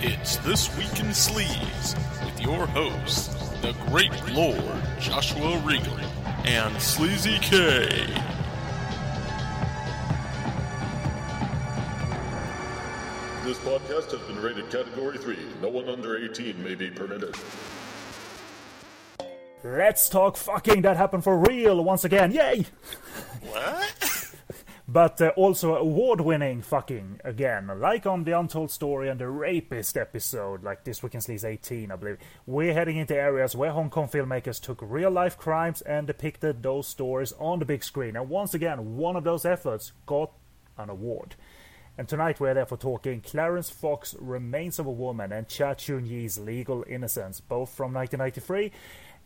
It's This Week in Sleaze with your hosts, the Great Lord Joshua Regal and Sleazy K. This podcast has been rated Category 3. No one under 18 may be permitted. Let's talk fucking. That happened for real once again. Yay! What? But uh, also award winning fucking again. Like on The Untold Story and the Rapist episode, like this week in Sleaze 18, I believe. We're heading into areas where Hong Kong filmmakers took real life crimes and depicted those stories on the big screen. And once again, one of those efforts got an award. And tonight we're therefore talking Clarence Fok Remains of a Woman and Cha Chuen-yee's Legal Innocence, both from 1993.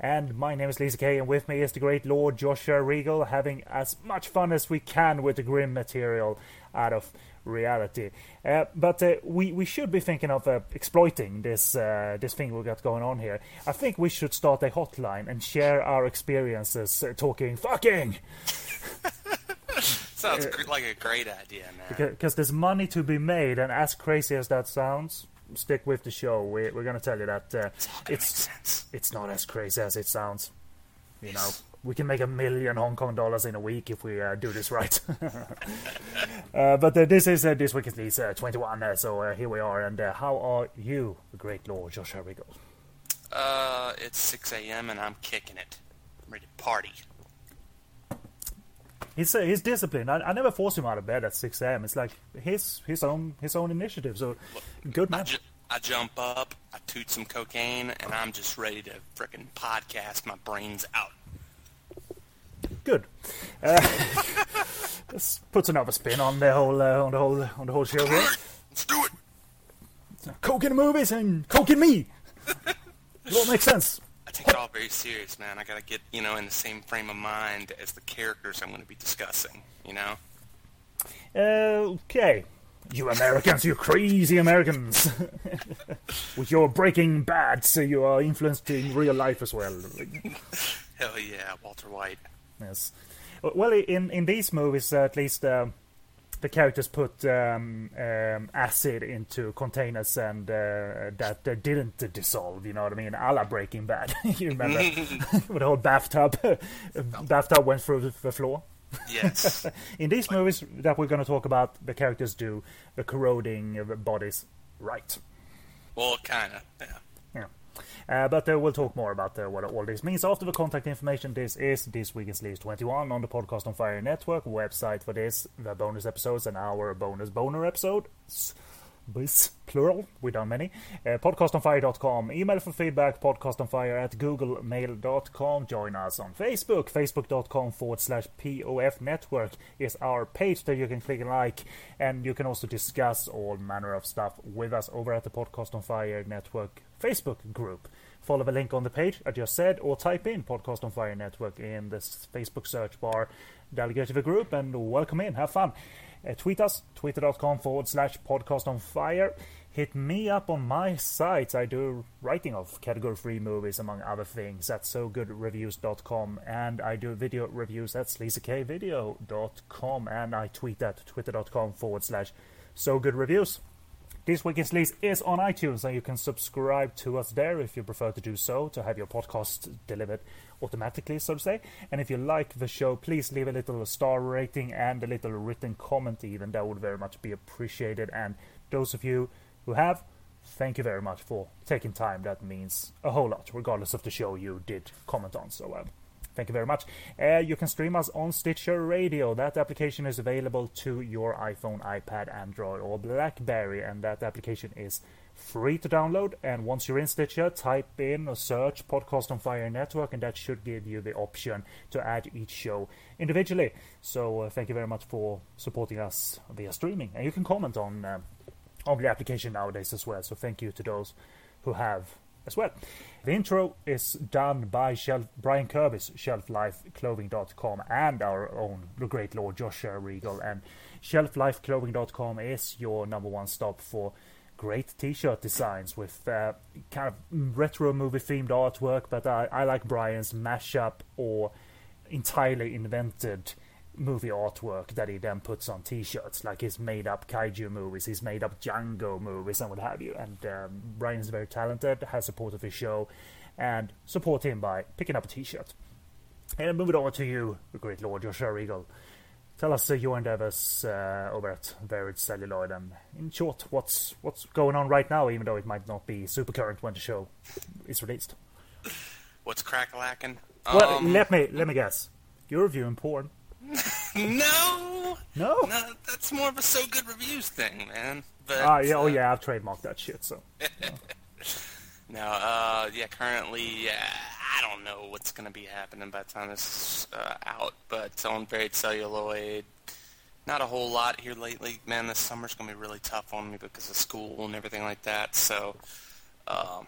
And my name is Sleazy K, and with me is the great Lord Joshua Regal, having as much fun as we can with the grim material out of reality. Uh, but uh, we we should be thinking of uh, exploiting this uh, this thing we got going on here. I think we should start a hotline and share our experiences uh, talking fucking. Sounds like a great idea, man. because there's money to be made, and as crazy as that sounds, stick with the show. We, we're going to tell you that uh, It's it's not as crazy as it sounds. You know, we can make a million Hong Kong dollars in a week if we uh, do this right. uh, but uh, this is uh, this week at least uh, 21. Uh, so uh, here we are. And uh, how are you, the great Lord Joshua Regal? Uh, it's 6 a.m. and I'm kicking it. I'm ready to party. He's uh, he's disciplined. I, I never force him out of bed at 6 a.m. It's like his his own his own initiative. So good I, man. I jump up, I toot some cocaine, and I'm just ready to frickin' podcast my brains out. Good. Uh, this puts another spin on the whole uh, on the whole on the whole show here. Let's do it! Coke in the movies and Coke in me. It all makes sense. I take it all very serious, man. I gotta get, you know, in the same frame of mind as the characters I'm gonna be discussing, you know? Okay. You Americans, you crazy Americans. With your Breaking Bad, so you are influenced in real life as well. Hell yeah, Walter White. Yes. Well, in in these movies, uh, at least um, the characters put um, um, acid into containers and uh, that uh, didn't dissolve. You know what I mean? A la Breaking Bad. you remember with the whole bathtub? bathtub went through the, floor. Yes. In these movies that we're going to talk about, the characters do the corroding uh, bodies right. well, kinda, yeah. Yeah. Uh, but uh, we'll talk more about uh, what all this means after the contact information. This is This Week in Sleaze 21 on the Podcast on Fire Network website for this, the bonus episodes, and our bonus boner episodes. Bis, plural, we've done many. Uh, podcastonfire.com. Email for feedback, podcastonfire at googlemail.com. Join us on Facebook. Facebook.com forward slash POF network is our page that you can click and like. And you can also discuss all manner of stuff with us over at the Podcast on Fire Network Facebook group. Follow the link on the page I just said, or type in Podcast on Fire Network in this Facebook search bar. Delegate to the group and welcome in. Have fun. Uh, tweet us, twitter.com forward slash podcast on fire. Hit me up on my sites. I do writing of category free movies, among other things, at sogoodreviews.com. And I do video reviews at sleazykvideo.com. And I tweet at twitter.com forward slash sogoodreviews. This Week in Sleaze is on iTunes, and you can subscribe to us there if you prefer to do so, to have your podcast delivered automatically, so to say. And if you like the show, please leave a little star rating and a little written comment, even. That would very much be appreciated. And those of you who have, thank you very much for taking time. That means a whole lot, regardless of the show you did comment on. So, uh, Thank you very much. Uh, you can stream us on Stitcher Radio. That application is available to your iPhone, iPad, Android, or Blackberry, and that application is free to download. And once you're in Stitcher, type in or search Podcast on Fire Network, and that should give you the option to add each show individually. So uh, thank you very much for supporting us via streaming. And you can comment on uh, on the application nowadays as well. So thank you to those who have as well. The intro is done by Shelf, Brian Kirby's ShelfLifeClothing.com and our own great Lord Joshua Regal. And ShelfLifeClothing.com is your number one stop for great t-shirt designs with uh, kind of retro movie themed artwork. But I, I like Brian's mashup or entirely invented movie artwork that he then puts on T-shirts, like his made up kaiju movies, he's made up Django movies, and what have you. And um, Brian is very talented, has supported his show, and support him by picking up a T-shirt. And moving on to you, the great Lord Joshua Regal. Tell us uh, your endeavors uh, over at Varied Celluloid, and in short, what's what's going on right now, even though it might not be super current when the show is released. What's crack-a-lacking? Well, Um, let me let me guess. You're reviewing porn. no, No. no, that's more of a so good reviews thing, man. But Ah, yeah, oh uh, yeah, I've trademarked that shit. So No, uh, yeah, currently, uh, I don't know what's going to be happening by the time this is uh, out, but on Varied Celluloid, not a whole lot here lately. Man, this summer's going to be really tough on me because of school and everything like that, so, um,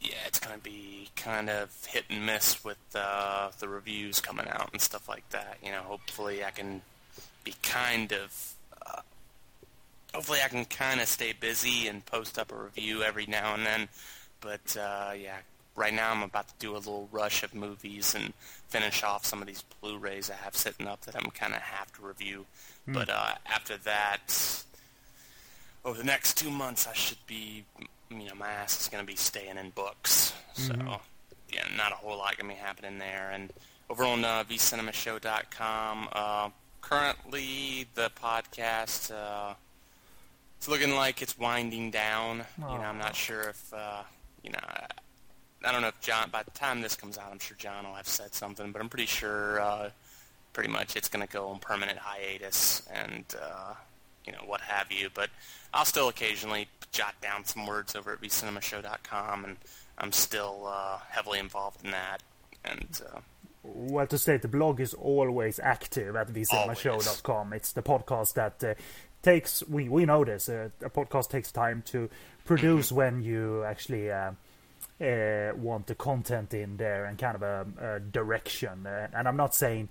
yeah, it's going to be kind of hit and miss with uh, the reviews coming out and stuff like that. You know, hopefully I can be kind of uh, hopefully I can kind of stay busy and post up a review every now and then. But uh, yeah, right now I'm about to do a little rush of movies and finish off some of these Blu-rays I have sitting up that I'm kind of have to review. But uh, after that, over the next two months, I should be, you know, my ass is going to be staying in books. So yeah, not a whole lot going to be happening there. And over on uh, vcinemashow.com, uh, currently the podcast. Uh, it's looking like it's winding down. You know, I'm not sure if uh, you know. I, I don't know if John. By the time this comes out, I'm sure John will have said something. But I'm pretty sure, uh, pretty much, it's going to go on permanent hiatus and uh, you know what have you. But I'll still occasionally jot down some words over at vcinemashow.com, and I'm still uh, heavily involved in that. And uh, well, to state the blog is always active at vcinemashow.com. It's the podcast that uh, takes we we know this. Uh, a podcast takes time to produce when you actually. Uh, uh, want the content in there and kind of a, a direction. Uh, and I'm not saying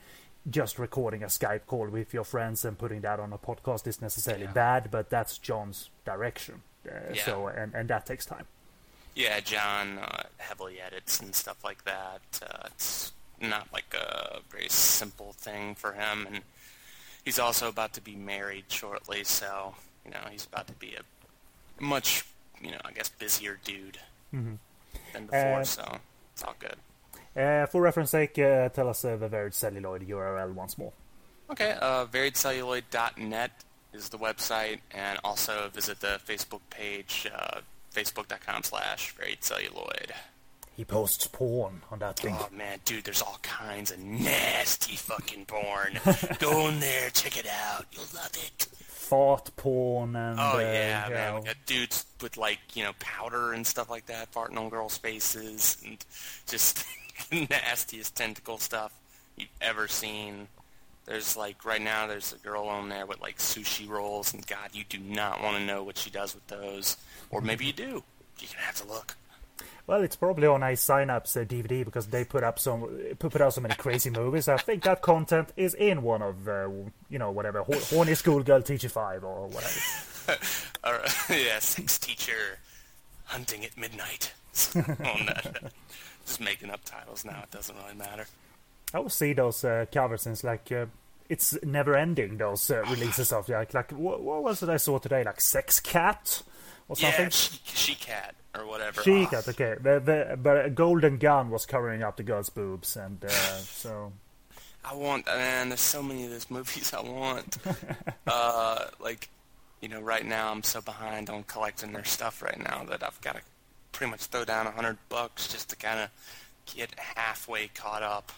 just recording a Skype call with your friends and putting that on a podcast is necessarily Yeah. bad, but that's John's direction. Uh, Yeah. So and and that takes time. Yeah, John uh, heavily edits and stuff like that. Uh, it's not like a very simple thing for him, and he's also about to be married shortly, so you know he's about to be a much, you know, I guess busier dude than before. So it's all good. Uh, for reference sake, uh, tell us uh, the Varied Celluloid URL once more. Okay, uh, variedcelluloid.net is the website, and also visit the Facebook page, uh, facebook.com slash variedcelluloid. He posts porn on that thing. Oh man, dude, there's all kinds of nasty fucking porn. Go in there, check it out. You'll love it. Fart porn and Oh uh, yeah, you man. know, got dudes with like, you know, powder and stuff like that, farting on girls' faces and just nastiest tentacle stuff you've ever seen. There's like right now there's a girl on there with like sushi rolls and god, you do not want to know what she does with those. Or maybe you do. You're gonna have to look. Well, it's probably on a sign-ups uh, DVD because they put up some put out so many crazy movies. I think that content is in one of uh, you know whatever Hor- horny schoolgirl teacher five or whatever. All right. yeah, sex teacher hunting at midnight. on that. Just making up titles now. It doesn't really matter. I will see those uh, covers and it's like uh, it's never ending. Those uh, releases of like like what, what was it I saw today? Like Sex Cat or something. Yeah, she, she cat or whatever. She Ah, cat, okay. The, the, but a golden gun was covering up the girl's boobs, and uh, so I want, man. There's so many of those movies I want. uh, like, you know, right now I'm so behind on collecting their stuff right now that I've got to pretty much throw down a hundred bucks just to kind of get halfway caught up.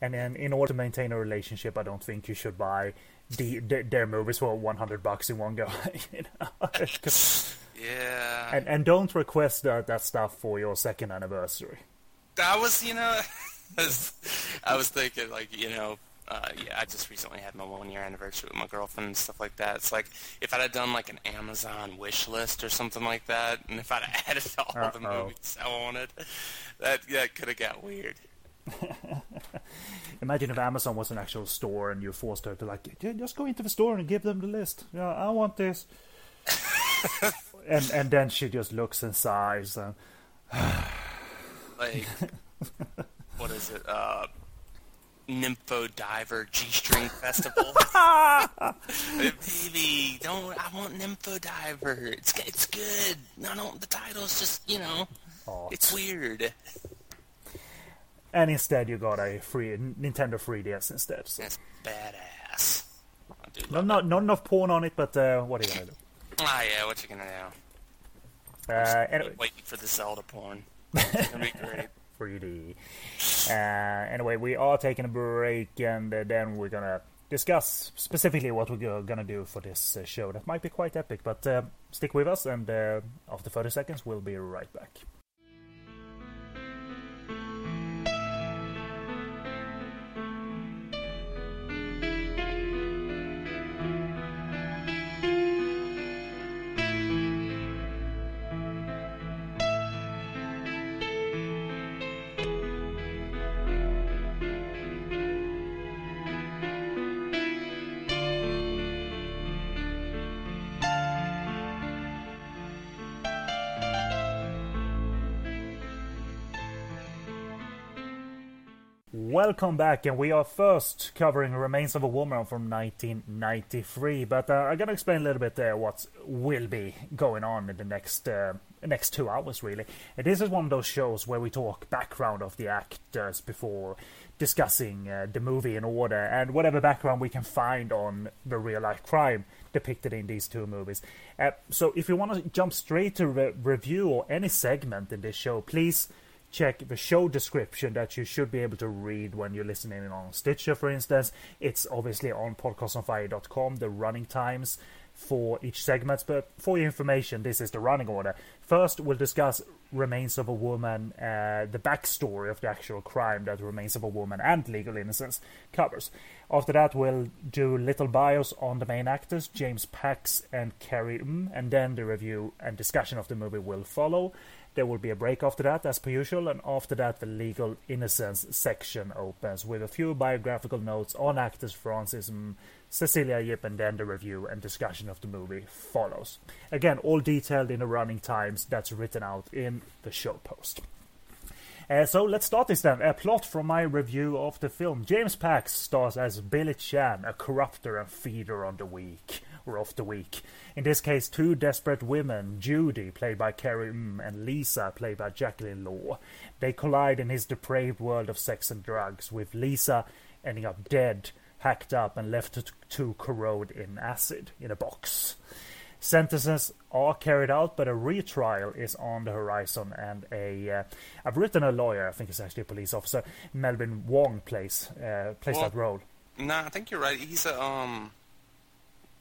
and then in order to maintain a relationship, I don't think you should buy the, the their movies for 100 bucks in one go. you know? Yeah. and and don't request that, that stuff for your second anniversary. That was, you know, I was, I was thinking, like, you know, uh, yeah, I just recently had my one year anniversary with my girlfriend and stuff like that. It's like if I'd have done like an Amazon wish list or something like that, and if I'd have added all the Uh-oh. movies I wanted, that that could have got weird. Imagine if Amazon was an actual store and you forced her to like just go into the store and give them the list. Yeah, I want this. and and then she just looks and sighs and Like, what is it? Uh, Nympho Diver G-String Festival. Baby, don't, I want Nympho Diver. It's, it's good. No, no, the title's just, you know, Aw. it's weird. And instead, you got a free Nintendo 3DS instead. So. It's badass. I Not, not, not enough porn on it, but uh, what are you gonna do? Ah, yeah, what you gonna do? Uh, anyway, Waiting for the Zelda porn. It's gonna be great. 3D. Uh, anyway, we are taking a break, and uh, then we're gonna discuss specifically what we're gonna do for this uh, show. That might be quite epic, but uh, stick with us, and after 30 seconds, we'll be right back. Welcome back, and we are first covering Remains of a Woman from 1993. But uh, I'm gonna explain a little bit uh, what will be going on in the next uh, next two hours. Really, this is one of those shows where we talk background of the actors before discussing uh, the movie in order and whatever background we can find on the real life crime depicted in these two movies. Uh, so, if you want to jump straight to re- review or any segment in this show, please check the show description that you should be able to read when you're listening on Stitcher, for instance. It's obviously on podcastonfire.com, the running times for each segment. But for your information, this is the running order. First, we'll discuss Remains of a Woman, uh, the backstory of the actual crime that Remains of a Woman and Legal Innocence covers. After that, we'll do little bios on the main actors, James Pax and Carrie Um, and then the review and discussion of the movie will follow. There will be a break after that, as per usual, and after that, the legal innocence section opens with a few biographical notes on actors Francis Cecilia Yip, and then the review and discussion of the movie follows. Again, all detailed in the running times that's written out in the show post. Uh, so let's start this then. A plot from my review of the film. James Pax stars as Billy Chan, a corrupter and feeder on the weak, of the week. In this case, two desperate women, Judy, played by Carrie Mm, and Lisa, played by Jacqueline Law. They collide in his depraved world of sex and drugs, with Lisa ending up dead, hacked up, and left to, to corrode in acid in a box. Sentences are carried out, but a retrial is on the horizon, and a uh, I've written a lawyer. I think it's actually a police officer. Melvin Wong plays uh, plays Well- that role. No, I think you're right. He's a um.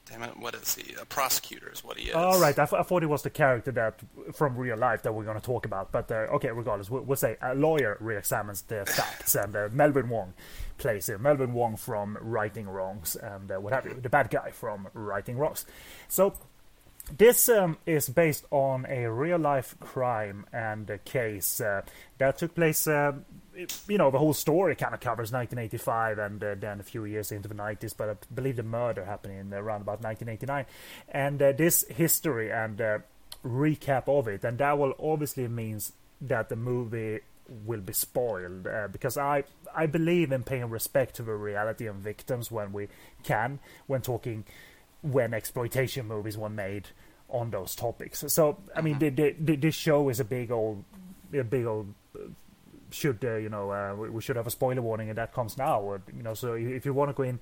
Damn it! What is he? A prosecutor is what he is. All right, I, th- I thought it was the character that from real life that we're going to talk about. But uh, okay, regardless, we'll, we'll say a lawyer re-examines the facts, and uh, Melvin Wong plays him. Melvin Wong from Righting Wrongs and uh, what have you, the bad guy from Righting Wrongs. So this um, is based on a real life crime and a case uh, that took place. Uh, you know, the whole story kind of covers 1985 and uh, then a few years into the 90s, but I believe the murder happened in around about 1989. And uh, this history and uh, recap of it, and that will obviously means that the movie will be spoiled uh, because I I believe in paying respect to the reality of victims when we can when talking when exploitation movies were made on those topics. So I mean, the, the, the, this show is a big old, a big old. Should uh, you know? Uh, we, should have a spoiler warning, and that comes now. Or, you know, so if you want to go in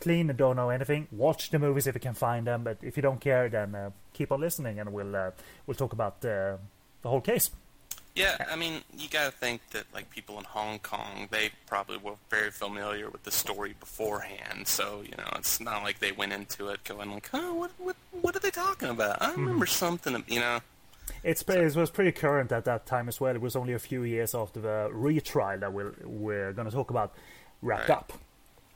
clean and don't know anything, watch the movies if you can find them. But if you don't care, then uh, keep on listening, and we'll uh, we'll talk about uh, the whole case. Yeah, I mean, you got to think that like people in Hong Kong, they probably were very familiar with the story beforehand. So you know, it's not like they went into it going like, "Oh, what what what are they talking about?" I remember something. You know, It's it was pretty current at that time as well. It was only a few years after the retrial that we'll, we're going to talk about wrapped Right. up.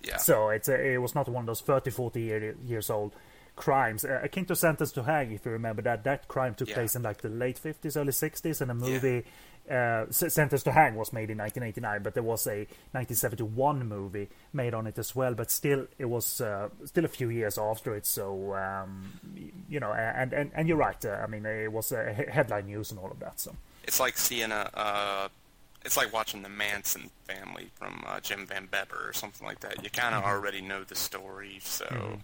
yeah. So it's a, it was not one of those 30, 40 year, years old crimes. Uh, akin to Sentence to Hang, if you remember that, that crime took Yeah. place in like the late 50s, early 60s, and the movie uh, Sentence to Hang was made in 1989, but there was a 1971 movie made on it as well. But still, it was uh, still a few years after it. So um, you know, and and, and you're right. Uh, I mean, it was uh, headline news and all of that. So it's like seeing a, a it's like watching the Manson family from uh, Jim Van Bebber or something like that. You kind of already know the story, so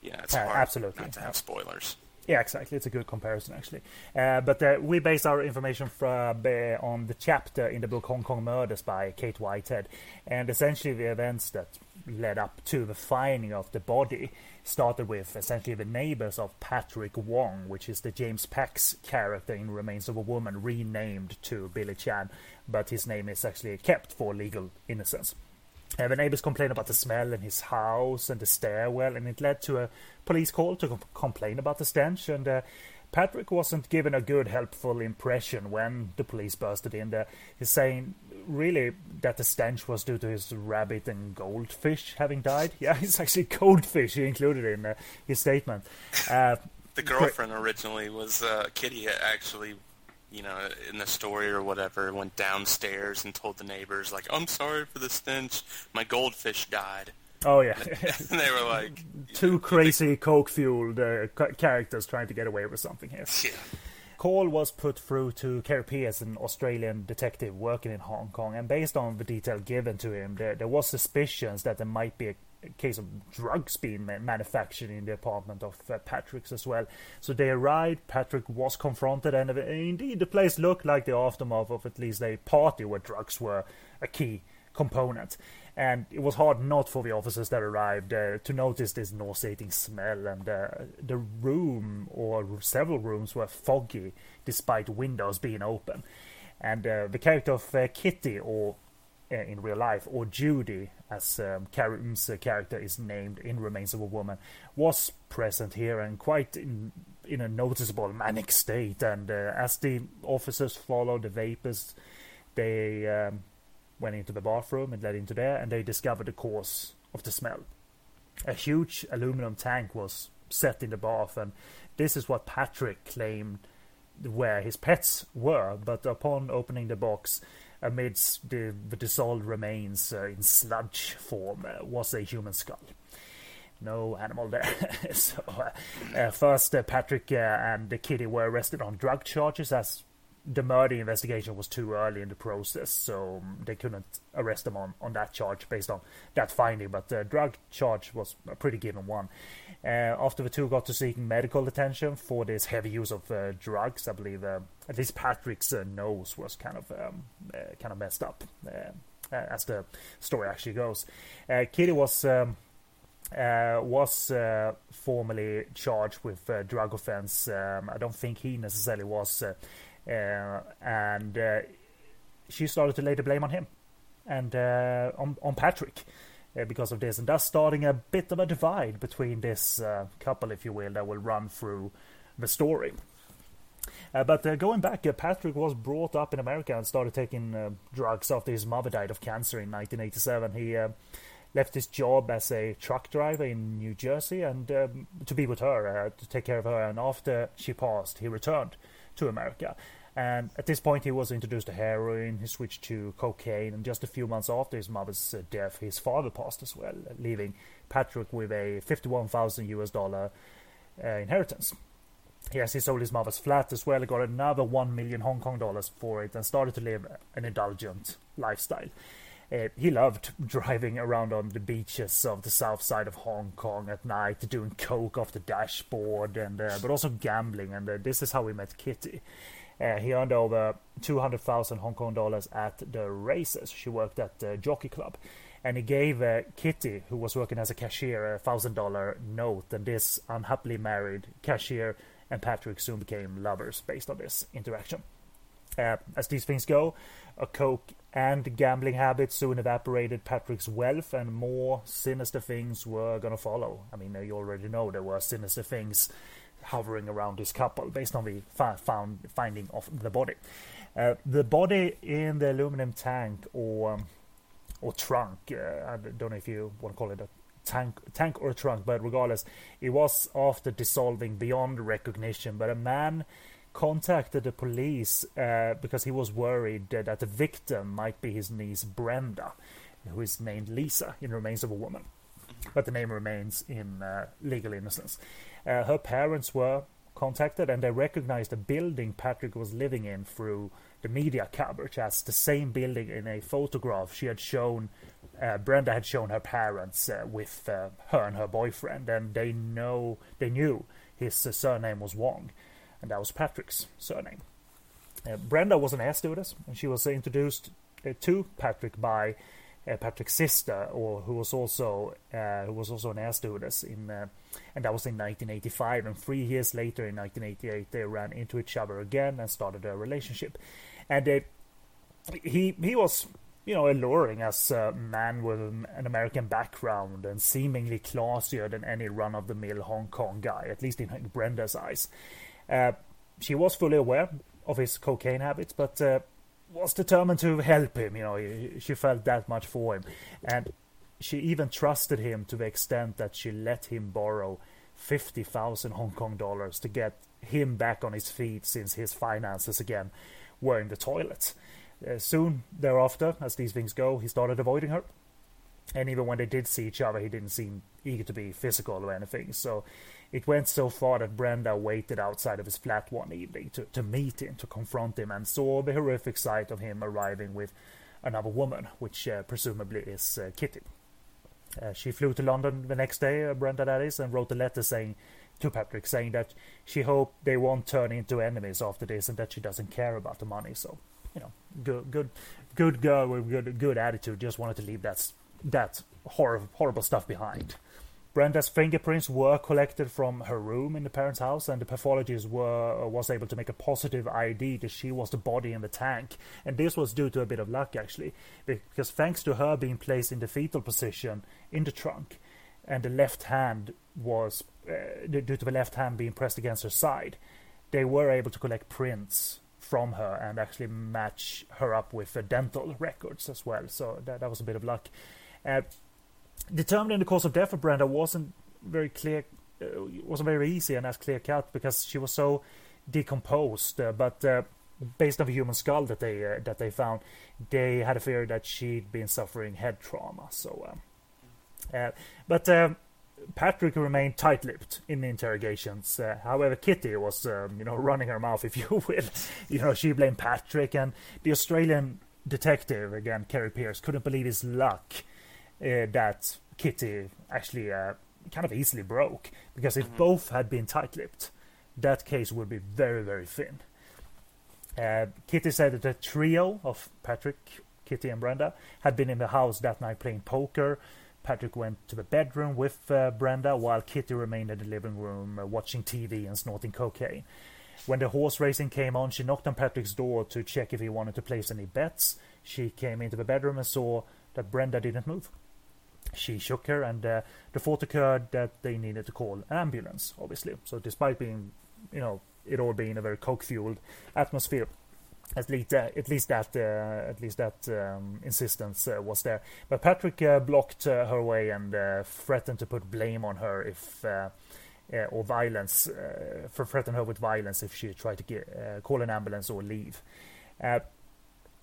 yeah, it's Yeah, hard absolutely. not to have spoilers. Yeah, exactly. It's a good comparison, actually. Uh, but uh, we base our information from uh, on the chapter in the book Hong Kong Murders by Kate Whitehead, and essentially the events that led up to the finding of the body started with essentially the neighbors of Patrick Wong, which is the James Pax character in Remains of a Woman, renamed to Billy Chan, but his name is actually kept for legal innocence. Uh, the neighbors complained about the smell in his house and the stairwell, and it led to a police call to com- complain about the stench. And uh, Patrick wasn't given a good, helpful impression when the police bursted in there. He's saying, really, that the stench was due to his rabbit and goldfish having died. Yeah, it's actually goldfish he included in uh, his statement. Uh, The girlfriend originally was uh, Kitty. Actually, you know, in the story or whatever, went downstairs and told the neighbors, like, "I'm sorry for the stench. My goldfish died." oh, yeah. and they were like, Two crazy coke fueled uh, characters trying to get away with something here. "Yeah." call was put through to Kerry Pierce, an Australian detective working in Hong Kong, and based on the detail given to him, there, there was suspicions that there might be a case of drugs being manufactured in the apartment of uh, Patrick's as well. So they arrived. Patrick was confronted, and uh, indeed, the place looked like the aftermath of at least a party where drugs were a key component. And it was hard not for the officers that arrived uh, to notice this nauseating smell, and uh, the room or several rooms were foggy despite windows being open. And uh, the character of uh, Kitty, or in real life, or Judy, as um, Carrie Ng's uh, character is named in Remains of a Woman, was present here and quite in, in a noticeable manic state. And uh, as the officers followed the vapors, they um, went into the bathroom and led into there, and they discovered the cause of the smell. A huge aluminum tank was set in the bath, and this is what Patrick claimed where his pets were. But upon opening the box, amidst the, the dissolved remains uh, in sludge form, uh, was a human skull. No animal there. so, uh, uh, first, uh, Patrick and the kitty were arrested on drug charges as the murder investigation was too early in the process, so um, they couldn't arrest them on, on that charge based on that finding. But the drug charge was a pretty given one. Uh, after the two got to seeking medical attention for this heavy use of uh, drugs, I believe uh, at least Patrick's uh, nose was kind of um, uh, kind of messed up, uh, as the story actually goes. Kitty was. Um, uh, was uh, formally charged with uh, drug offense. Um, I don't think he necessarily was, and uh, she started to lay the blame on him and uh, on on Patrick uh, because of this, and thus starting a bit of a divide between this uh, couple, if you will, that will run through the story. Uh, but uh, going back, uh, Patrick was brought up in America and started taking uh, drugs after his mother died of cancer in 1987. He uh, left his job as a truck driver in New Jersey and um, to be with her, uh, to take care of her. And after she passed, he returned to America. And at this point, he was introduced to heroin. He switched to cocaine, and just a few months after his mother's uh, death, his father passed as well, leaving Patrick with a 51,000 US dollar uh, inheritance. Yes, he sold his mother's flat as well, got another 1 million Hong Kong dollars for it, and started to live an indulgent lifestyle. Uh, he loved driving around on the beaches of the south side of Hong Kong at night, doing coke off the dashboard, and uh, but also gambling. And uh, this is how we met Kitty. Uh, he earned over 200,000 Hong Kong dollars at the races. She worked at the jockey club. And he gave uh, Kitty, who was working as a cashier, a thousand dollar note. And this unhappily married cashier and Patrick soon became lovers based on this interaction. Uh, as these things go, a coke and gambling habits soon evaporated Patrick's wealth, and more sinister things were to follow. I mean, you already know there were sinister things hovering around this couple based on the fa- found finding of the body. Uh, the body in the aluminum tank or um, or trunk. Uh, I don't know if you want to call it a tank, tank or a trunk, but regardless, it was after dissolving beyond recognition. But a man contacted the police uh, because he was worried that the victim might be his niece Brenda, who is named Lisa in Remains of a Woman. But the name remains in uh, legal innocence. Uh, her parents were contacted, and they recognized the building Patrick was living in through the media coverage as the same building in a photograph she had shown. Uh, Brenda had shown her parents uh, with uh, her and her boyfriend, and they know they knew his uh, surname was Wong, and that was Patrick's surname. Uh, Brenda was an air stewardess, and she was introduced uh, to Patrick by uh, Patrick's sister, or who was also uh, who was also an air stewardess in, and that was in 1985. And three years later, in 1988, they ran into each other again and started a relationship. And he he was you know alluring as a man with an American background and seemingly classier than any run-of-the-mill Hong Kong guy, at least in Brenda's eyes. Uh, she was fully aware of his cocaine habits, but uh, was determined to help him. You know, she felt that much for him, and she even trusted him to the extent that she let him borrow fifty thousand Hong Kong dollars to get him back on his feet, since his finances again were in the toilet. Uh, soon thereafter, as these things go, he started avoiding her. And even when they did see each other, he didn't seem eager to be physical or anything. So it went so far that Brenda waited outside of his flat one evening to, to meet him, to confront him, and saw the horrific sight of him arriving with another woman, which uh, presumably is uh, Kitty. Uh, she flew to London the next day, uh, Brenda that is, and wrote a letter saying to Patrick saying that she hoped they won't turn into enemies after this and that she doesn't care about the money. So, you know, good, good, good girl with good, good attitude. Just wanted to leave that that horrible, horrible stuff behind. Brenda's fingerprints were collected from her room in the parents' house, and the pathologist were was able to make a positive ID that she was the body in the tank. And this was due to a bit of luck, actually, because thanks to her being placed in the fetal position in the trunk, and the left hand was uh, due to the left hand being pressed against her side, they were able to collect prints from her and actually match her up with the dental records as well. So that, that was a bit of luck. Determining the cause of death of Brenda wasn't very clear, uh, wasn't very easy and as clear cut because she was so decomposed. Uh, but uh, based on the human skull that they uh, that they found, they had a fear that she'd been suffering head trauma. So, um, uh, but. Um, Patrick remained tight-lipped in the interrogations. Uh, however, Kitty was, um, you know, running her mouth, if you will. you know, she blamed Patrick, and the Australian detective again, Kerry Pierce, couldn't believe his luck that Kitty actually uh, kind of easily broke. Because if mm-hmm. both had been tight-lipped, that case would be very, very thin. Uh, Kitty said that the trio of Patrick, Kitty, and Brenda had been in the house that night playing poker Patrick went to the bedroom with uh, Brenda while Kitty remained in the living room uh, watching TV and snorting cocaine. When the horse racing came on, she knocked on Patrick's door to check if he wanted to place any bets. She came into the bedroom and saw that Brenda didn't move. She shook her, and uh, the thought occurred that they needed to call an ambulance, obviously. So, despite being, you know, it all being a very coke fueled atmosphere, at least, uh, at least that, uh, at least that um, insistence uh, was there. But Patrick uh, blocked uh, her way and uh, threatened to put blame on her if, or violence, for threaten her with violence if she tried to get, call an ambulance or leave.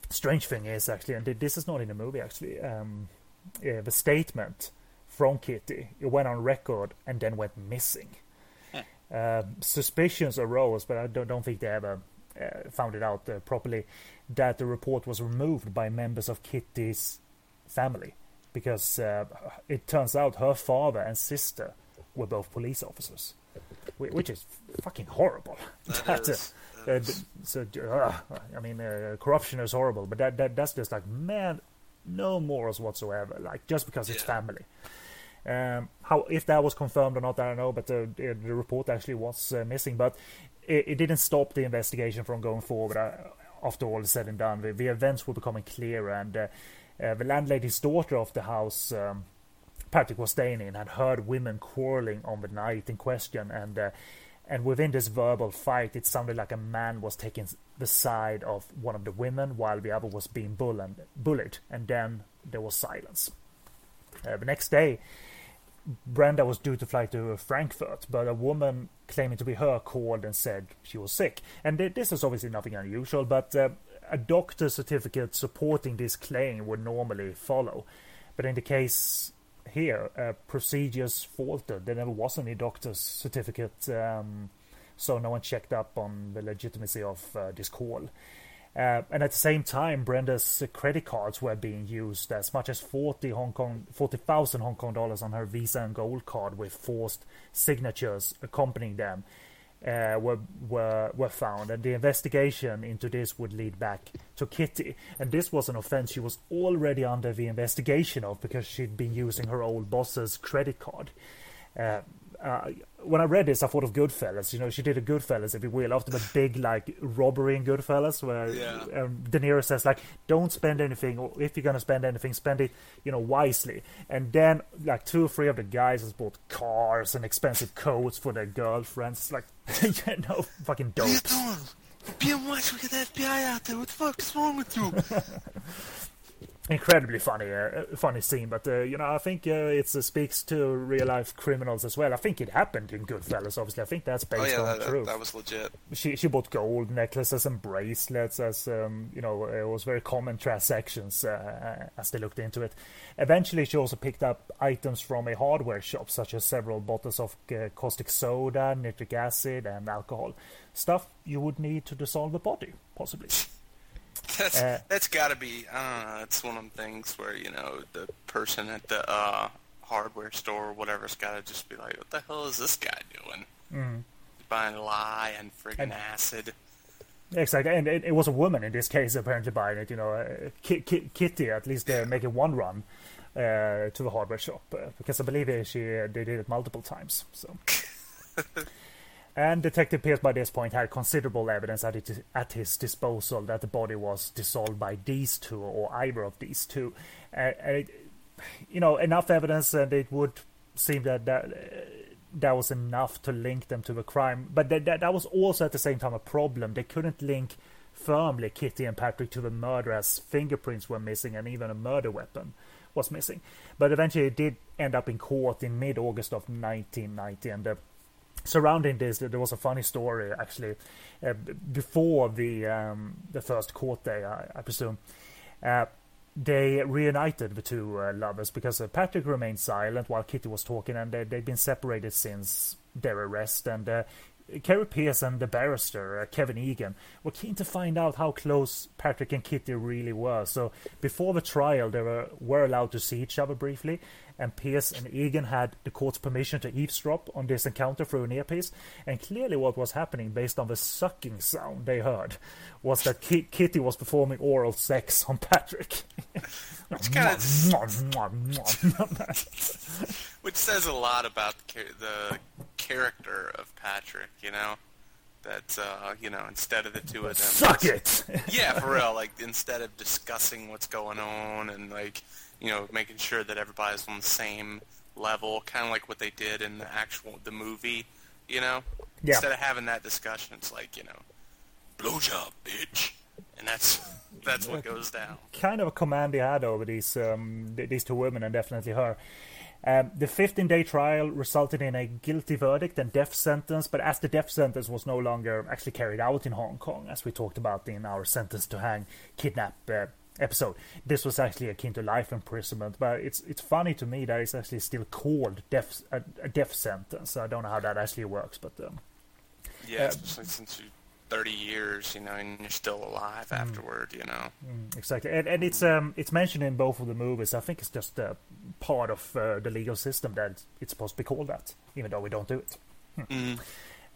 strange thing is actually, and this is not in the movie actually, um, the statement from Kitty it went on record and then went missing. Um, suspicions arose, but I don't, don't think they ever uh, found it out uh, properly that the report was removed by members of Kitty's family because uh, it turns out her father and sister were both police officers, which is fucking horrible. That, that is, uh, so, uh, I mean, uh, corruption is horrible, but that, that that's just like man, no morals whatsoever. Like just because it's yeah. family. Um, how if that was confirmed or not, I don't know. But the, the report actually was uh, missing. But it, it, didn't stop the investigation from going forward. Uh, after all is said and done, the, the events were becoming clearer, and uh, uh, the landlady's daughter of the house. Um, Patrick was staying in had heard women quarreling on the night in question, and uh, and within this verbal fight, it sounded like a man was taking the side of one of the women while the other was being bullied. and then there was silence. Uh, the next day, Brenda was due to fly to Frankfurt, but a woman claiming to be her called and said she was sick. And this is obviously nothing unusual, but uh, a doctor's certificate supporting this claim would normally follow. But in the case here, uh, procedures faltered. There never was any doctor's certificate um, so no one checked up on the legitimacy of uh, this call. Uh, and at the same time, Brenda's credit cards were being used as much as 40 Hong Kong, 40,000 Hong Kong dollars on her Visa and Gold card with forced signatures accompanying them uh, were, were were found, and the investigation into this would lead back to Kitty. And this was an offense she was already under the investigation of because she'd been using her old boss's credit card. Uh, uh, when I read this, I thought of Goodfellas. You know, she did a Goodfellas, if you will, after the big like robbery in Goodfellas, where Yeah. um, De Niro says like, "Don't spend anything, or if you're gonna spend anything, spend it, you know, wisely." And then like two or three of the guys has bought cars and expensive coats for their girlfriends. It's like, you know, fucking dope. doing? Being watched, we get the FBI out there. What the fuck is wrong with you? incredibly funny, uh, funny scene. But uh, you know, I think uh, it uh, speaks to real life criminals as well. I think it happened in Goodfellas. Obviously, I think that's based oh yeah, on that, that, truth. that was legit. she she bought gold necklaces and bracelets as um, you know it was very common transactions uh, as they looked into it. Eventually, she also picked up items from a hardware shop, such as several bottles of uh, caustic soda, nitric acid, and alcohol. Stuff you would need to dissolve a body, possibly. That's Uh, that's got to be. Uh, it's one of them things where you know the person at the uh, hardware store or whatever's got to just be like, "What the hell is this guy doing? Mhm. Buying lye and friggin' And- acid." Exactly, and it, it was a woman in this case apparently buying it. You know, uh, Ki- Ki- Kitty at least uh, making one run uh, to the hardware shop uh, because I believe she uh, they did it multiple times. So, and Detective Pierce by this point had considerable evidence at, it, at his disposal that the body was dissolved by these two or either of these two. Uh, it, you know, enough evidence, and it would seem that that. Uh, that was enough to link them to the crime. But that, that, that was also at the same time a problem. They couldn't link firmly Kitty and Patrick to the murder as fingerprints were missing and even a murder weapon was missing. But eventually it did end up in court in mid August of 1990. And uh, surrounding this, there was a funny story actually uh, before the um, the first court day, I, I presume. Uh, they reunited the two uh, lovers because uh, Patrick remained silent while Kitty was talking, and they, they'd been separated since their arrest. And uh, Kerry Pierce and the barrister, uh, Kevin Egan, were keen to find out how close Patrick and Kitty really were. So before the trial, they were, were allowed to see each other briefly, and Pierce and Egan had the court's permission to eavesdrop on this encounter through an earpiece. And clearly, what was happening, based on the sucking sound they heard, was that Ki- Kitty was performing oral sex on Patrick. Which kind of which says a lot about the, the character of Patrick. You know, that uh, you know instead of the two of them, Suck it! yeah, for real. Like instead of discussing what's going on and like you know making sure that everybody's on the same level, kind of like what they did in the actual the movie. You know, Yeah. instead of having that discussion, it's like you know, blowjob, bitch, and that's that's what goes down. kind of a command he had over these um, these two women and definitely her. Um, the 15-day trial resulted in a guilty verdict and death sentence, but as the death sentence was no longer actually carried out in Hong Kong, as we talked about in our sentence to hang kidnap uh, episode, this was actually akin to life imprisonment. But it's it's funny to me that it's actually still called death a, a death sentence. I don't know how that actually works, but um, Yeah, especially since you 30 years, you know, and you're still alive afterward, you know. Exactly, and, and it's um it's mentioned in both of the movies. I think it's just uh, part of uh, the legal system that it's supposed to be called that, even though we don't do it. Mm.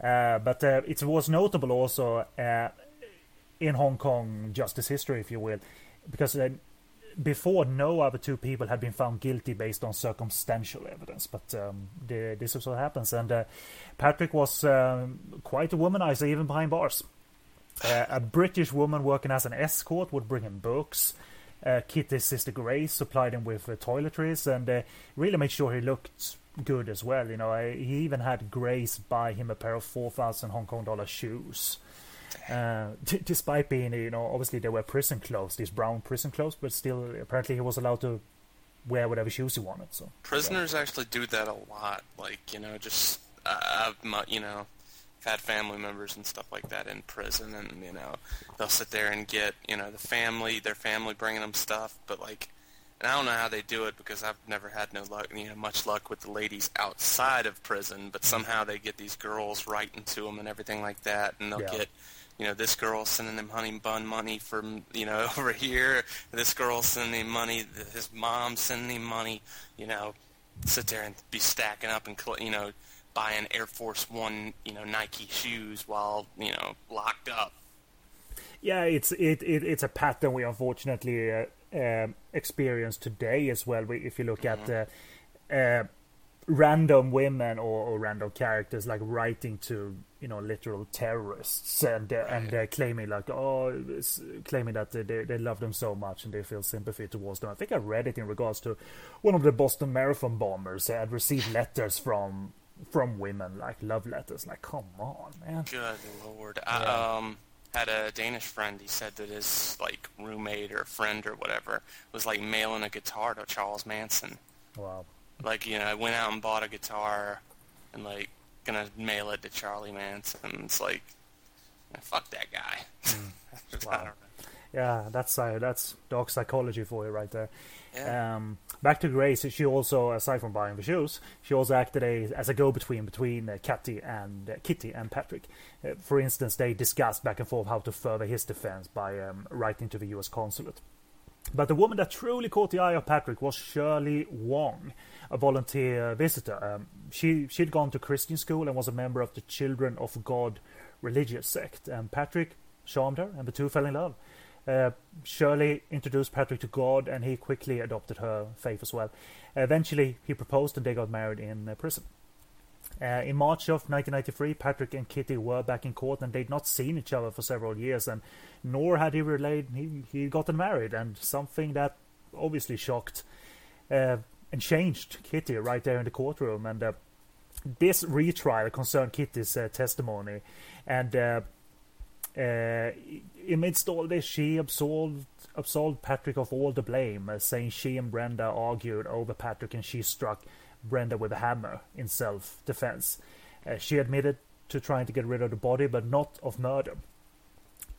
Uh, but uh, it was notable also uh, in Hong Kong justice history, if you will, because uh, before no other two people had been found guilty based on circumstantial evidence. But um, the, this is what happens, and uh, Patrick was um, quite a womanizer, even behind bars. Uh, a British woman working as an escort would bring him books. Uh, Kitty's sister Grace supplied him with uh, toiletries and uh, really made sure he looked good as well. You know, he even had Grace buy him a pair of four thousand Hong Kong dollar shoes. Uh, d- despite being, you know, obviously they were prison clothes, these brown prison clothes, but still, apparently he was allowed to wear whatever shoes he wanted. So Prisoners actually do that a lot. Like, you know, just, uh, I've, you know, had family members and stuff like that in prison, and, you know, they'll sit there and get, you know, the family, their family bringing them stuff, but, like, and I don't know how they do it because I've never had no luck, you know, much luck with the ladies outside of prison. But somehow they get these girls writing to them and everything like that, and they'll Yeah. get, you know, this girl sending him honey bun money from, you know, over here. This girl sending him money. His mom sending him money. You know, sit there and be stacking up and, you know, buying Air Force One, you know, Nike shoes while, you know, locked up. Yeah, it's it, it it's a pattern we unfortunately uh, um, experience today as well. We, if you look at uh, uh, random women or, or random characters like writing to you know literal terrorists and uh, and uh, claiming like oh s- claiming that they they love them so much and they feel sympathy towards them. I think I read it in regards to one of the Boston Marathon bombers had received letters from from women like love letters. Like come on, man. Good lord. I um had a Danish friend. He said that his like roommate or friend or whatever was like mailing a guitar to Charles Manson. Wow. Like you know, I went out and bought a guitar and like gonna mail it to Charlie Manson. It's like, fuck that guy. I Wow. Yeah, that's uh, that's dark psychology for you right there. Yeah. Um, back to Grace, she also, aside from buying the shoes, she also acted a, as a go-between between uh, Kitty and uh, Kitty and Patrick. Uh, for instance, they discussed back and forth how to further his defense by um, writing to the U.S. consulate. But the woman that truly caught the eye of Patrick was Shirley Wong, a volunteer visitor. Um, she she'd gone to Christian school and was a member of the Children of God religious sect. And Patrick charmed her, and the two fell in love. Uh, Shirley introduced Patrick to God, and he quickly adopted her faith as well. Eventually, he proposed, and they got married in uh, prison. Uh, in March of 1993, Patrick and Kitty were back in court, and they'd not seen each other for several years, and nor had he relayed he he'd gotten married, and something that obviously shocked uh, and changed Kitty right there in the courtroom. And uh, this retrial concerned Kitty's uh, testimony, and uh, uh, amidst all this, she absolved absolved Patrick of all the blame, uh, saying she and Brenda argued over Patrick, and she struck Brenda with a hammer in self-defense. Uh, she admitted to trying to get rid of the body, but not of murder.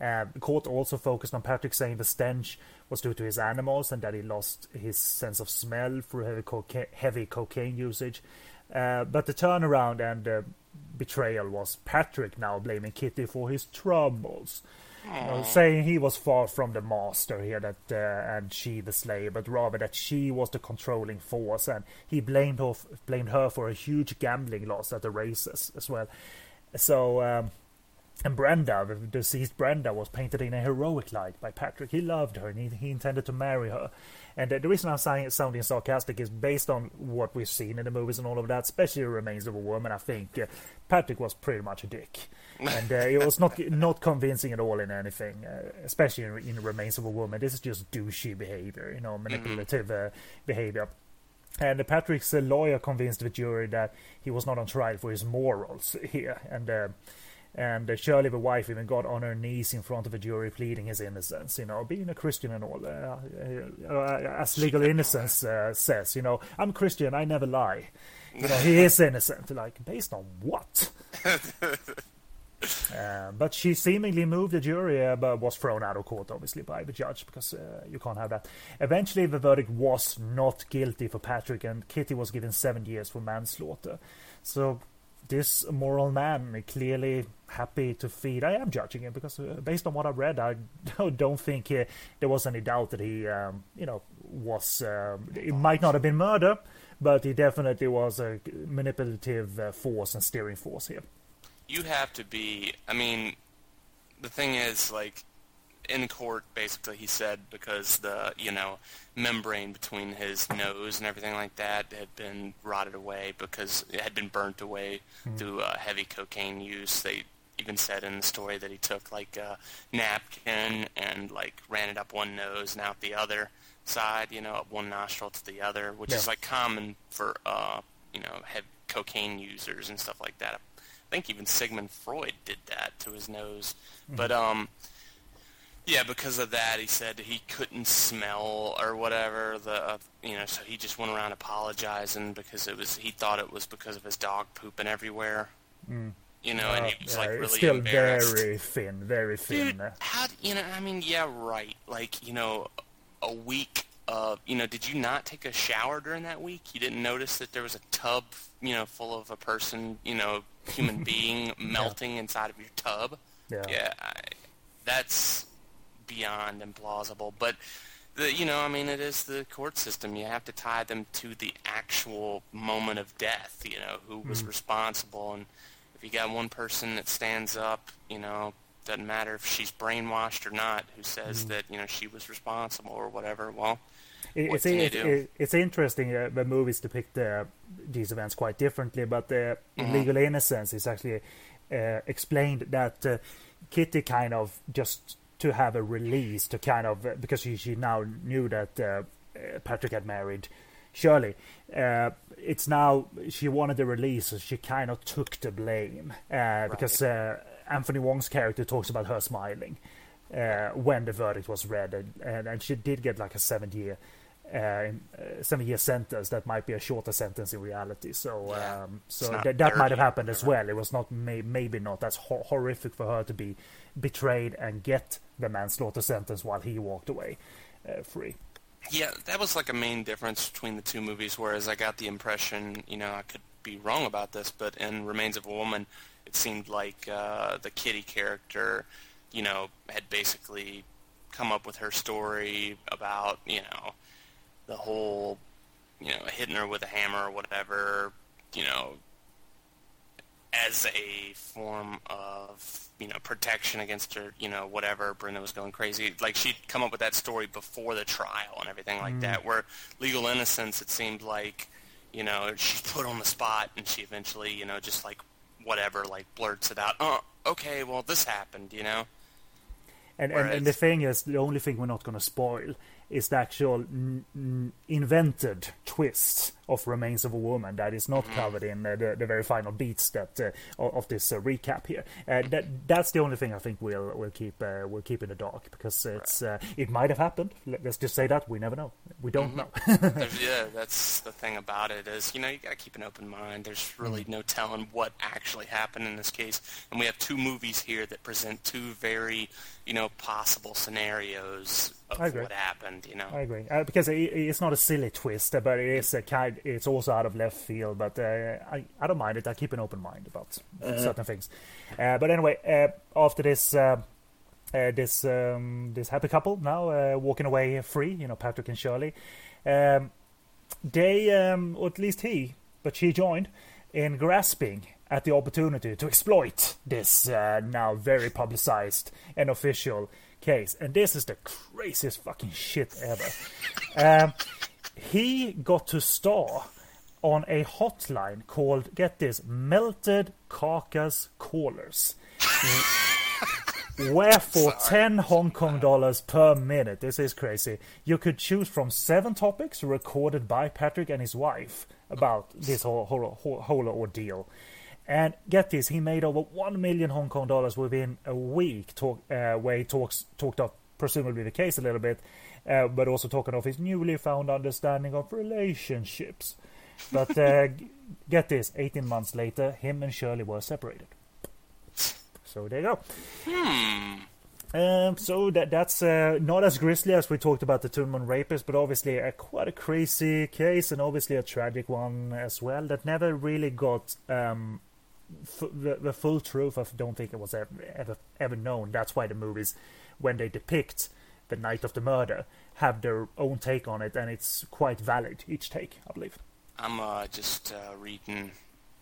Uh, court also focused on Patrick saying the stench was due to his animals and that he lost his sense of smell through heavy, coca- heavy cocaine usage. Uh, but the turnaround and uh, betrayal was Patrick now blaming Kitty for his troubles. Saying he was far from the master here, that uh, and she the slave, but rather that she was the controlling force, and he blamed her, blamed her for a huge gambling loss at the races as well. So, um, and Brenda, the deceased Brenda, was painted in a heroic light by Patrick. He loved her, and he, he intended to marry her. And uh, the reason I'm saying, it sounding sarcastic is based on what we've seen in the movies and all of that, especially the Remains of a Woman. I think uh, Patrick was pretty much a dick, and uh, it was not not convincing at all in anything, uh, especially in, in Remains of a Woman. This is just douchey behavior, you know, manipulative uh, behavior. And Patrick's lawyer convinced the jury that he was not on trial for his morals here, and uh, and uh, Shirley, the wife, even got on her knees in front of the jury, pleading his innocence. You know, being a Christian and all, uh, uh, as legal innocence uh, says. You know, I'm Christian, I never lie. You know, he is innocent. Like, based on what? Uh, but she seemingly moved the jury, uh, but was thrown out of court, obviously, by the judge, because uh, you can't have that. Eventually, the verdict was not guilty for Patrick, and Kitty was given seven years for manslaughter. So, this moral man clearly happy to feed. I am judging him because, uh, based on what I've read, I don't think uh, there was any doubt that he, um, you know, was. Um, it might not have been murder, but he definitely was a manipulative uh, force and steering force here. you have to be i mean the thing is like in court basically he said because the you know membrane between his nose and everything like that had been rotted away because it had been burnt away through uh, heavy cocaine use. They even said in the story that he took like a napkin and like ran it up one nose and out the other side you know up one nostril to the other which is like common for uh you know heavy cocaine users and stuff like that. I think even Sigmund Freud did that to his nose. But um yeah, because of that he said he couldn't smell or whatever the uh, you know, so he just went around apologizing because it was he thought it was because of his dog pooping everywhere. You know, and Uh, he was yeah, like really still very thin, very thin. Dude, how you know? I mean, yeah, right. Like you know, a week of, you know, did you not take a shower during that week? You didn't notice that there was a tub, you know, full of a person, you know, human being melting inside of your tub? Yeah. Yeah, I, that's beyond implausible. But the, you know, I mean, it is the court system. You have to tie them to the actual moment of death. You know, who was responsible, and if you got one person that stands up, you know, doesn't matter if she's brainwashed or not, who says that you know she was responsible or whatever. Well, It- What it's can you it, do? it- it's interesting. Uh, the movies depict uh, these events quite differently, but uh, Mm-hmm. Legal Innocence is actually uh, explained that uh, Kitty kind of just to have a release to kind of uh, because she, she now knew that uh, uh, Patrick had married Shirley. Uh, it's now she wanted the release, so she kind of took the blame uh, because uh, Anthony Wong's character talks about her smiling uh, when the verdict was read, and, and, and she did get like a seven year. Uh, uh, seven year sentence that might be a shorter sentence in reality. So, Yeah. um, so not that might have happened as well. It was not may, maybe not as hor- horrific for her to be betrayed and get the manslaughter sentence while he walked away uh, free. Yeah, that was like a main difference between the two movies. Whereas I got the impression, you know, I could be wrong about this, but in Remains of a Woman, it seemed like uh, the Kitty character, you know, had basically come up with her story about, you know, the whole, you know, hitting her with a hammer or whatever, you know, as a form of you know protection against her you know whatever Brenda was going crazy. Like she'd come up with that story before the trial and everything like that mm. where legal innocence it seemed like you know she's put on the spot and she eventually you know just like whatever like blurts it out. Oh okay well this happened you know? And, and, and the thing is, the only thing we're not going to spoil is the actual invented twist of Remains of a Woman that is not covered in uh, the, the very final beats that uh, of this uh, recap here. Uh, that that's the only thing I think we'll we'll keep uh, we'll keep in the dark because it's uh, it might have happened. Let- Let's just say that we never know. We don't know. Yeah, that's the thing about it is, you know, you gotta keep an open mind. There's really no telling what actually happened in this case, and we have two movies here that present two very, you know, possible scenarios of what happened. You know, I agree uh, because it, it's not a silly twist, but it is a kind. It's also out of left field, but uh, I I don't mind it. I keep an open mind about certain things. Uh, but anyway, uh, after this. Uh, uh, this um, this happy couple now uh, walking away free, you know Patrick and Shirley. Um, they, um, or at least he, but she joined in grasping at the opportunity to exploit this uh, now very publicized and official case. And this is the craziest fucking shit ever. he got to star on a hotline called, get this, Melted Carcass Callers. Where for 10 Hong Kong dollars per minute, this is crazy, you could choose from seven topics recorded by Patrick and his wife about this whole, whole, whole, whole ordeal. And get this, he made over 1 million Hong Kong dollars within a week, talk, uh, where he talks, talked of presumably the case a little bit, uh, but also talking of his newly found understanding of relationships. But uh, get this, 18 months later, him and Shirley were separated. So there you go. Um, so that that's uh, not as grisly as we talked about the Tuen Mun rapist, but obviously a quite a crazy case and obviously a tragic one as well that never really got um, f- the, the full truth. I don't think it was ever, ever ever known. That's why the movies, when they depict the night of the murder, have their own take on it, and it's quite valid each take, I believe. I'm uh, just uh, reading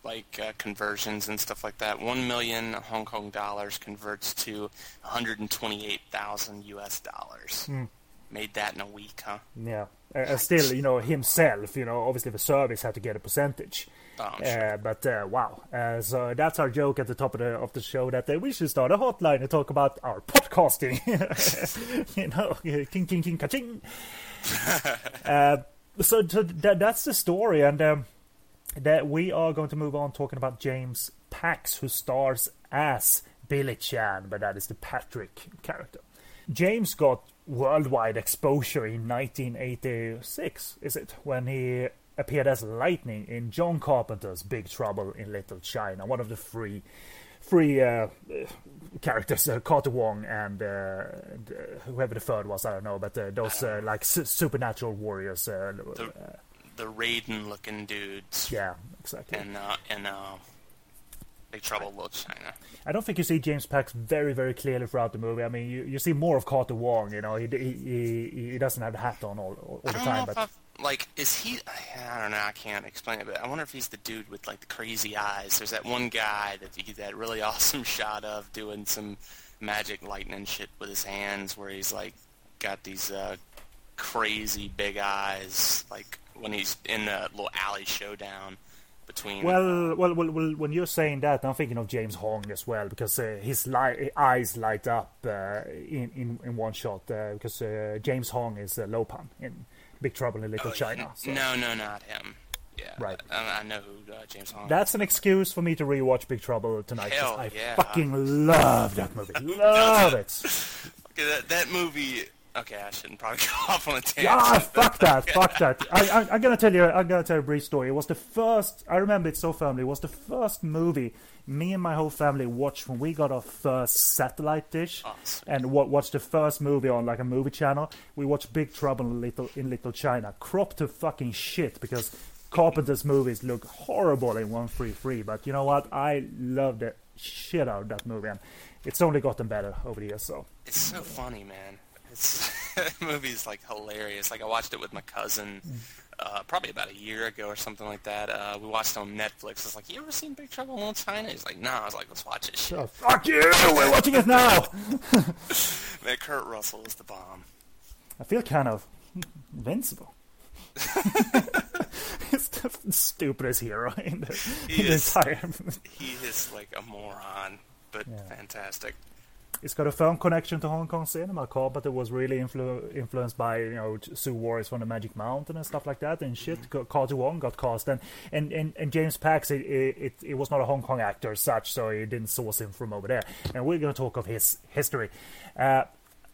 like uh, conversions and stuff like that. One million Hong Kong dollars converts to 128,000 U.S. dollars. Hmm. Made that in a week, huh? Yeah, uh, still, you know, himself, you know, obviously the service had to get a percentage. Oh, sure. Uh, but uh, wow, uh, so that's our joke at the top of the of the show that we should start a hotline and talk about our podcasting. you know, king king king ka-ching. uh, so so that, that's the story, and um, that we are going to move on talking about James Pax, who stars as Billy Chan, but that is the Patrick character. James got worldwide exposure in 1986, is it? When he appeared as Lightning in John Carpenter's Big Trouble in Little China, one of the three three uh, characters, uh, Carter Wong and, uh, uh, whoever the third was, I don't know, but uh, those uh, like su- supernatural warriors. Uh, The, uh, the Raiden-looking dudes. yeah, exactly. And uh, and uh, Big Trouble in Little China. I don't think you see James Pax very, very clearly throughout the movie. I mean, you, you see more of Carter Wong. You know, he he, he, he doesn't have the hat on all, all, all the time, but I've, like is he? I don't know. I can't explain it, but I wonder if he's the dude with like the crazy eyes. There's that one guy that you get that really awesome shot of doing some magic lightning shit with his hands, where he's like got these uh, crazy big eyes, like when he's in the little alley showdown between. Well, well, well, well, when you're saying that, I'm thinking of James Hong as well because uh, his li- eyes light up uh, in, in in one shot uh, because uh, James Hong is uh, Lopan in Big Trouble in Little Oh, China. so- No, no, not him. Yeah, Right. I, I know who uh, James Hong. That's an excuse for me to rewatch Big Trouble tonight. Hell I yeah. fucking love that movie. Love it. Okay, that, that movie. Okay, I shouldn't probably go off on a tangent. Ah, fuck that, fuck that. I, I, I'm gonna tell you, I'm gonna tell you a brief story. It was the first, I remember it so firmly, it was the first movie me and my whole family watched when we got our first satellite dish Awesome. and wa- watched the first movie on like a movie channel. We watched Big Trouble in Little, in Little China, cropped to fucking shit because Carpenter's movies look horrible in 133, but you know what? I love the shit out of that movie and it's only gotten better over the years, so. It's so funny, man. It's that movie's like hilarious. Like I watched it with my cousin, mm. Uh, probably about a year ago or something like that. Uh, we watched on Netflix. I was like, "You ever seen Big Trouble in Little China?" He's like, "No." I was like, "Let's watch it." Shit. Oh, fuck you! We're watching it now! Man, Kurt Russell is the bomb. I feel kind of invincible. He's the stupidest hero in the, He in is. entire. He is like a moron, but Yeah. fantastic. It's got a firm connection to Hong Kong cinema. Carpenter was really influ- influenced by you know Zu Warriors from the Magic Mountain and stuff like that and shit. Mm-hmm. Carter Wong got cast and and, and, and James Pax it, it it was not a Hong Kong actor as such, so he didn't source him from over there. And we're going to talk of his history. Uh,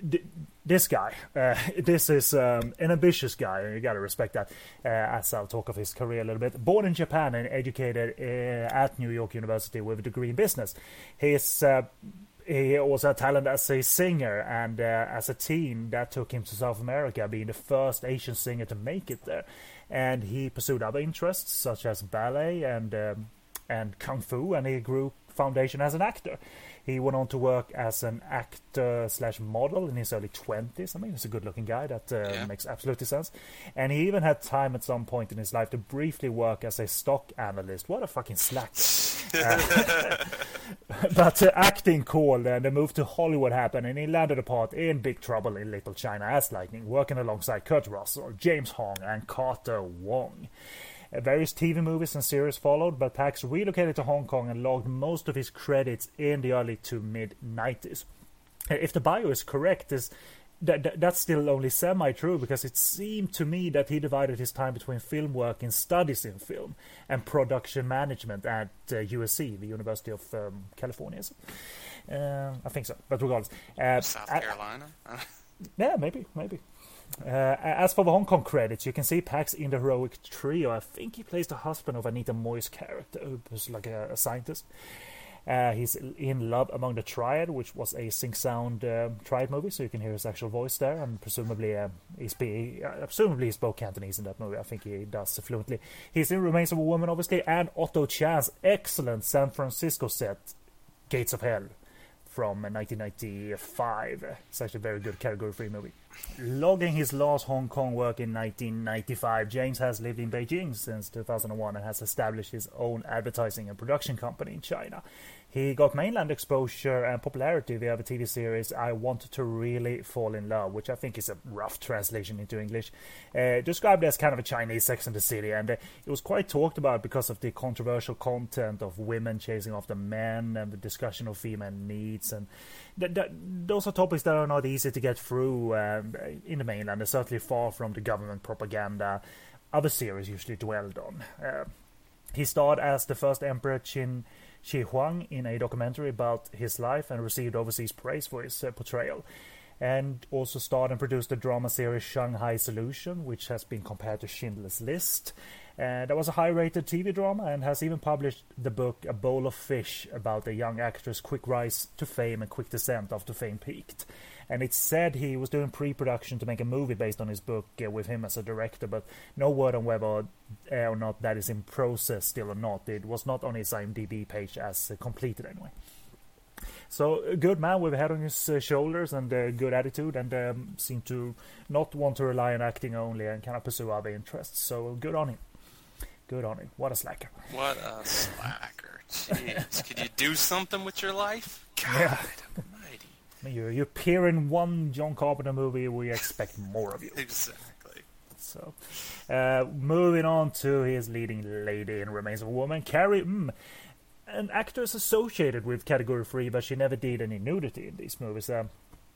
th- this guy, uh, this is um, an ambitious guy, and you got to respect that. Uh, as I'll talk of his career a little bit. Born in Japan and educated uh, at New York University with a degree in business. His uh, he also had talent as a singer, and uh, as a teen, that took him to South America, being the first Asian singer to make it there. And he pursued other interests such as ballet and um, and kung fu, and he grew foundation as an actor. He went on to work as an actor slash model in his early twenties. I mean, he's a good-looking guy. That uh, Yeah. makes absolutely sense. And he even had time at some point in his life to briefly work as a stock analyst. What a fucking slacker! but uh, acting called and the move to Hollywood happened, and he landed a part in Big Trouble in Little China as Lightning, working alongside Kurt Russell, James Hong, and Carter Wong. Uh, various TV movies and series followed, but Pax relocated to Hong Kong and logged most of his credits in the early to mid 90s. Uh, If the bio is correct, is that, that that's still only semi-true because it seemed to me that he divided his time between film work and studies in film and production management at uh, USC, the University of um, California. Uh, I think so, but regardless, uh, South I- Carolina. yeah, maybe, maybe. Uh, as for the Hong Kong credits, you can see Pax in the heroic trio. I think he plays the husband of Anita Mui's character, who's like a, a scientist. Uh, he's in Love Among the Triad, which was a sync sound um, Triad movie, so you can hear his actual voice there, and presumably um, he's be, uh, presumably he spoke Cantonese in that movie. I think he does fluently. He's in Remains of a Woman, obviously, and Otto Chan's excellent San Francisco set, Gates of Hell, from 1995. It's actually a very good category three movie. Logging his last Hong Kong work in 1995, James has lived in Beijing since 2001 and has established his own advertising and production company in China. He got mainland exposure and popularity via the TV series I Want to Really Fall in Love, which I think is a rough translation into English. Uh, described as kind of a Chinese Sex and the City, and uh, it was quite talked about because of the controversial content of women chasing after men and the discussion of female needs. And th- th- those are topics that are not easy to get through um, in the mainland. They're certainly far from the government propaganda other series usually dwelled on. Uh, he starred as the first Emperor Qin Shi Huang in a documentary about his life and received overseas praise for his uh, portrayal. and also starred and produced the drama series Shanghai Solution, which has been compared to Schindler's List. Uh, that was a high-rated TV drama and has even published the book A Bowl of Fish about a young actor's quick rise to fame and quick descent after fame peaked. And it's said he was doing pre-production to make a movie based on his book uh, with him as a director, but no word on whether uh, or not that is in process still or not. It was not on his IMDb page as uh, completed anyway. So a good man with a head on his uh, shoulders and a good attitude, and um, seemed to not want to rely on acting only and kind of pursue other interests. So good on him. Good on him. What a slacker. What a slacker. Jeez. Could you do something with your life? God Yeah. Almighty. I mean, you you appear in one John Carpenter movie, we expect more of you. Exactly. So, uh, moving on to his leading lady in Remains of a Woman, Carrie. Mm, an actress associated with Category 3, but she never did any nudity in these movies. Um,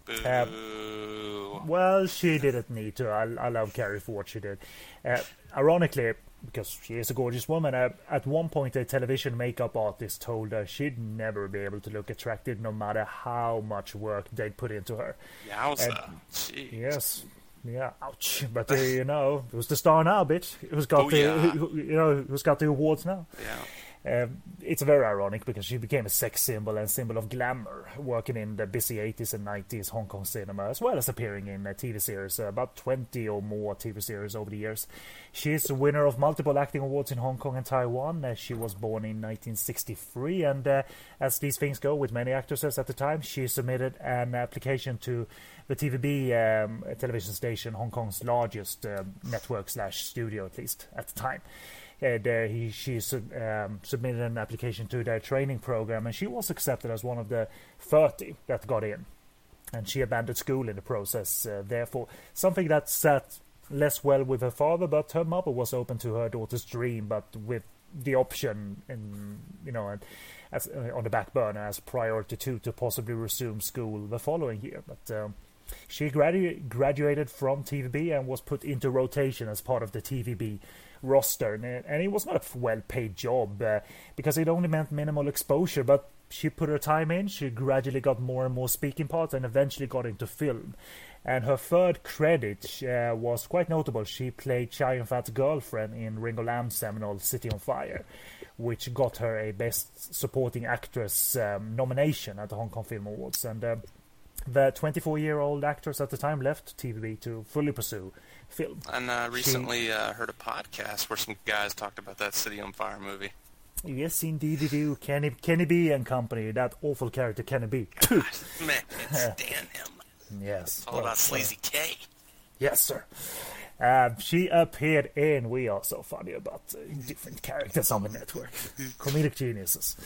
Boo. well, she didn't need to. I, I love Carrie for what she did. Uh, ironically, because she is a gorgeous woman, uh, at one point a television makeup artist told her she'd never be able to look attractive no matter how much work they'd put into her. Yowza. Jeez. Yes. Yeah, ouch. But uh, you know, it was the star now, bitch. Who's got the Booyah. who, who- you know who's got the awards now? Yeah. Um, it's very ironic because she became a sex symbol and symbol of glamour, working in the busy 80s and 90s Hong Kong cinema, as well as appearing in uh, TV series, uh, about 20 or more TV series over the years. She is a winner of multiple acting awards in Hong Kong and Taiwan. Uh, she was born in 1963, and uh, as these things go with many actresses at the time, she submitted an application to the TVB um, television station, Hong Kong's largest um, network slash studio, at least at the time and uh, he she um, submitted an application to their training program, and she was accepted as one of the 30 that got in. And she abandoned school in the process, uh, therefore something that sat less well with her father, but her mother was open to her daughter's dream, but with the option, in you know, as uh, on the back burner as priority two to possibly resume school the following year, but. Um, she gradu- graduated from TVB and was put into rotation as part of the TVB roster, and it, was not a well-paid job uh, because it only meant minimal exposure. But she put her time in. She gradually got more and more speaking parts, and eventually got into film. And her third credit uh, was quite notable. She played Chow Yun-fat's girlfriend in Ringo Lam's seminal "City on Fire," which got her a Best Supporting Actress um, nomination at the Hong Kong Film Awards. And uh, the 24-year-old actress at the time left TVB to fully pursue film. And uh, recently uh, heard a podcast where some guys talked about that City on Fire movie. Yes, indeed, they do. Kenny, Kenny B and company. That awful character, Kenny B. Man, can't stand him. yes. All well, about Sleazy K. Yes, sir. Um, she appeared in We Are So Funny about uh, different characters on the network. Comedic geniuses.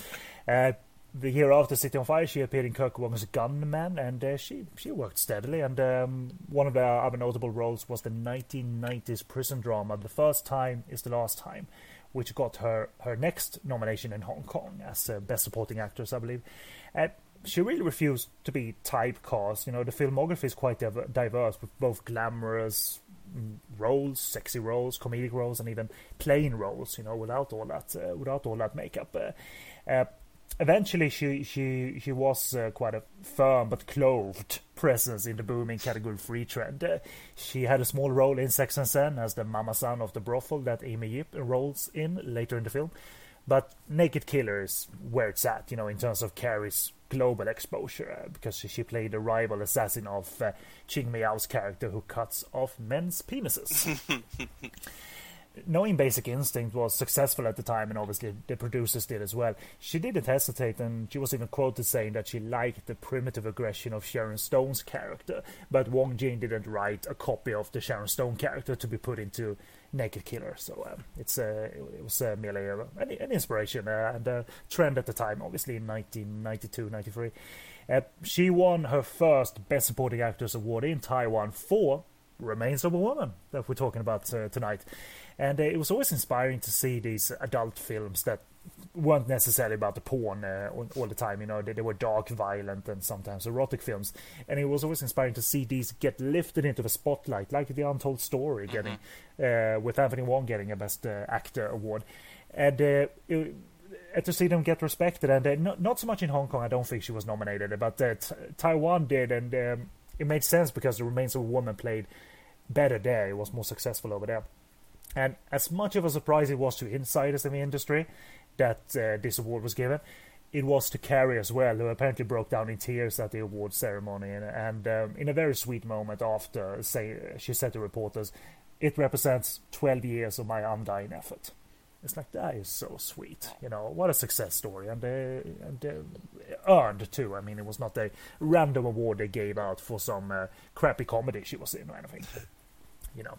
Uh, the year after City on Fire, she appeared in Kirk Wong's Gunman, and uh, she she worked steadily. And um, one of her other notable roles was the 1990s prison drama "The First Time Is the Last Time," which got her her next nomination in Hong Kong as uh, Best Supporting Actress, I believe. Uh, she really refused to be typecast. You know, the filmography is quite diverse with both glamorous mm, roles, sexy roles, comedic roles, and even plain roles. You know, without all that, uh, without all that makeup. Uh, uh, eventually, she she she was uh, quite a firm but clothed presence in the booming category free trend. Uh, she had a small role in Sex and Zen as the mama son of the brothel that Amy Yip rolls in later in the film. But Naked Killer is where it's at, you know, in terms of Carrie's global exposure, uh, because she, she played the rival assassin of uh, Chingmy Yau's character who cuts off men's penises. Knowing Basic Instinct was successful at the time, and obviously the producers did as well, she didn't hesitate, and she was even quoted saying that she liked the primitive aggression of Sharon Stone's character, but Wong Jing didn't write a copy of the Sharon Stone character to be put into Naked Killer. So um, it's uh, it was uh, merely a, an, an inspiration uh, and a trend at the time, obviously in 1992, 93. Uh, she won her first Best Supporting Actress award in Taiwan for Remains of a Woman that we're talking about uh, tonight. And uh, it was always inspiring to see these adult films that weren't necessarily about the porn uh, all, the time. You know, they, they were dark, violent, and sometimes erotic films. And it was always inspiring to see these get lifted into the spotlight, like The Untold Story, getting uh, with Anthony Wong getting a Best uh, Actor award. And uh, it, uh, to see them get respected, and uh, not not so much in Hong Kong. I don't think she was nominated, but uh, t- Taiwan did, and um, it made sense because the remains of a woman played better there. It was more successful over there. And as much of a surprise it was to insiders in the industry that uh, this award was given, it was to Carrie as well, who apparently broke down in tears at the award ceremony. And, and um, in a very sweet moment after, say, she said to reporters, "It represents 12 years of my undying effort." It's like that is so sweet, you know. What a success story, and, uh, and uh, earned too. I mean, it was not a random award they gave out for some uh, crappy comedy she was in or anything. You know,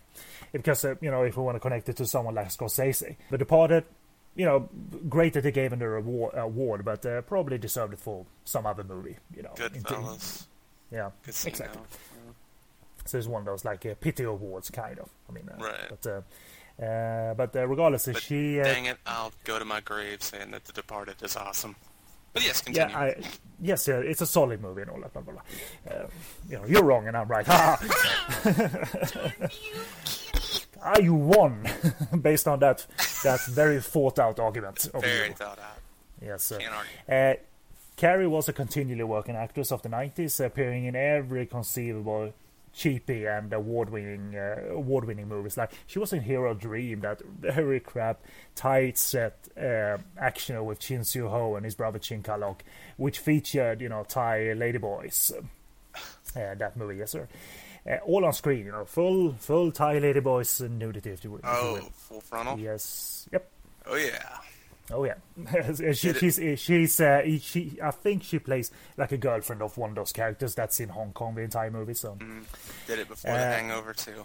because uh, you know if we want to connect it to someone like Scorsese, The Departed, you know, great that they gave him the award, award but uh, probably deserved it for some other movie. You know, Goodfellas. Yeah, exactly. So it's one of those like uh, pity awards, kind of. I mean, uh, Right. But uh, uh, but uh, regardless, But she. Uh, dang it, I'll go to my grave saying that The Departed is awesome. But yes, yeah, continue. I, yes, yeah, it's a solid movie and all that. Blah, blah, blah. Uh, you know, you're wrong and I'm right. ah, you won based on that that very thought out argument. Of Very you. thought out. Yes, argue. Uh, Carrie was a continually working actress of the 90s, appearing in every conceivable cheapy and award-winning uh, award-winning movies. Like she was in Hero Dream, that very crap tight set uh, action with Chin Siu-ho and his brother Chin Kalok, which featured you know Thai ladyboys. Uh, that movie, yes sir. Uh, all on screen, you know, full full Thai ladyboys and nudity, if you will. Oh, full frontal? yes, yep. Oh, yeah. Oh yeah, she, she's she's uh, she. I think she plays like a girlfriend of one of those characters that's in Hong Kong the entire movie. So Did it before Uh, The Hangover, too.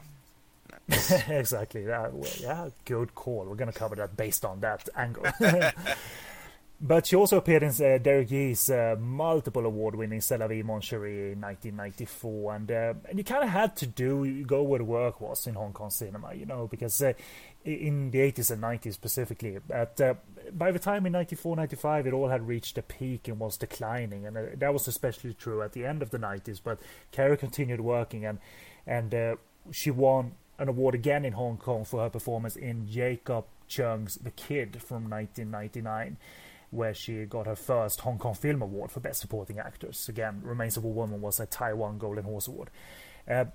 exactly, that, well, yeah, good call. We're gonna cover that based on that angle. but she also appeared in uh, Derek Yee's uh, multiple award-winning C'est la vie, mon chéri in 1994, and uh, and you kind of had to do go where the work was in Hong Kong cinema, you know, because uh, in the 80s and 90s specifically, but uh, by the time in 94, 95, it all had reached a peak and was declining, and uh, that was especially true at the end of the 90s. But Carrie continued working, and and uh, she won an award again in Hong Kong for her performance in Jacob Cheung's The Kid from 1999, where she got her first Hong Kong Film Award for Best Supporting Actress. Again, Remains of a Woman was a Taiwan Golden Horse Award. Uh,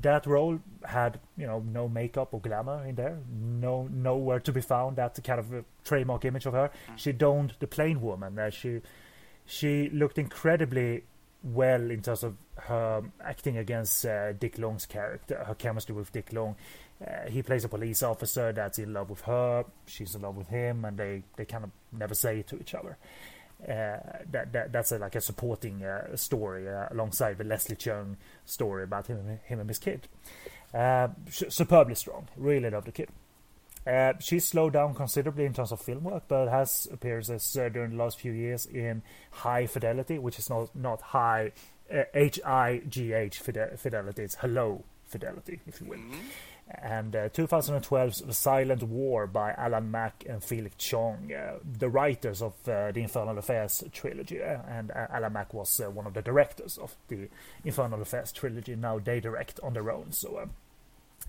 that role had, you know, no makeup or glamour in there, no nowhere to be found. That kind of a trademark image of her. She donned the plain woman. Uh, she she looked incredibly well in terms of her acting against uh, Dick Long's character, her chemistry with Dick Long. Uh, he plays a police officer that's in love with her, she's in love with him, and they, they kind of never say it to each other. Uh, that, that that's a, like a supporting uh, story uh, alongside the Leslie Cheung story about him, him and his kid. Superbly strong, really love the kid. Uh, she's slowed down considerably in terms of film work, but has appearances uh, during the last few years in High Fidelity, which is not not high H I G H fidelity. It's Hello Fidelity, if you will. And uh, 2012's Silent War by Alan Mak and Felix Chong, uh, the writers of uh, the Infernal Affairs trilogy. Uh, and uh, Alan Mak was uh, one of the directors of the Infernal Affairs trilogy. Now they direct on their own. So.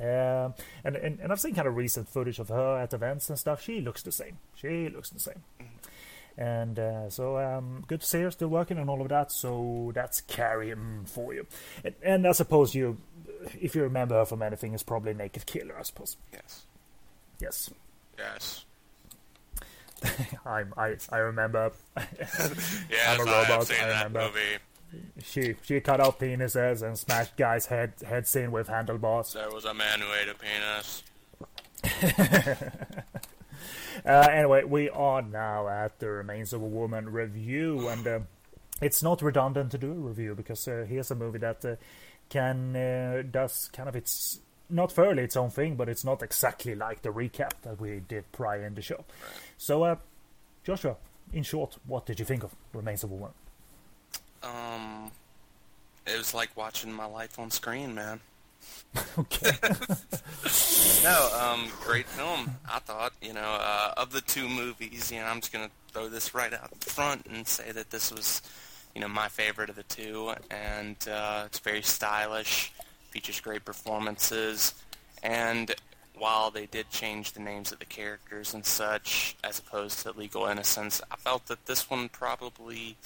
Um, and, and and I've seen kind of recent footage of her at events and stuff. She looks the same. She looks the same. And uh, so um, good to see her still working on all of that. So that's Carrie mm, for you. And, and I suppose you, if you remember her from anything, is probably Naked Killer. I suppose. Yes. Yes, Yes. I'm. I I remember. Yes, a I robot, I that remember. movie. She she cut off penises and smashed guys' head heads in with handlebars. There was a man who ate a penis. Uh, anyway, we are now at the Remains of a Woman review, and uh, it's not redundant to do a review because uh, here's a movie that uh, can uh, does kind of its not fairly its own thing, but it's not exactly like the recap that we did prior in the show. So, uh, Joshua, in short, what did you think of Remains of a Woman? Um, it was like watching my life on screen, man. Okay. No, um, great film. I thought, you know, uh, of the two movies, you know, I'm just gonna throw this right out front and say that this was, you know, my favorite of the two, and uh, it's very stylish, features great performances, and while they did change the names of the characters and such, as opposed to Legal Innocence, I felt that this one probably,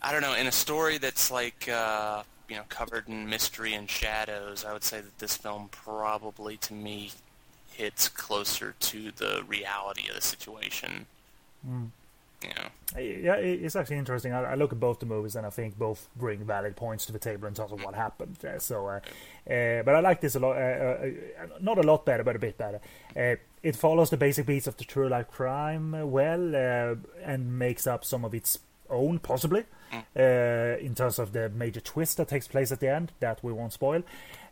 I don't know, in a story that's like, uh, you know covered in mystery and shadows, I would say that this film probably to me hits closer to the reality of the situation. Mm. Yeah. Yeah, it's actually interesting. I, I, look at both the movies and I think both bring valid points to the table in terms of what happened. Uh, so, uh, uh, but I like this a lot. Uh, uh, not a lot better, but a bit better. Uh, it follows the basic beats of the true life crime well and makes up some of its own, possibly, mm. in terms of the major twist that takes place at the end that we won't spoil.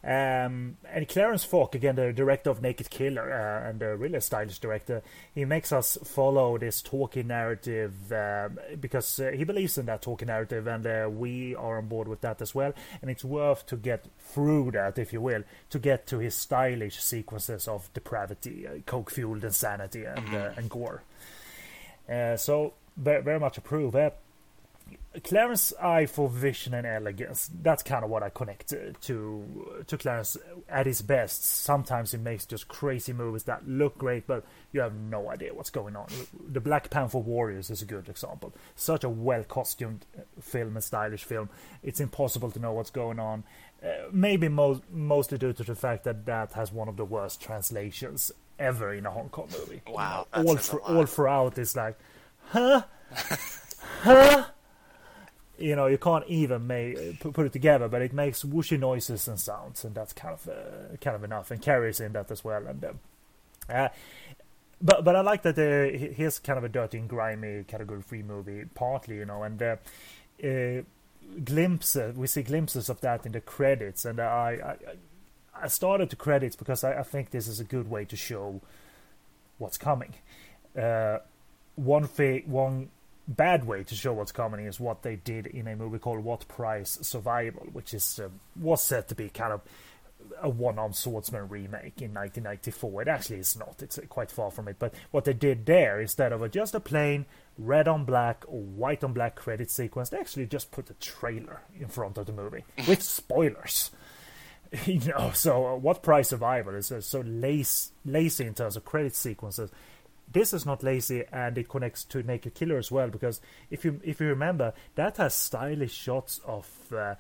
Um, and Clarence Fok, again, the director of Naked Killer, uh, and a really stylish director, he makes us follow this talking narrative uh, because uh, he believes in that talking narrative, and uh, we are on board with that as well. And it's worth to get through that, if you will, to get to his stylish sequences of depravity, uh, coke fueled insanity, and, uh, mm-hmm. and gore. so, very, very much approve. Clarence's eye for vision and elegance. That's kind of what I connect to, to to Clarence at his best. Sometimes he makes just crazy movies that look great, but you have no idea what's going on. The Black Panther Warriors is a good example. Such a well costumed film and stylish film. It's impossible to know what's going on. Uh, maybe mo- mostly due to the fact that that has one of the worst translations ever in a Hong Kong movie. Wow, all for, all throughout is like, huh, huh you know you can't even make put it together but it makes whooshy noises and sounds and that's kind of uh, kind of enough and carries in that as well and uh, uh but but I like that uh, here's kind of a dirty and grimy category free movie partly you know and uh, uh, glimpses we see glimpses of that in the credits and I I, I started the credits because I, I, think this is a good way to show what's coming. One thing one bad way to show what's coming is what they did in a movie called What Price Survival, which is uh, was said to be kind of a one-armed swordsman remake in 1994. It actually is not. It's uh, quite far from it. But what they did there, instead of a, just a plain red on black or white on black credit sequence, they actually just put a trailer in front of the movie with spoilers. you know, so uh, what price survival is uh, so lazy, lazy in terms of credit sequences this is not lazy and it connects to Naked Killer as well because if you if you remember that has stylish shots of uh,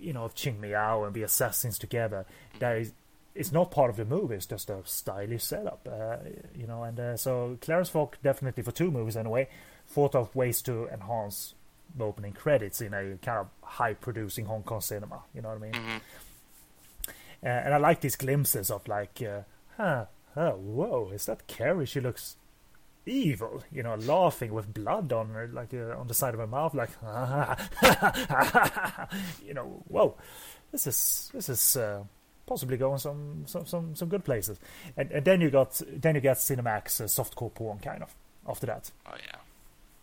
you know of Chingmy Yau and the assassins together. That is it's not part of the movie. It's just a stylish setup, uh, you know. And uh, so Clarence Fok definitely for two movies anyway thought of ways to enhance the opening credits in a kind of high producing Hong Kong cinema. You know what I mean? Mm-hmm. Uh, and I like these glimpses of like, uh, huh, oh, whoa, is that Carrie? She looks evil, you know, laughing with blood on her, like uh, on the side of her mouth, like, you know, whoa, this is this is uh, possibly going some, some some some good places. And, and then you got then you get Cinemax uh, softcore porn kind of after that. Oh yeah.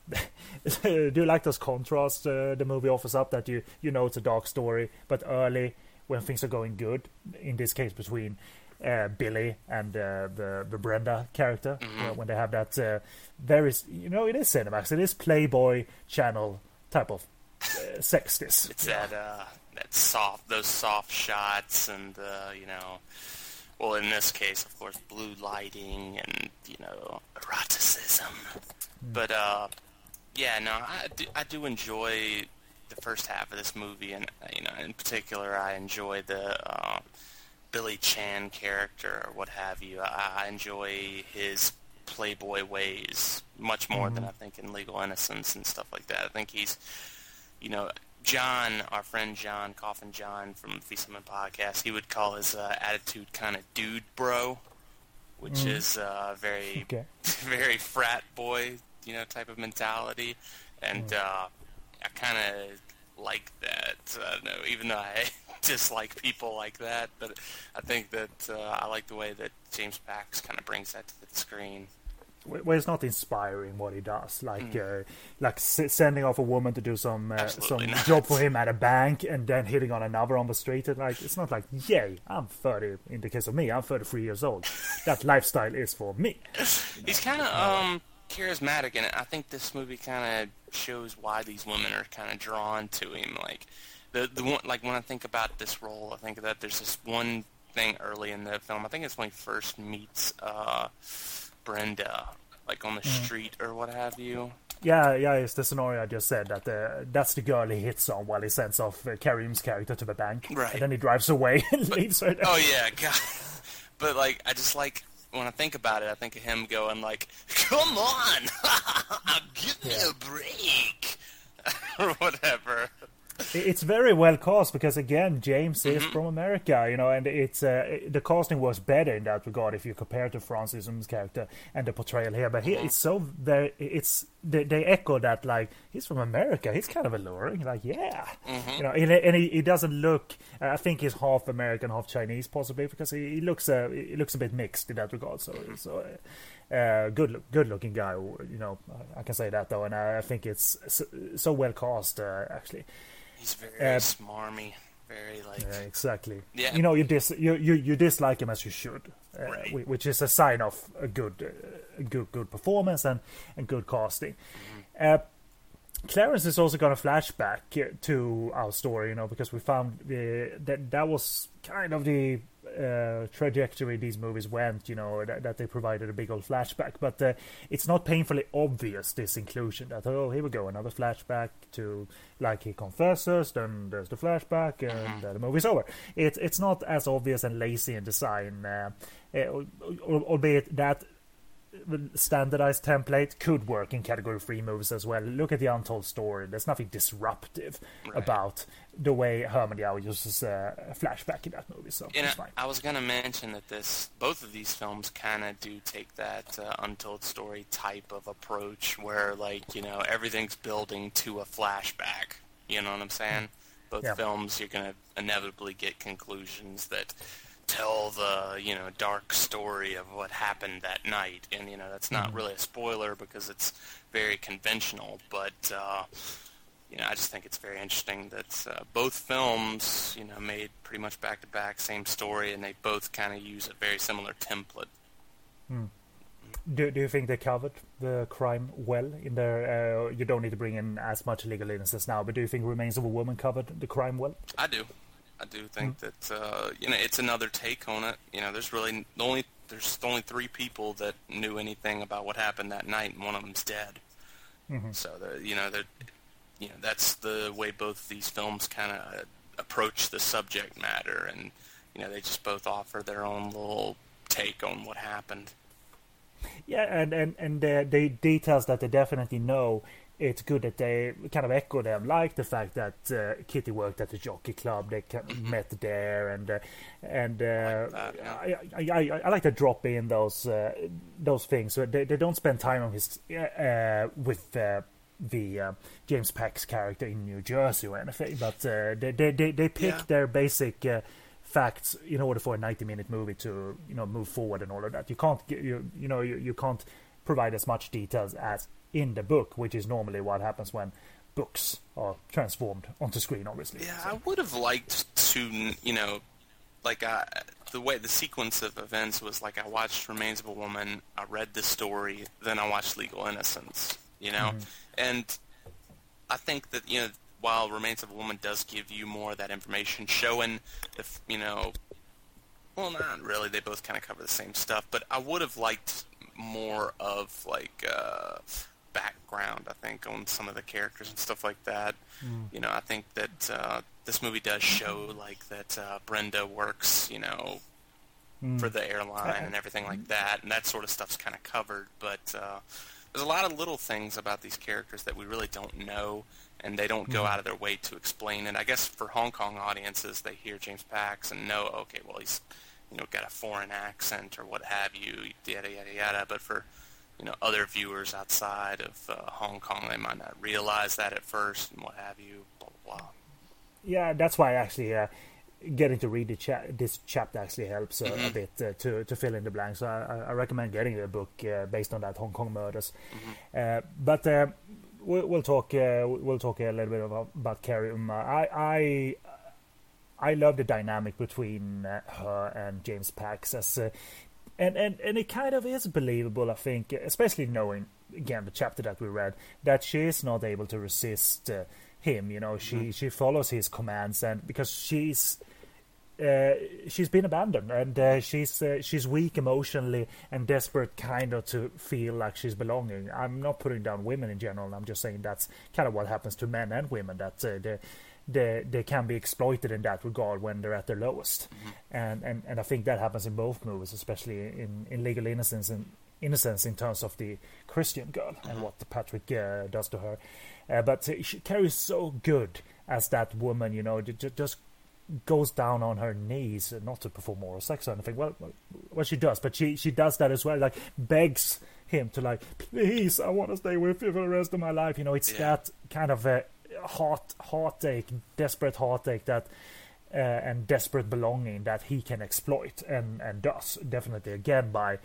Do you like those contrasts uh, the movie offers up? That you you know it's a dark story, but early when things are going good. In this case, between uh, Billy and uh, the the Brenda character mm-hmm. when they have that uh, very you know it is Cinemax it is Playboy channel type of uh, sex this it's that uh, that soft those soft shots and uh, you know well in this case of course blue lighting and you know eroticism mm. but uh yeah no I do, I do enjoy the first half of this movie and you know in particular I enjoy the uh, Billy Chan character or what have you. I, I enjoy his playboy ways much more mm-hmm. than I think in Legal Innocence and stuff like that. I think he's, you know, John, our friend John, Coffin John from the Summon podcast, he would call his uh, attitude kind of dude bro, which mm. is uh, very, okay. very frat boy, you know, type of mentality. And mm. uh, I kind of like that. Uh, know, even though I dislike people like that, but I think that uh, I like the way that James Pax kind of brings that to the screen. Well, it's not inspiring what he does, like mm. uh, like s- sending off a woman to do some uh, some not. job for him at a bank and then hitting on another on the street. And like it's not like, yay, I'm 30. In the case of me, I'm 33 years old. that lifestyle is for me. He's kind of um charismatic, and I think this movie kind of shows why these women are kind of drawn to him. Like the the one like when I think about this role, I think that there's this one thing early in the film. I think it's when he first meets uh, Brenda, like on the mm. street or what have you. Yeah, yeah, it's the scenario I just said that uh, that's the girl he hits on while he sends off uh, Carrie Ng's character to the bank, Right. and then he drives away and leaves her. There. Oh yeah, God. But like, I just like when I think about it, I think of him going like, "Come on, give me Yeah. a break," or whatever. It's very well cast because again, James is Mm-hmm. from America, you know, and it's uh, the casting was better in that regard if you compare to Francis character and the portrayal here. But here, Mm-hmm. it's so very, it's they, they echo that like he's from America, he's kind of alluring, like yeah, Mm-hmm. you know, and, and he, he doesn't look. Uh, I think he's half American, half Chinese, possibly because he, he looks uh, he looks a bit mixed in that regard. So Mm-hmm. so. Uh, uh, good, look- good looking guy. You know, I can say that though, and I think it's so, so well cast. Uh, actually, He's very Uh, smarmy, very like. yeah, exactly. Yeah. You know, you dis you, you you dislike him as you should, uh, Right. which is a sign of a good, uh, good, good performance and and good casting. Mm-hmm. Uh, Clarence is also going to flashback uh, to our story, you know, because we found the, that that was kind of the uh, trajectory these movies went, you know, that, that they provided a big old flashback. But uh, it's not painfully obvious this inclusion that oh here we go another flashback to like he confesses, then there's the flashback, and uh, the movie's over. It's it's not as obvious and lazy in design, uh, uh, al- albeit that standardized template could work in category three movies as well. Look at the Untold Story. There's nothing disruptive Right. about the way Herman Yau uses uh, a flashback in that movie. So You know, it's fine. I was gonna mention that this, both of these films, kind of do take that uh, untold story type of approach, where like you know everything's building to a flashback. You know what I'm saying? Both Yeah. films, you're gonna inevitably get conclusions that tell the you know dark story of what happened that night, and you know that's not really a spoiler because it's very conventional, but. Uh, you know, I just think it's very interesting that uh, both films, you know, made pretty much back to back, same story, and they both kind of use a very similar template. Do, do you think they covered the crime well in there? Uh, you don't need to bring in as much legal innocence now, but do you think Remains of a Woman covered the crime well? I do, I do think that uh, you know it's another take on it. You know, there's really the only there's only three people that knew anything about what happened that night, and one of them's dead. So the you know that you know that's the way both these films kind of approach the subject matter, and you know they just both offer their own little take on what happened. Yeah, and and and uh, the details that they definitely know. It's good that they kind of echo them, like the fact that uh, Kitty worked at the jockey club. They met there, and uh, and uh, that, yeah. I, I, I, I like to drop in those uh, those things. So they, they don't spend time on his uh, with uh, the uh, James Pax's character in New Jersey or anything, but uh, they, they they pick Yeah. their basic. Uh, facts in order for a 90 minute movie to you know move forward and all of that you can't you you know you, you can't provide as much details as in the book which is normally what happens when books are transformed onto screen obviously Yeah, So- I would have liked to, you know, like I, the way the sequence of events was like I watched Remains of a Woman, I read the story, then I watched Legal Innocence, you know, and I think that you know while Remains of a Woman does give you more of that information, showing if you know, well, not really, they both kind of cover the same stuff, but I would have liked more of like. Uh, background I think on some of the characters and stuff like that. You know I think that uh, this movie does show like that uh, Brenda works you know for the airline and everything like that and that sort of stuff's kind of covered but uh, there's a lot of little things about these characters that we really don't know and they don't go out of their way to explain it. I guess for Hong Kong audiences they hear James Pax and know okay well he's you know got a foreign accent or what have you yada yada yada but for you know other viewers outside of uh, Hong Kong. They might not realize that at first and what have you blah blah blah. Yeah that's why actually uh, getting to read the cha- this chapter actually helps uh, Mm-hmm. a bit uh, to to fill in the blanks. So I, I- recommend getting the book uh, based on that Hong Kong murders. Mm-hmm. uh, but we'll, we'll talk uh, we'll talk a little bit about, about Carrie Uma I I I love the dynamic between uh, her and James Pax as uh, and, and and it kind of is believable I think especially knowing again the chapter that we read that she is not able to resist uh, him you know she she follows his commands and because she's uh, she's been abandoned and uh, she's uh, she's weak emotionally and desperate kind of to feel like she's belonging. I'm not putting down women in general. I'm just saying that's kind of what happens to men and women that uh, they, they they can be exploited in that regard when they're at their lowest. Mm-hmm. And, and and I think that happens in both movies, especially in, in Legal Innocence and Innocence in terms of the Christian girl mm-hmm. and what Patrick uh, does to her. Uh, but she carries so good as that woman, you know, just goes down on her knees, not to perform oral sex or anything. Well, well, she does, but she she does that as well. Like begs him to like, please, I want to stay with you for the rest of my life. You know, it's yeah. that kind of a heart heartache, desperate heartache that. Uh, and desperate belonging that he can exploit and, and does definitely again by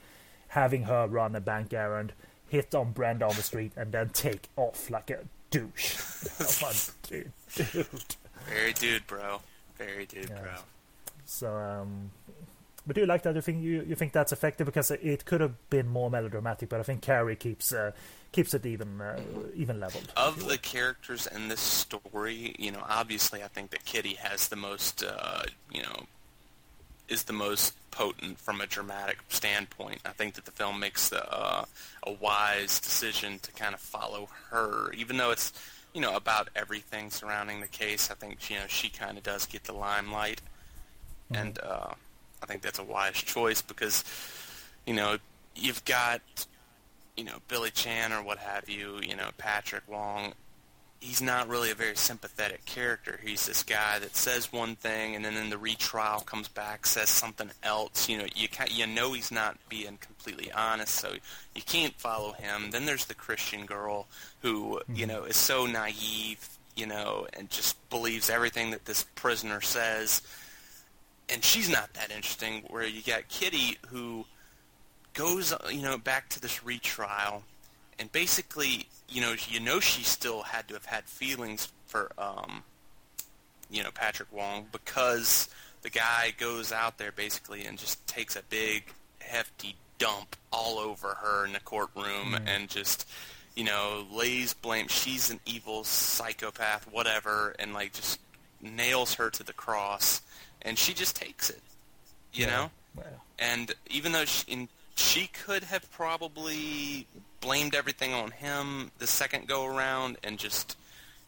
having her run a bank errand, hit on Brenda on the street, and then take off like a douche. dude, dude. Very dude, bro. Very dude, yeah. bro. So, um, but do you like that? You think you, you think that's effective because it could have been more melodramatic, but I think Carrie keeps uh, keeps it even uh, even leveled. Of the characters in this story, you know, obviously, I think that Kitty has the most, uh, you know, is the most potent from a dramatic standpoint. I think that the film makes the, uh, a wise decision to kind of follow her, even though it's you know, about everything surrounding the case. I think you know she kind of does get the limelight, mm-hmm. and uh, I think that's a wise choice because you know you've got you know Billy Chan or what have you, you know Patrick Wong, he's not really a very sympathetic character. He's this guy that says one thing and then in the retrial comes back says something else. You know, you can you know he's not being completely honest, so you can't follow him. Then there's the Christian girl who mm-hmm. you know is so naive, you know, and just believes everything that this prisoner says. And she's not that interesting. Where you got Kitty who goes, you know, back to this retrial and basically, you know, you know she still had to have had feelings for, um, you know, Patrick Wong because the guy goes out there basically and just takes a big, hefty dump all over her in the courtroom mm. and just, you know, lays blame. She's an evil psychopath, whatever, and like just nails her to the cross, and she just takes it, you yeah. know. And even though she, in, she could have probably blamed everything on him the second go around and just,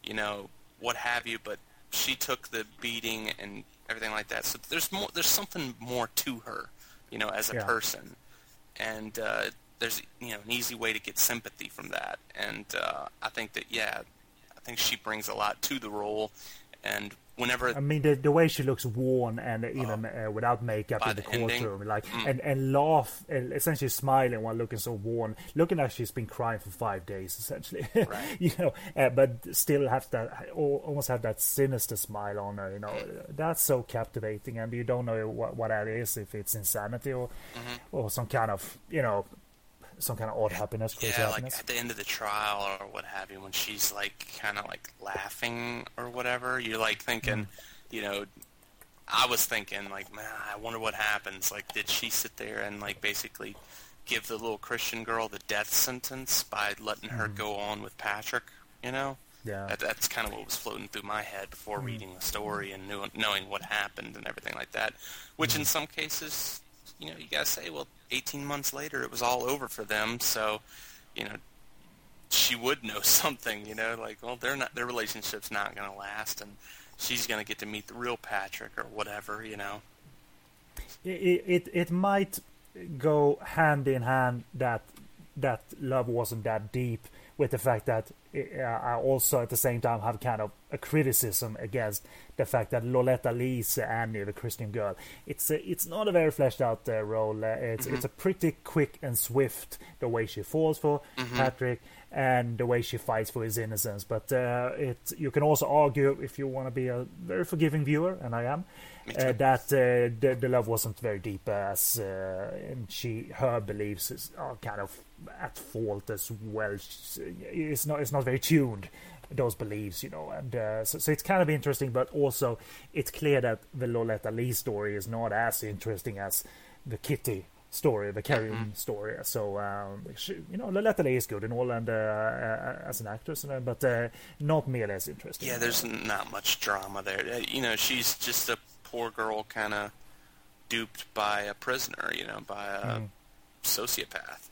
you know, what have you. But she took the beating and everything like that. So there's more. There's something more to her, you know, as a yeah. person, and uh, there's you know an easy way to get sympathy from that. And uh, I think that yeah, I think she brings a lot to the role, and whenever I mean the the way she looks worn and even uh, uh, without makeup in the, courtroom, like mm. and and laugh and essentially smiling while looking so worn, looking like she's been crying for five days essentially, right. you know, uh, but still have that almost have that sinister smile on her, you know, that's so captivating, and you don't know what what that is if it's insanity or mm-hmm. or some kind of you know some kind of odd happiness, crazy yeah, happiness. like at the end of the trial or what have you, when she's like kind of like laughing or whatever, you're like thinking, mm. you know, I was thinking like, man, I wonder what happens. Like, did she sit there and like basically give the little Christian girl the death sentence by letting mm. her go on with Patrick? You know. Yeah. That, that's kind of what was floating through my head before mm. reading the story and knew, knowing what happened and everything like that. Which in some cases, you know, you gotta say, well, 18 months later, it was all over for them. So, you know, she would know something. You know, like well, they're not their relationship's not going to last, and she's going to get to meet the real Patrick or whatever. You know, it it it might go hand in hand that that love wasn't that deep with the fact that uh, I also at the same time have kind of a criticism against the fact that Loletta Lee's Annie, the Christian girl, it's a, it's not a very fleshed out uh, role. Uh, it's mm-hmm. it's a pretty quick and swift the way she falls for mm-hmm. Patrick and the way she fights for his innocence. But uh, it you can also argue if you want to be a very forgiving viewer, and I am, uh, that uh, the, the love wasn't very deep as and she her beliefs are kind of at fault as well. It's not it's not very tuned those beliefs, you know, and uh, so, so it's kind of interesting, but also it's clear that the Loletta Lee story is not as interesting as the Kitty story, the Carrie mm-hmm. story. So um, she, you know, Loletta Lee is good and all, and uh, uh, as an actress, uh, but uh, not nearly as interesting. Yeah, there's not much drama there. Uh, you know, she's just a poor girl kind of duped by a prisoner, you know, by a Mm. sociopath.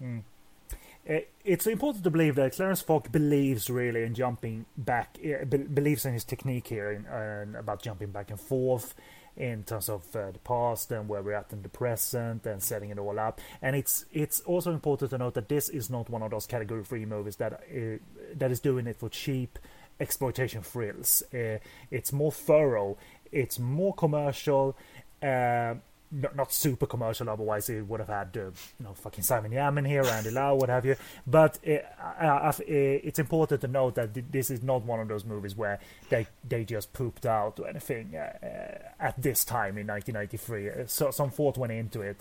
Uh, it's important to believe that Clarence Fok believes really in jumping back, be- believes in his technique here in, uh, about jumping back and forth in terms of uh, the past and where we're at in the present and setting it all up. And it's it's also important to note that this is not one of those category three movies that uh, that is doing it for cheap exploitation thrills. Uh, it's more thorough. It's more commercial. Uh, not, not super commercial, otherwise it would have had uh, you know fucking Simon Yamin here, Andy Lau, what have you. But uh, I, I, it's important to note that this is not one of those movies where they they just pooped out or anything uh, uh, at this time in 1993. Uh, So some thought went into it.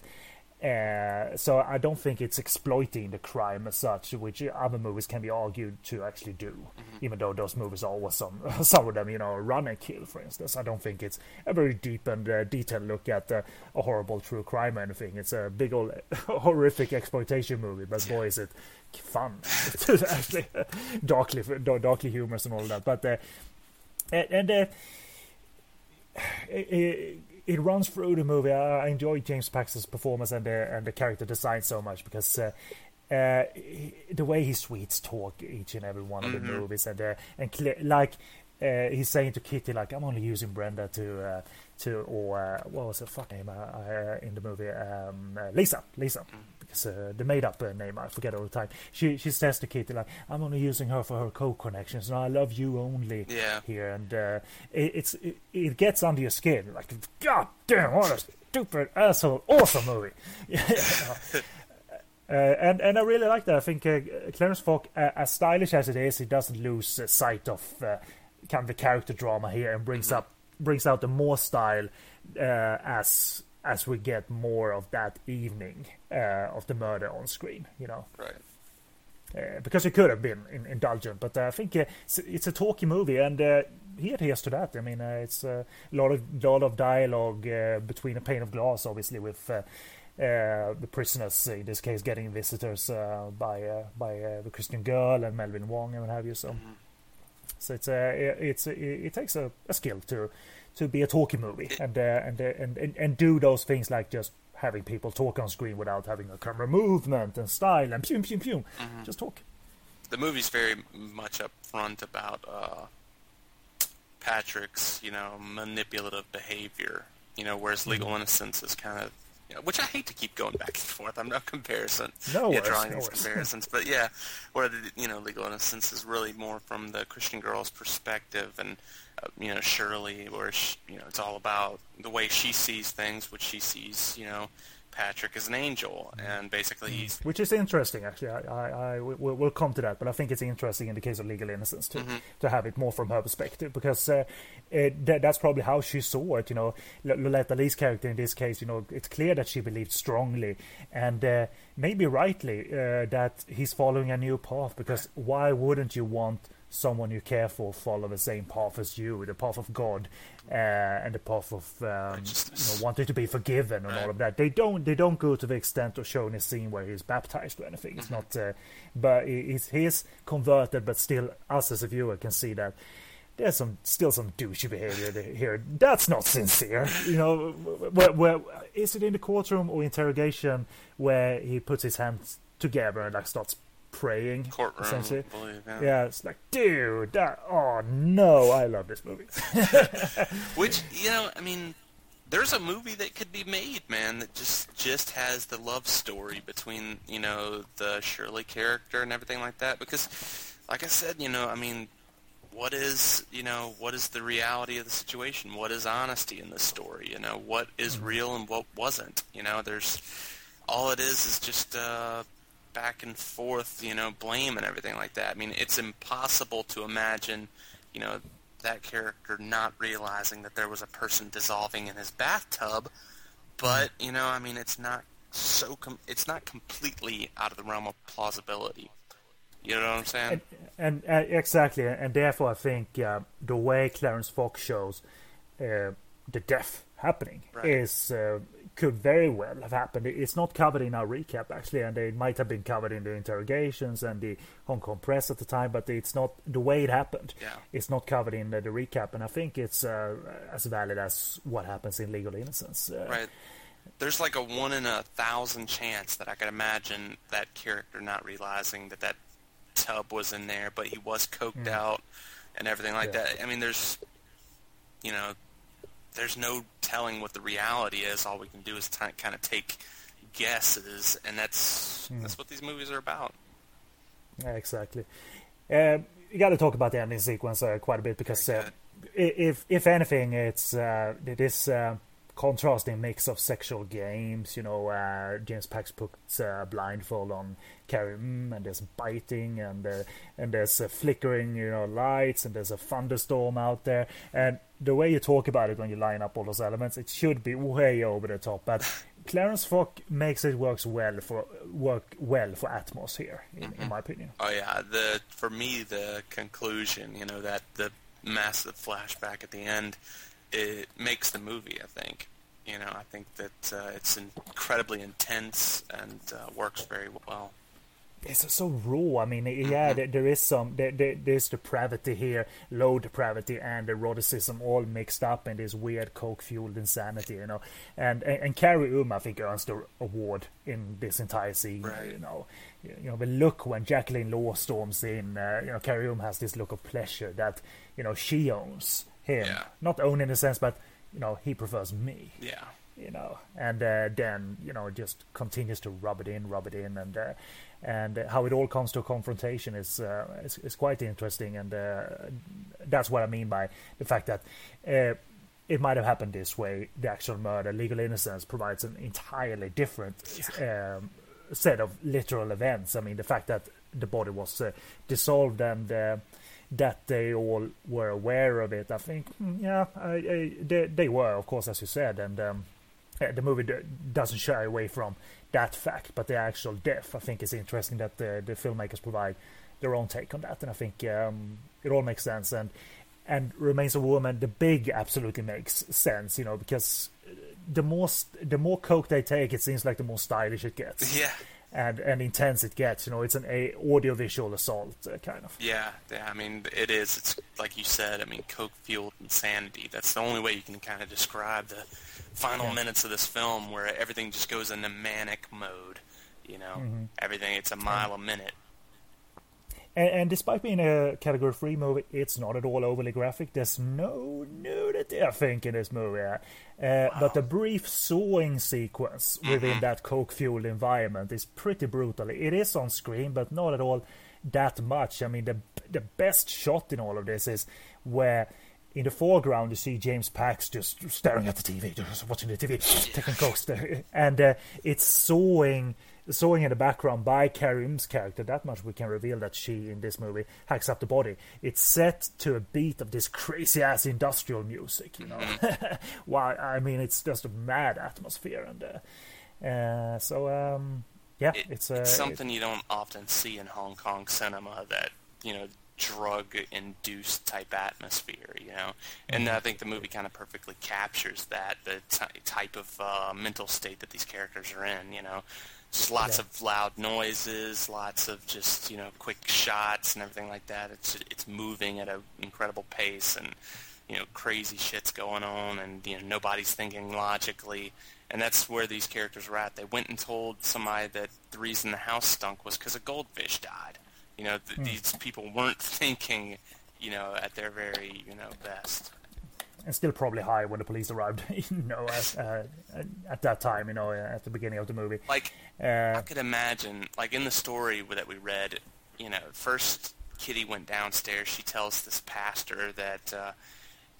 Uh, so I don't think it's exploiting the crime as such, which other movies can be argued to actually do. Even though those movies are always some some of them, you know, run and kill, for instance. I don't think it's a very deep and uh, detailed look at uh, a horrible true crime or anything. It's a big old horrific exploitation movie, but boy, is it fun! It's actually darkly darkly humorous and all that. But uh, and. and uh, it, it runs through the movie. I, I enjoy James Paxton's performance and the and the character design so much because uh, uh, he- the way he sweets talk each and every one of the movies and uh, and like uh, he's saying to Kitty like I'm only using Brenda to uh, to or uh, what was her fuck name uh, uh, in the movie? Um, uh, Lisa Lisa because uh, the made up uh, name I forget all the time. She she says to Kitty like I'm only using her for her co connections and I love you only Yeah. here, and uh, it, it's it, it gets under your skin. Like, God damn, what a stupid asshole! Awesome movie. uh, and and I really like that. I think uh, Clarence Fok, uh, as stylish as it is, he doesn't lose uh, sight of uh, kind of the character drama here, and brings up brings out the more style uh, as as we get more of that evening uh, of the murder on screen. You know Right. uh, because it could have been in, indulgent. But uh, I think uh, it's, it's a talky movie, and uh, he adheres to that. I mean, uh, it's a lot of lot of dialogue uh, between a pane of glass, obviously, with. Uh, uh, the prisoners, in this case, getting visitors uh, by uh, by uh, the Christian girl and Melvin Wong and what have you. So, so it's uh, it- it's it, it takes a, a skill to to be a talky movie and, uh, and, uh, and and and do those things like just having people talk on screen without having a camera movement and style and pew pew pew, just talk. the movie's very much upfront about uh, Patrick's, you know, manipulative behavior. You know, whereas Legal Mm-hmm. Innocence is kind of, which I hate to keep going back and forth. I'm no comparison, No yeah, drawing no these comparisons, but yeah, where the, you know, Legal Innocence is really more from the Christian girl's perspective, and uh, you know, Shirley, where she, you know, it's all about the way she sees things, which she sees, you know, Patrick is an angel, and basically he's which is interesting actually. I, I, I we'll, we'll come to that, but I think it's interesting in the case of Legal Innocence to to have it more from her perspective because uh, it, that, that's probably how she saw it. You know, Loletta Lee's character in this case, you know, it's clear that she believed strongly and uh, maybe rightly uh, that he's following a new path because why wouldn't you want someone you care for follow the same path as you, the path of God, uh, and the path of um, you know wanting to be forgiven and all of that. They don't they don't go to the extent of showing a scene where he's baptized or anything. It's not, uh, but he's he's converted, but still us as a viewer can see that. There's some still some douchey behavior here. That's not sincere, you know. Where, where is it in the courtroom or interrogation where he puts his hands together and like starts praying? courtroom, essentially? Believe, yeah. Yeah, it's like, dude, that. Oh no, I love this movie. Which you know, I mean, there's a movie that could be made, man, that just just has the love story between you know the Shirley character and everything like that. Because, like I said, you know, I mean, what is you know what is the reality of the situation? What is honesty in this story? You know, what is real and what wasn't? You know, there's all it is is just uh, back and forth, you know, blame and everything like that. I mean, it's impossible to imagine, you know, that character not realizing that there was a person dissolving in his bathtub. But you know, I mean, it's not so com- it's not completely out of the realm of plausibility. You know what I'm saying? and, and uh, exactly, and therefore I think uh, the way Clarence Fok shows uh, the death happening Right. is uh, could very well have happened. It's not covered in our recap actually, and it might have been covered in the interrogations and the Hong Kong press at the time, but it's not the way it happened. Yeah. It's not covered in the, the recap, and I think it's uh, as valid as what happens in Legal Innocence. Uh, Right. There's like a one in a thousand chance that I could imagine that character not realizing that that tub was in there, but he was coked out and everything like. Yeah. that. I mean, there's, you know, there's no telling what the reality is. All we can do is t- kind of take guesses, and that's Hmm. that's what these movies are about. Yeah, exactly. Uh, you got to talk about the ending sequence uh, quite a bit because uh, if if anything, it's uh, this uh, contrasting mix of sexual games. You know, uh, James Pax puts uh, blindfold on Carrie, mm, and there's biting, and uh, and there's uh, flickering, you know, lights, and there's a thunderstorm out there. And the way you talk about it when you line up all those elements, it should be way over the top, but. Clarence Fok makes it works well for work well for Atmos here, in, in my opinion. Oh yeah, the for me the conclusion, you know, that the massive flashback at the end, it makes the movie. I think, you know, I think that uh, it's incredibly intense and uh, works very well. it's so raw. I mean, yeah, there, there is some there, there, there's depravity here, low depravity and eroticism all mixed up in this weird coke fueled insanity, you know. And and, and Carrie Um, I think, earns the award in this entire scene. Right. You know, you know the look when Jacqueline Law storms in. Uh, you know, Carrie Um has this look of pleasure that you know she owns him, Yeah. not own in a sense, but you know he prefers me Yeah, you know, and uh, then you know just continues to rub it in, rub it in, and uh, and uh, how it all comes to a confrontation is uh, is, is quite interesting, and uh, that's what I mean by the fact that. Uh, it might have happened this way. The actual murder, legal innocence, provides an entirely different um, set of literal events. I mean, the fact that the body was uh, dissolved and uh, that they all were aware of it. I think, mm, yeah, I, I, they, they were, of course, as you said, and um, uh, the movie doesn't shy away from that fact. But the actual death, I think, is interesting that the, the filmmakers provide their own take on that, and I think um, it all makes sense. And and remains a woman. The big absolutely makes sense, you know, because the more the more coke they take, it seems like the more stylish it gets yeah, and and intense it gets. You know, it's an a audiovisual assault uh, kind of. yeah, yeah. I mean, it is. It's like you said. I mean, coke fueled insanity. That's the only way you can kind of describe the final Yeah. minutes of this film, where everything just goes into manic mode. You know, Mm-hmm. everything. It's a mile a minute. And, and despite being a category three movie, it's not at all overly graphic. There's no nudity, I think, in this movie. Uh, But the brief sawing sequence within that coke-fueled environment is pretty brutal. It is on screen, but not at all that much. I mean, the the best shot in all of this is where. In the foreground, you see James Pax just staring at the TV, just watching the TV, taking coke, and uh, it's sawing sawing in the background by Carrie Ng's character. That much we can reveal that she in this movie hacks up the body. It's set to a beat of this crazy ass industrial music, you know. Why? I mean, it's just a mad atmosphere, and uh, uh, so um, yeah, It- it's, uh, it's something you don't often see in Hong Kong cinema. That you know, drug-induced type atmosphere. You know, and Mm-hmm. I think the movie kind of perfectly captures that the ty- type of uh, mental state that these characters are in. You know, just lots Yeah. of loud noises, lots of just you know quick shots and everything like that. It's it's moving at an incredible pace and you know crazy shit's going on and you know nobody's thinking logically. And that's where these characters were at. They went and told somebody that the reason the house stunk was because a goldfish died. You know th- hmm. these people weren't thinking you know at their very you know best and still probably high when the police arrived. you know, at, uh, at that time, you know, at the beginning of the movie. like Uh, I could imagine, like in the story that we read, you know, first Kitty went downstairs. She tells this pastor that, uh,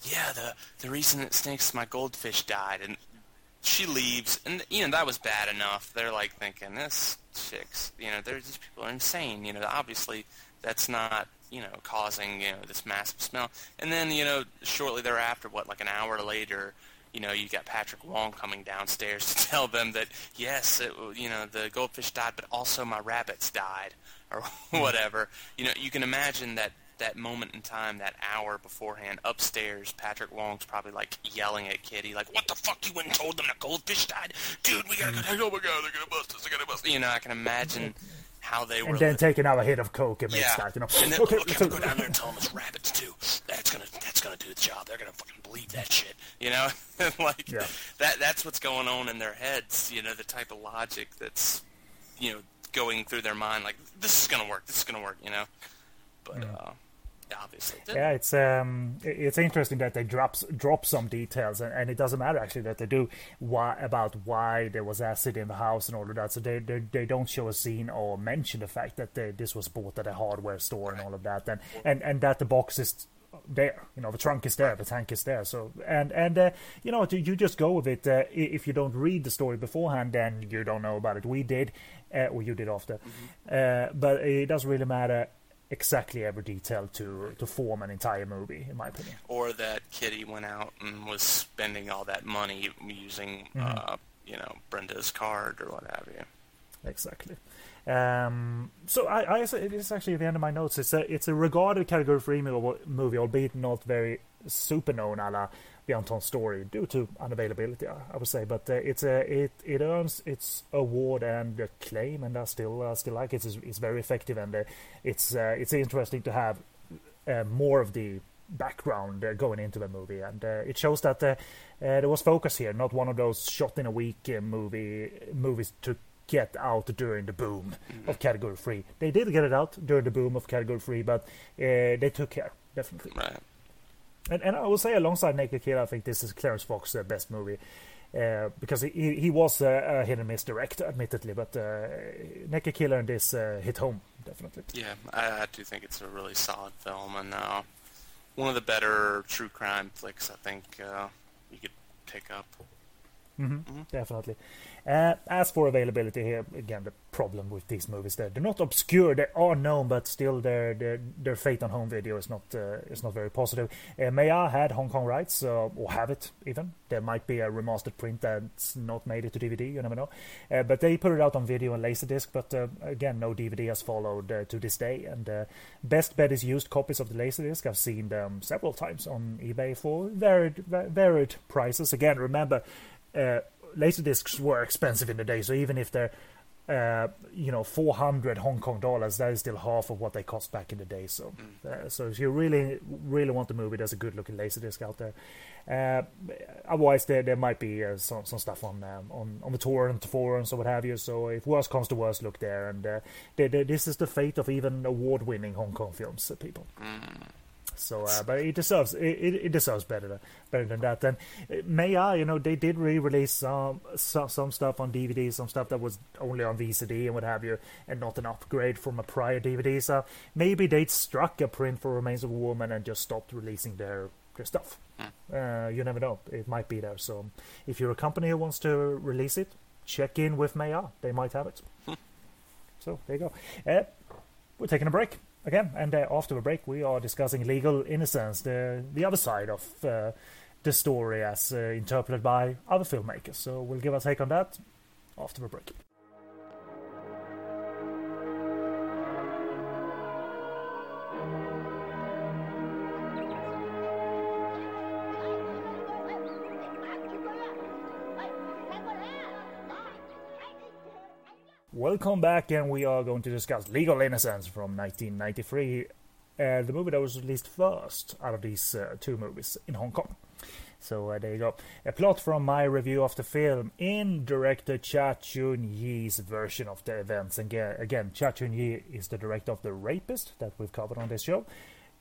yeah, the the reason it stinks is my goldfish died, and she leaves, and you know that was bad enough. They're like thinking this chick's, you know, they're these people are insane. You know, obviously that's not you know causing you know this massive smell. And then you know shortly thereafter, what like an hour later you know, you got Patrick Wong coming downstairs to tell them that yes, it, you know, the goldfish died, but also my rabbits died, or hmm. whatever. You know, you can imagine that that moment in time, that hour beforehand, upstairs, Patrick Wong's probably like yelling at Kitty, like, "What the fuck? You went and told them the goldfish died, dude? We gotta, hmm. go! oh my god, they're gonna bust us! They're gonna bust!" us." You know, I can imagine how they were. and then li- take another hit of coke amidst yeah, that, you know. and then okay, look, so- go down there and tell them it's rabbits too. That's gonna that's gonna do the job. They're gonna fucking believe that shit. You know, like Yeah. that. That's what's going on in their heads. You know, the type of logic that's you know going through their mind. Like this is gonna work. This is gonna work. You know, but uh, obviously. Yeah, it's um, it's interesting that they drops drop some details, and, and it doesn't matter actually that they do why about why there was acid in the house and all of that. So they they, they don't show a scene or mention the fact that they, this was bought at a hardware store and all of that, and and and that the box is there. You know, the trunk is there, the tank is there. So and and uh, you know, you you just go with it. Uh, if you don't read the story beforehand, then you don't know about it. We did, uh, or you did after, uh, but it doesn't really matter exactly every detail to to form an entire movie, in my opinion. or that Kitty went out and was spending all that money using, uh, you know, Brenda's card or what have you. Exactly. Um, so I, I, it is actually at the end of my notes. It's a it's a regarded category three movie, albeit not very super known a la the Untold Story due to unavailability, I, would say. But uh, it's a it it earns its award and acclaim, and I still uh, still like it. It's, it's very effective, and uh, it's uh, it's interesting to have uh, more of the background uh, going into the movie, and uh, it shows that there was focus here, not one of those shot in a week movie movies to get out during the boom of category three. They did get it out during the boom of category three, but uh, they took care definitely. Right. And, and I will say, alongside Naked Kid, I think this is Clarence Fok's uh, best movie. Uh, because he he was uh, a hit and miss director, admittedly, but uh, Naked Killer and this uh, hit home definitely. Yeah, I, I do think it's a really solid film and uh, one of the better true crime flicks I think uh, you could pick up. Definitely. Uh, as for availability here, again, the problem with these movies, they're, they're not obscure, they are known, but still their their, their fate on home video is not uh, is not very positive. Uh, Maya had Hong Kong rights, uh, or have it even. There might be a remastered print that's not made it to DVD, you never know. Uh, but they put it out on video and Laserdisc, but uh, again, no DVD has followed uh, to this day. And uh, best bet is used copies of the Laserdisc. I've seen them several times on eBay for varied, varied prices. Again, remember, uh, laserdiscs were expensive in the day, so even if they're uh, you know 400 Hong Kong dollars, that is still half of what they cost back in the day. So, uh, so if you really really want the movie, there's a good looking laser disc out there. Uh, otherwise, there there might be uh, some some stuff on um, on on the torrent forums or what have you. So if worst comes to worst, look there. And uh, the, the, this is the fate of even award winning Hong Kong films, uh, people. So, uh, but it deserves it, it, deserves better than, better than that. And uh, Maya, you know, they did re-release some, some some stuff on DVD, some stuff that was only on VCD and what have you, and not an upgrade from a prior DVD. So maybe they struck a print for Remains of a Woman and just stopped releasing their their stuff. Uh, you never know; it might be there. So if you're a company who wants to release it, check in with Maya. They might have it. So there you go. Uh, we're taking a break again, and uh, after the break, we are discussing legal innocence, the the other side of uh, the story as uh, interpreted by other filmmakers. So we'll give a take on that after the break. Welcome back, and we are going to discuss Legal Innocence from 1993, uh, the movie that was released first out of these uh, two movies in Hong Kong. So uh, there you go. A plot from my review of the film in director Cha Chuen-yee's version of the events. And again, Cha Chuen-yee is the director of The Rapist that we've covered on this show,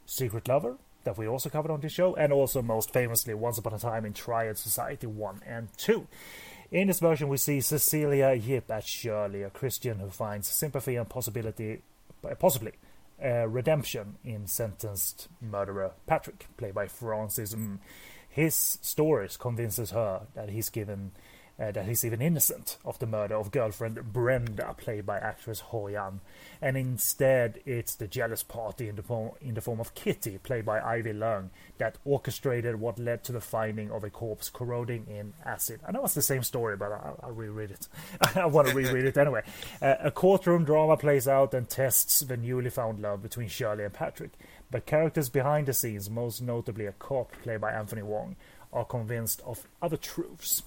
Secret Lover that we also covered on this show, and also most famously Once Upon a Time in Triad Society 1 and 2. In this version, we see Cecilia Yip as Shirley, a Christian who finds sympathy and possibility, uh, possibly uh, redemption in sentenced murderer Patrick, played by Francis. Mm. His stories convinces her that he's given uh, that he's even innocent of the murder of girlfriend Brenda, played by actress Ho Yan, and instead it's the jealous party in the form in the form of Kitty, played by Ivy Leung, that orchestrated what led to the finding of a corpse corroding in acid. I know it's the same story, but I'll, I'll reread it. I want to reread it anyway. Uh, a courtroom drama plays out and tests the newly found love between Shirley and Patrick, but characters behind the scenes, most notably a cop played by Anthony Wong, are convinced of other truths.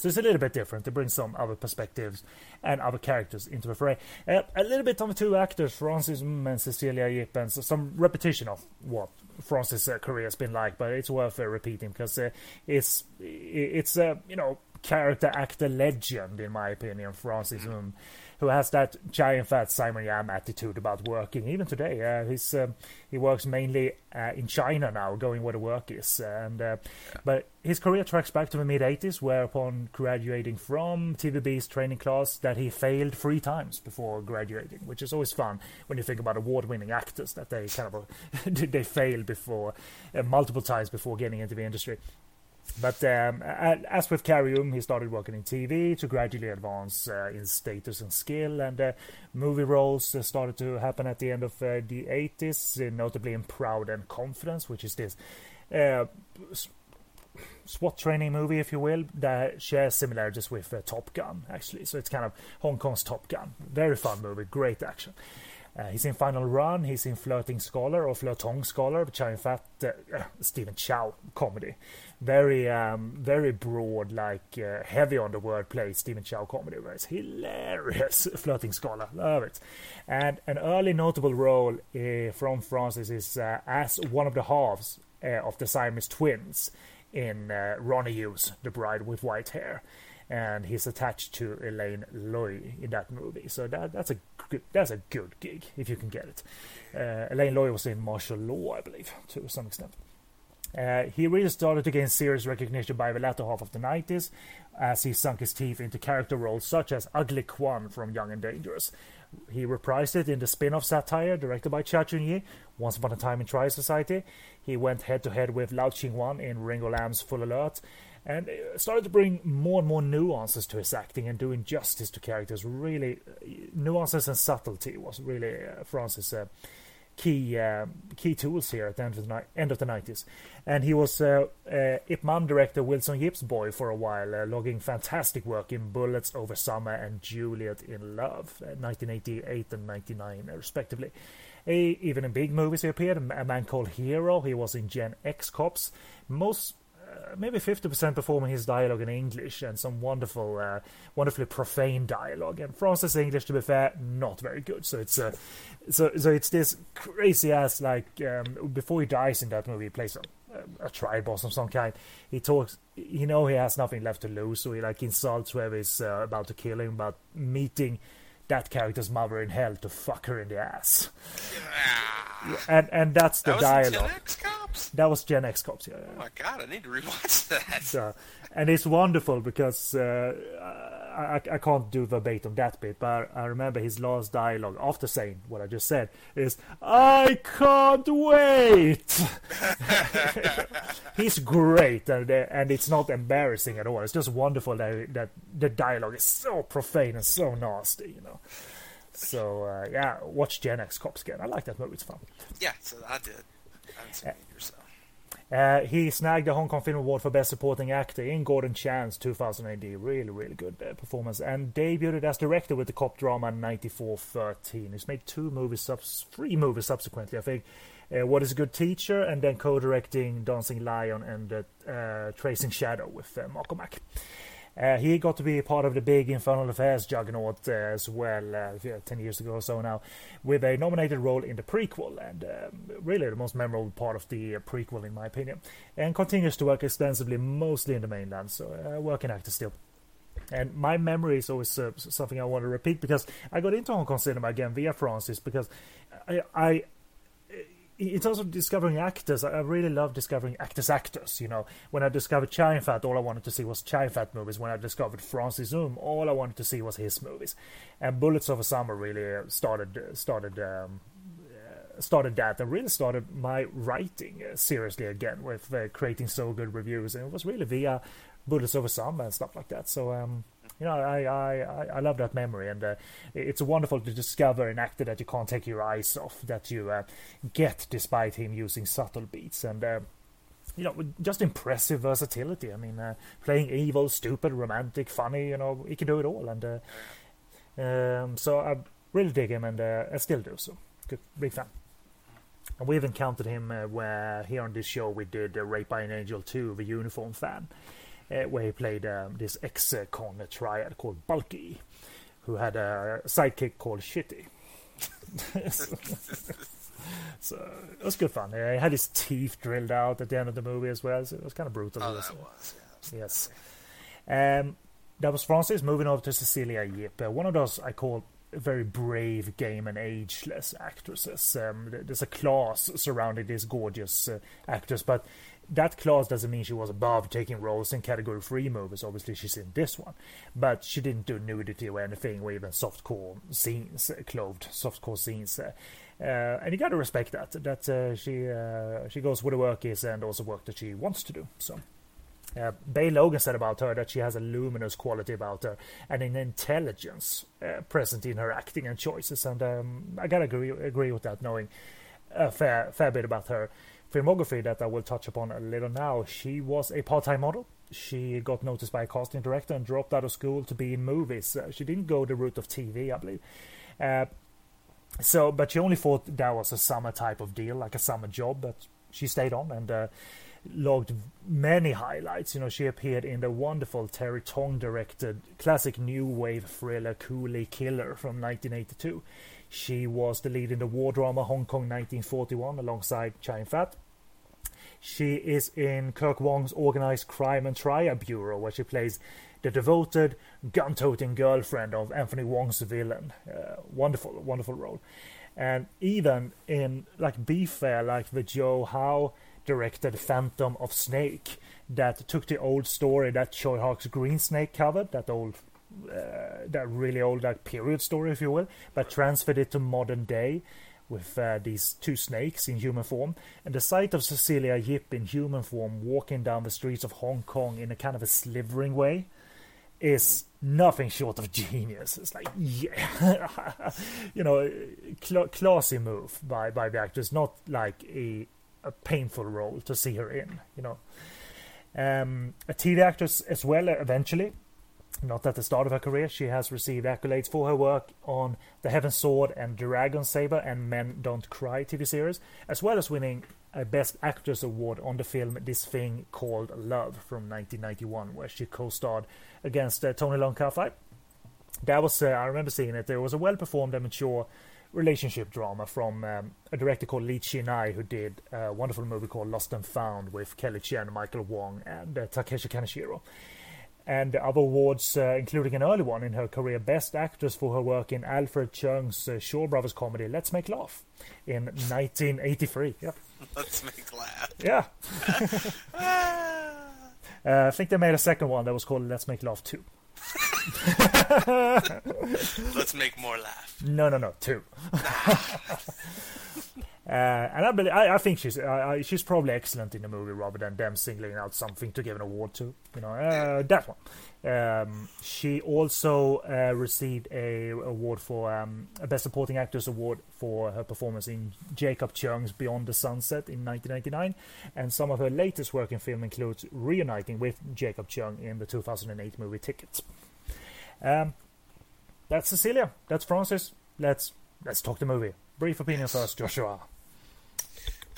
So it's a little bit different to bring some other perspectives and other characters into the fray. Uh, a little bit on the two actors, Francis Ng and Cecilia Yip, and so some repetition of what Francis' uh, career has been like, but it's worth uh, repeating because uh, it's it's a you know character actor legend in my opinion, Francis Um, who has that giant fat Simon Yam attitude about working. Even today, uh, he's um, he works mainly uh, in China now, going where the work is. And uh, but his career tracks back to the mid '80s, where upon graduating from TVB's training class, that he failed three times before graduating, which is always fun when you think about award-winning actors that they kind of they fail before uh, multiple times before getting into the industry. But um, as with Carrie Ng, he started working in TV to gradually advance uh, in status and skill, and uh, movie roles uh, started to happen at the end of uh, the 80s, uh, notably in Proud and Confidence, which is this uh, SWAT training movie, if you will, that shares similarities with Top Gun, actually. So it's kind of Hong Kong's Top Gun. Very fun movie, great action. Uh, he's in Final Run, he's in Flirting Scholar or Flirtong Scholar, in fact uh, Stephen Chow comedy very um, very broad, like uh, heavy on the wordplay Stephen Chow comedy, where it's hilarious. Flirting scholar, love it. And an early notable role uh, from Francis is uh, as one of the halves uh, of the Siamese twins in uh, Ronny Yu's, The Bride with White Hair. And he's attached to Elaine Lui in that movie, so that that's a good, that's a good gig if you can get it. Uh, Elaine Lui was in Martial Law, I believe, to some extent. Uh, he really started to gain serious recognition by the latter half of the 90s as he sunk his teeth into character roles such as Ugly Kwan from Young and Dangerous. He reprised it in the spin off satire directed by Cha Chuen-yee, Once Upon a Time in Triad Society. He went head to head with Lau Ching Wan in Ringo Lam's Full Alert and uh, started to bring more and more nuances to his acting and doing justice to characters. Really, uh, nuances and subtlety was really uh, Francis' uh, key uh, key tools here at the end of the, ni- end of the 90s. And he was uh, uh, Ip Man director Wilson Yip's boy for a while, uh, logging fantastic work in Bullets Over Summer and Juliet in Love, 1988 uh, and 99, uh, respectively. A, even in big movies he appeared, A Man Called Hero, he was in Gen X Cops. Most maybe 50% performing his dialogue in English and some wonderful, uh, wonderfully profane dialogue. And Francis' English, to be fair, not very good. So it's uh, so so it's this crazy ass like um, before he dies in that movie, he plays a, a boss of some kind. He talks, you know, he has nothing left to lose, so he like insults whoever is uh, about to kill him about meeting that character's mother in hell to fuck her in the ass. Yeah. And and that's the that dialogue. Gen X Cops? That was Gen X Cops. Yeah. Oh my god, I need to rewatch that. So, and it's wonderful because uh, I, I can't do verbatim that bit, but I remember his last dialogue after saying what I just said is "I can't wait." He's great, and and it's not embarrassing at all. It's just wonderful that that the dialogue is so profane and so nasty, you know. So uh, yeah, watch Gen X Cops again. I like that movie; it's fun. Yeah, so I did. I haven't seen it yourself. Uh, he snagged the Hong Kong Film Award for Best Supporting Actor in Gordon Chan's 2000 AD. Really, really good uh, performance. And debuted as director with the cop drama 9413. He's made two movies, subs- three movies subsequently, I think. Uh, what is a Good Teacher, and then co directing Dancing Lion and Tracing Shadow with Marco Mak. Uh, he got to be part of the big Infernal Affairs juggernaut uh, as well, uh, 10 years ago or so now, with a nominated role in the prequel, and um, really the most memorable part of the uh, prequel, in my opinion. And continues to work extensively, mostly in the mainland, so uh, working actor still. And my memory is always uh, something I want to repeat because I got into Hong Kong cinema again via Francis because I, I in also discovering actors, I really love discovering actors actors. You know, when I discovered Chow Yun-fat, all I wanted to see was Chow Yun-fat movies. When I discovered Francis Um, all I wanted to see was his movies. And Bullets Over Summer really uh, started uh, started um, uh, started that and really started my writing seriously again with uh, creating so good reviews. And it was really via Bullets Over Summer and stuff like that. So um, you know, I, I, I love that memory, and uh, it's wonderful to discover an actor that you can't take your eyes off, that you uh, get despite him using subtle beats, and uh, you know, just impressive versatility. I mean, uh, playing evil, stupid, romantic, funny, you know, he can do it all, and uh, um, so I really dig him, and uh, I still do. So, good, big fan. And we have encountered him where here on this show we did Raped by an Angel 2, the Uniform fan where he played um, this ex-con triad called Bulky, who had a sidekick called Shitty. so it was good fun. he had his teeth drilled out at the end of the movie as well, so it was kind of brutal. Oh, that was, yeah. Yes. Um, that was Francis. Moving over to Cecilia Yip, uh, one of those I call very brave, game, and ageless actresses. Um, there's a class surrounding this gorgeous uh, actress, but that clause doesn't mean she was above taking roles in category three movies. Obviously, she's in this one, but she didn't do nudity or anything, or even softcore scenes, uh, clothed softcore scenes. Uh, uh, and you got to respect that. That uh, she uh, she goes where the work is, and also work that she wants to do. So. Uh, Bey Logan said about her that she has a luminous quality about her and an intelligence present in her acting and choices, and um, I gotta agree agree with that, knowing a fair fair bit about her filmography that I will touch upon a little now. She was a part-time model. She got noticed by a casting director and dropped out of school to be in movies. Uh, she didn't go the route of TV, I believe. Uh, so, but she only thought that was a summer type of deal, like a summer job. But she stayed on and uh, logged many highlights. You know, she appeared in the wonderful Terry Tong directed classic new wave thriller Coolie Killer from 1982. She was the lead in the war drama Hong Kong 1941 alongside Chow Yun-fat. She is in Kirk Wong's Organized Crime and Triad Bureau, where she plays the devoted, gun-toting girlfriend of Anthony Wong's villain. Uh, wonderful, wonderful role. And even in like Be Fair, like the Joe Howe directed Phantom of Snake, that took the old story that Tsui Hark's Green Snake covered, that old uh, that really old like period story, if you will, but transferred it to modern day with uh, these two snakes in human form. And the sight of Cecilia Yip in human form walking down the streets of Hong Kong in a kind of a slivering way is nothing short of genius. It's like, yeah, you know, cl- classy move by by the actress, not like a a painful role to see her in. You know, um, a TV actress as well. Eventually, not at the start of her career, she has received accolades for her work on the Heaven Sword and Dragon Saber and Men Don't Cry TV series, as well as winning a Best Actress award on the film This Thing Called Love from 1991, where she co-starred against uh, Tony Ka-fai. That was, uh, I remember seeing it. There was a well-performed and mature relationship drama from um, a director called Lee Chi-ngai, who did a wonderful movie called Lost and Found with Kelly Chen, Michael Wong, and uh, Takeshi Kaneshiro and other awards, uh, including an early one in her career, Best Actress for her work in Alfred Cheung's uh, Shaw Brothers comedy Let's Make Laugh in 1983. Yeah. Let's Make Laugh. Yeah. uh, I think they made a second one that was called Let's Make Laugh 2. Let's make more laugh. No, no, no, two. Uh, and I, believe, I, I think she's uh, she's probably excellent in the movie rather than them singling out something to give an award to. You know, uh, that one. Um, she also uh, received a award for um, a Best Supporting Actress award for her performance in Jacob Cheung's Beyond the Sunset in 1999, and some of her latest work in film includes reuniting with Jacob Cheung in the 2008 movie Tickets. Um, that's Cecilia. That's Francis. Let's let's talk the movie. Brief opinion first, Joshua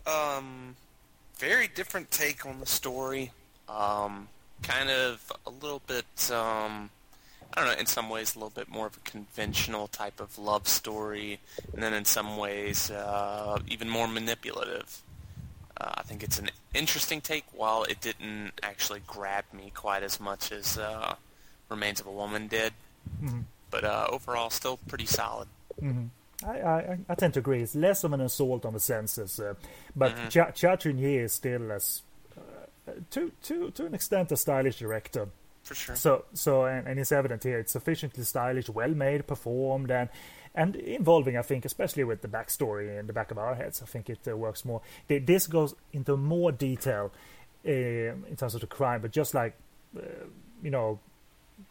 um, very different take on the story. Um, kind of a little bit, um, I don't know, in some ways a little bit more of a conventional type of love story, and then in some ways uh, even more manipulative. Uh, I think it's an interesting take, while it didn't actually grab me quite as much as uh, Remains of a Woman did. Mm-hmm. But uh, overall, still pretty solid. Mm-hmm. I, I, I, tend to agree. It's less of an assault on the senses, uh, but mm-hmm. Cha, Cha Chuen-yee is still as, uh, to to to an extent, a stylish director. For sure. So so and, and it's evident here. It's sufficiently stylish, well made, performed, and and involving. I think, especially with the backstory in the back of our heads, I think it uh, works more. This goes into more detail uh, in terms of the crime, but just like uh, you know,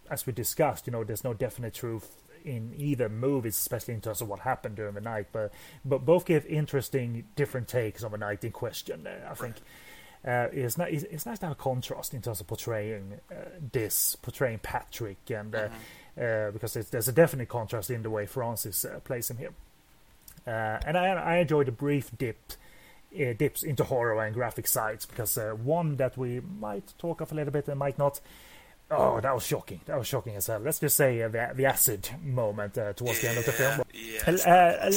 as we discussed, you know, there's no definite truth in either movies, especially in terms of what happened during the night. But but both give interesting, different takes on the night in question. I think uh, it's, not, it's, it's nice to have a contrast in terms of portraying uh, this, portraying Patrick, and uh, uh, because there's a definite contrast in the way Francis uh, plays him here. Uh, and I, I enjoyed the brief dip dips into horror and graphic sides because uh, one that we might talk of a little bit and might not. Oh, that was shocking! That was shocking as hell. Let's just say uh, the, the acid moment uh, towards the end of the film. Yeah. Uh,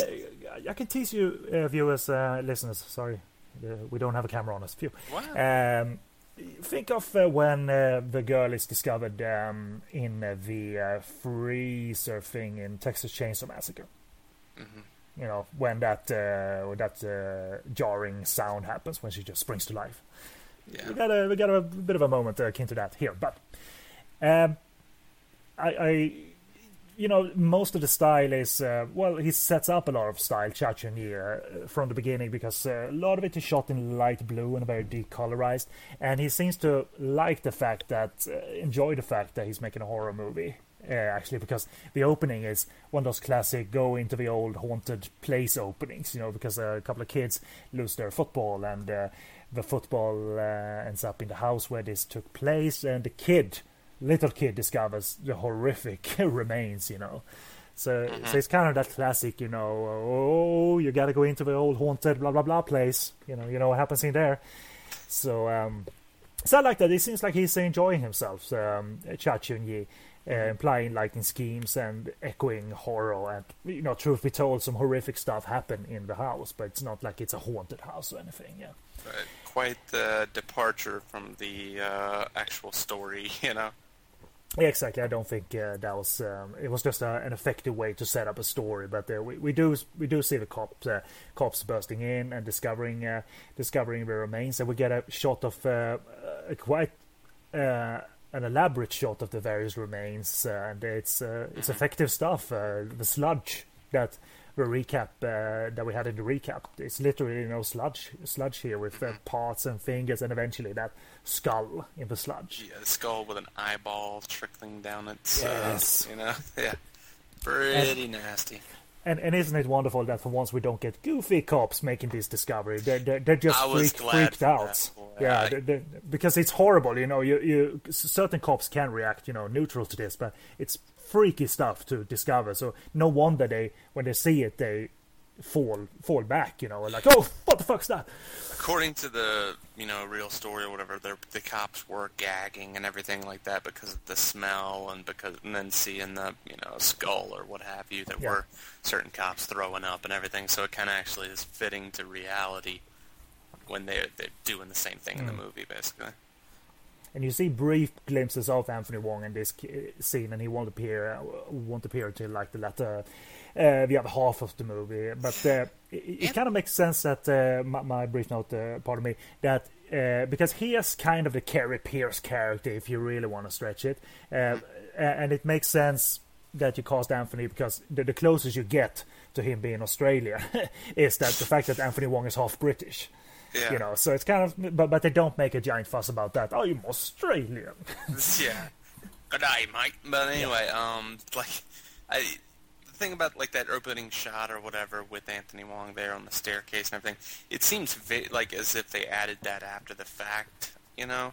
I can tease you, uh, viewers, uh, listeners. Sorry, uh, we don't have a camera on us. Phew. Wow. Um, think of uh, when uh, the girl is discovered um, in uh, the uh, freezer thing in Texas Chainsaw Massacre. Mm-hmm. You know when that uh, that uh, jarring sound happens when she just springs to life. Yeah. We got a we got a bit of a moment uh, akin to that here, but um, I, I you know most of the style is uh, well he sets up a lot of style Cha Chuen uh, from the beginning because uh, a lot of it is shot in light blue and very decolorized, and he seems to like the fact that uh, enjoy the fact that he's making a horror movie. Uh, actually, because the opening is one of those classic go into the old haunted place openings, you know, because a couple of kids lose their football and uh, the football uh, ends up in the house where this took place, and the kid, little kid, discovers the horrific remains, you know. So, so it's kind of that classic, you know. Oh, you got to go into the old haunted blah blah blah place. You know, you know what happens in there. So, um, so I like that. It seems like he's enjoying himself, um, Cha Chuen-yee, uh, implying lightning schemes and echoing horror. And you know, truth be told, some horrific stuff happened in the house, but it's not like it's a haunted house or anything. Yeah. Right. Quite the departure from the uh, actual story, you know. Exactly. I don't think uh, that was. Um, it was just uh, an effective way to set up a story. But uh, we, we do we do see the cops uh, cops bursting in and discovering uh, discovering the remains, and we get a shot of uh, a quite uh, an elaborate shot of the various remains, and it's it's effective stuff. The sludge that the recap uh, that we had in the recap, it's literally you know sludge sludge here with uh, parts and fingers, and eventually that skull in the sludge. Yeah, the skull with an eyeball trickling down its. Yes. Uh, you know. Yeah. Pretty nasty. And and isn't it wonderful that for once we don't get goofy cops making this discovery? They're they're, they're just I freaked, freaked out. that. Yeah, I- they're- they're- because it's horrible. You know, you you certain cops can react, you know, neutral to this, but it's freaky stuff to discover. So no wonder they when they see it they fall fall back. You know, like oh what the fuck's that? According to the you know real story or whatever, the cops were gagging and everything like that because of the smell and because and then seeing the you know skull or what have you that Yeah. were certain cops throwing up and everything. So it kind of actually is fitting to reality when they they're doing the same thing in the Mm. movie basically. And you see brief glimpses of Anthony Wong in this scene, and he won't appear uh, won't appear till like the latter, uh, the other half of the movie. But uh, it, it kind of makes sense that uh, my, my brief note, uh, pardon me, that uh, because he is kind of the Carrie Pierce character, if you really want to stretch it, uh, and it makes sense that you cast Anthony because the, the closest you get to him being Australia is that the fact that Anthony Wong is half British. Yeah. You know, so it's kind of, but but they don't make a giant fuss about that. Oh, you're Australian. yeah. Good day, mate. But anyway, um, like, I, the thing about like that opening shot or whatever with Anthony Wong there on the staircase and everything, it seems va- like as if they added that after the fact. You know,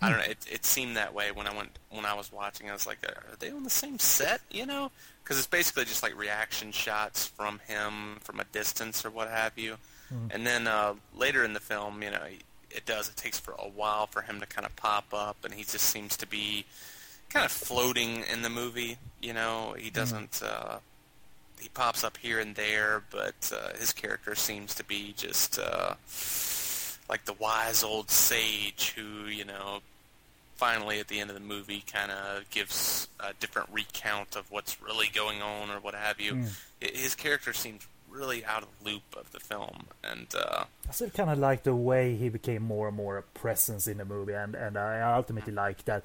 I don't know. It it seemed that way when I went when I was watching. I was like, are they on the same set? You know, because it's basically just like reaction shots from him from a distance or what have you. And then uh, later in the film, you know, it does. It takes for a while for him to kind of pop up, and he just seems to be kind of floating in the movie. You know, he doesn't. Uh, he pops up here and there, but uh, his character seems to be just uh, like the wise old sage who, you know, finally at the end of the movie kind of gives a different recount of what's really going on or what have you. I His character seems really out of the loop of the film, and uh, I still kind of like the way he became more and more a presence in the movie, and and I ultimately like that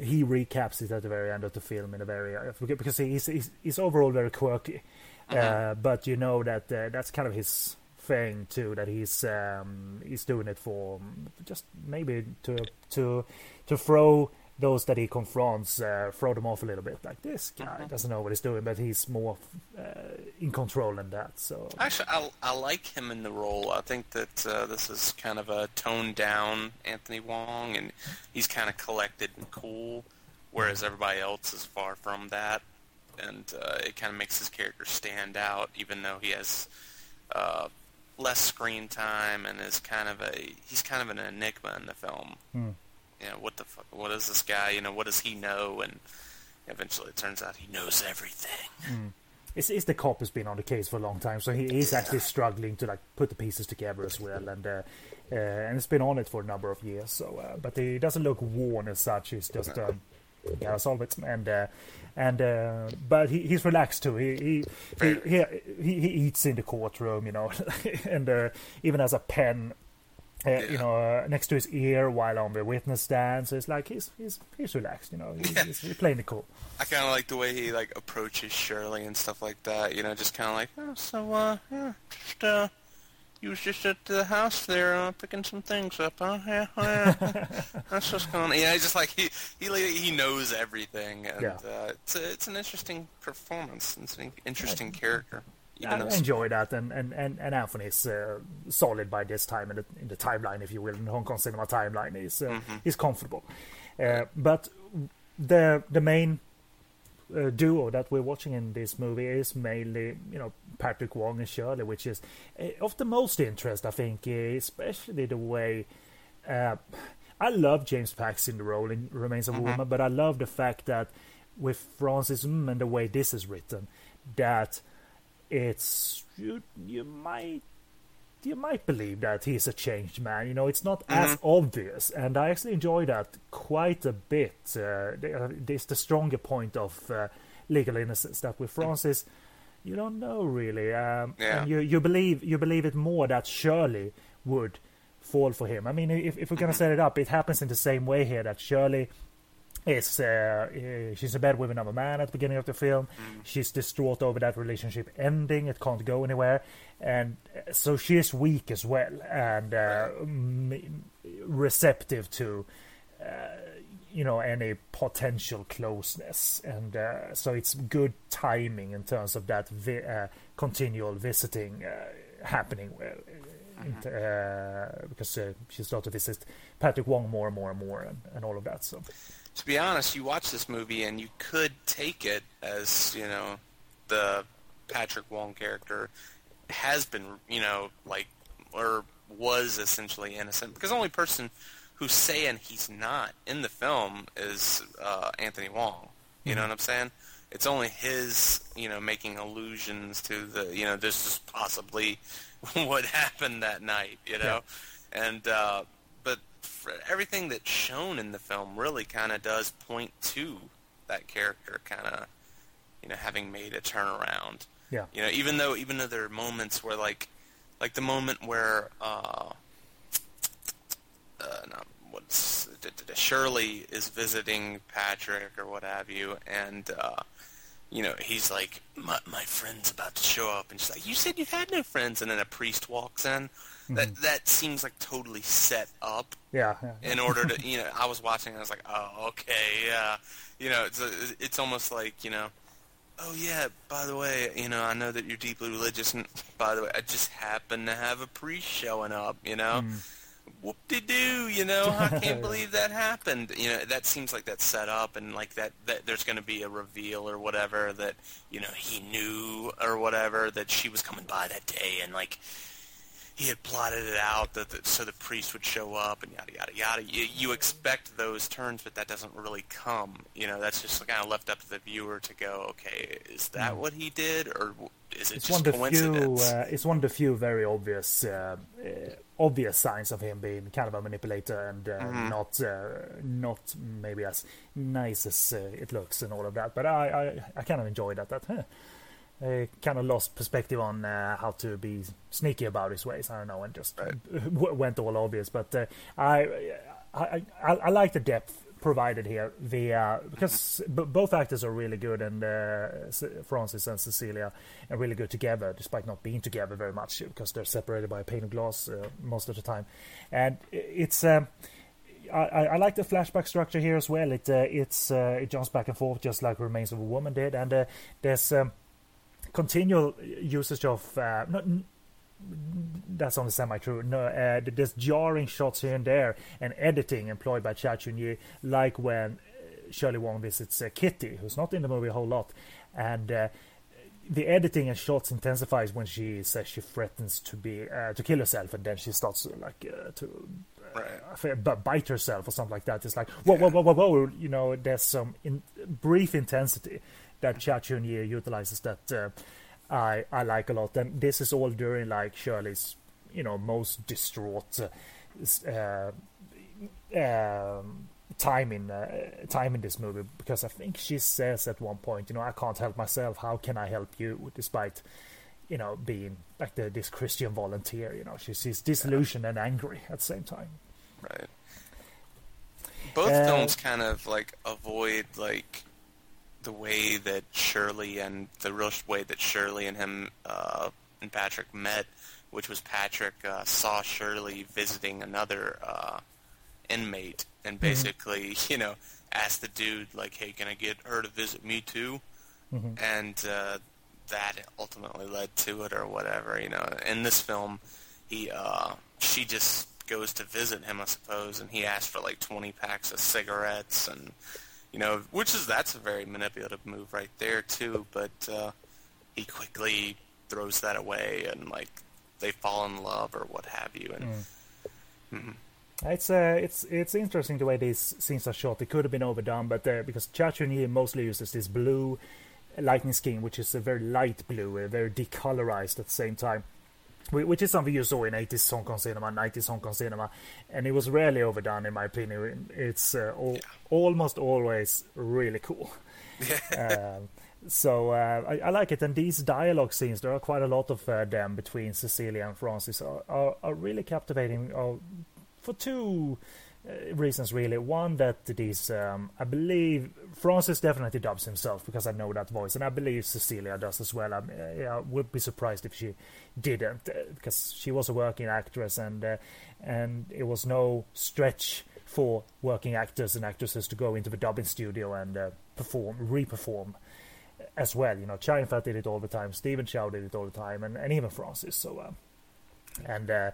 he recaps it at the very end of the film in a very because he's he's, he's overall very quirky, uh, but you know that uh, that's kind of his thing too. That he's um, he's doing it for just maybe to to to throw those that he confronts uh, throw them off a little bit. Like this guy Mm-hmm. doesn't know what he's doing, but he's more uh, in control than that. So Actually, I, I like him in the role. I think that uh, this is kind of a toned down Anthony Wong, and he's kind of collected and cool, whereas everybody else is far from that. And uh, it kind of makes his character stand out, even though he has uh, less screen time and is kind of a he's kind of an enigma in the film. Hmm. You know, what the fuck? What is this guy? You know, what does he know? And eventually, it turns out he knows everything. it's, it's the cop who's been on the case for a long time, so he is actually struggling to like put the pieces together as well, and uh, uh, and it's been on it for a number of years. So, uh, but he doesn't look worn as such. He's just um, yeah, solve it, and uh, and uh, but he, he's relaxed too. He he, he he he he eats in the courtroom, you know, and uh, even has a pen. Uh, You know, uh, next to his ear while on the witness stand, so it's like he's he's he's relaxed. You know, he's, Yeah. he's, he's playing it cool. I kind of like the way he like approaches Shirley and stuff like that. You know, just kind of like, oh, so uh, yeah, just uh, you was just at the house there uh, picking some things up, huh? Yeah, oh, yeah. That's what's going on. Yeah, just like he he like, he knows everything, and Yeah. uh, it's a, it's an interesting performance. It's an interesting character. I enjoy that, and and and, and Anthony's uh, solid by this time in the in the timeline, if you will, in the Hong Kong cinema timeline. He's uh, Mm-hmm. he's comfortable, uh, but the the main uh, duo that we're watching in this movie is mainly you know Patrick Wong and Shirley, which is uh, of the most interest, I think, uh, especially the way. Uh, I love James Pax in the role in Remains of a Woman, but I love the fact that with Francis and the way this is written, that it's you you might you might believe that he's a changed man. You know, it's not as obvious, and I actually enjoy that quite a bit. Uh, it's the stronger point of uh, legal innocence that with Francis, you don't know really, um, Yeah. and you you believe you believe it more that Shirley would fall for him. I mean, if if we're gonna set it up, it happens in the same way here that Shirley is uh, uh, she's in bed with another man at the beginning of the film. She's distraught over that relationship ending. It can't go anywhere, and uh, so she is weak as well and uh, receptive to. Uh, you know any potential closeness, and uh, so it's good timing in terms of that vi- uh, continual visiting uh, happening. Uh, uh, because uh, she started to visit Patrick Wong more and more and more, and, and all of that. So to be honest, you watch this movie and you could take it as you know the Patrick Wong character has been you know like or was essentially innocent because the only person who's saying he's not in the film is uh, Anthony Wong. You know what I'm saying? It's only his, you know, making allusions to the, you know, this is possibly what happened that night, you know, and uh, everything that's shown in the film really kind of does point to that character kind of, you know, having made a turnaround. yeah, You know, even though even though there are moments where like, like the moment where uh, uh, no, what's Shirley is visiting Patrick or what have you, and uh, you know he's like, my my friend's about to show up, and she's like, you said you had no friends, and then a priest walks in. That mm-hmm. that seems like totally set up yeah, yeah. in order to you know I was watching and I was like oh okay yeah. You know it's a, it's almost like you know oh yeah by the way you know I know that you're deeply religious and by the way I just happen to have a priest showing up you know? Mm. Whoop de doo you know? I can't believe that happened. You know that seems like that's set up and like that that there's going to be a reveal or whatever that you know he knew or whatever that she was coming by that day and like he had plotted it out that the, so the priest would show up and yada yada yada. You, you expect those turns, but that doesn't really come. You know, that's just kind of left up to the viewer to go, okay, is that what he did, or is it It's just one of the few. coincidence? Uh, it's one of the few very obvious, uh, uh, obvious signs of him being kind of a manipulator and uh, Mm-hmm. not, uh, not maybe as nice as uh, it looks and all of that. But I, I, I kind of enjoy that. That huh, I kind of lost perspective on uh, how to be sneaky about his ways. I don't know, and just w- went all obvious. But uh, I, I, I, I like the depth provided here via because b- both actors are really good, and uh, Francis and Cecilia are really good together, despite not being together very much because they're separated by a pane of glass uh, most of the time. And it's. Um, I, I like the flashback structure here as well. It uh, it's uh, it jumps back and forth just like Remains of a Woman did, and uh, there's um, continual usage of uh, not, that's only semi-true. No, uh, there's jarring shots here and there, and editing employed by Cha Chuen-yee, like when uh, Shirley Wong visits uh, Kitty, who's not in the movie a whole lot, and uh, the editing and shots intensifies when she says she threatens to be uh, to kill herself, and then she starts like uh, to right. bite herself or something like that. It's like whoa, whoa, whoa, whoa, whoa. You know, there's some in, brief intensity that Cha Chuen-yee utilizes that I I like a lot. And this is all during like Shirley's you know most distraught uh, uh, time in uh, time in this movie because I think she says at one point, you know, I can't help myself. How can I help you? Despite you know being like the, this Christian volunteer, you know, she, she's disillusioned yeah. and angry at the same time. Right. Both uh, films kind of like avoid like the way that Shirley and the real way that Shirley and him uh, and Patrick met, which was Patrick uh, saw Shirley visiting another uh, inmate and mm-hmm. basically, mm-hmm. you know, asked the dude like, "Hey, can I get her to visit me too?" Mm-hmm. And uh, that ultimately led to it, or whatever. You know, in this film, he uh, she just goes to visit him, I suppose, and he asked for like twenty packs of cigarettes and you know, which is that's a very manipulative move right there too. But uh, he quickly throws that away, and like they fall in love or what have you. And mm. mm-hmm. it's uh, it's it's interesting the way these scenes are shot. It could have been overdone, but uh, because Cha Chuen-yee mostly uses this blue lightning scheme, which is a very light blue, uh, very decolorized at the same time which is something you saw in 80s Hong Kong cinema, 90s Hong Kong cinema, and it was rarely overdone in my opinion. It's uh, all, yeah. almost always really cool. um, so uh, I, I, like it, and these dialogue scenes, there are quite a lot of uh, them between Cecilia and Francis, are, are, are really captivating. Uh, for two reasons really. One that these, um, I believe Francis definitely dubs himself because I know that voice, and I believe Cecilia does as well. I, I would be surprised if she didn't, uh, because she was a working actress, and uh, and it was no stretch for working actors and actresses to go into the dubbing studio and uh, perform, re-perform as well. You know, Chow Fat did it all the time, Stephen Chow did it all the time, and, and even Francis. So. Uh, and uh,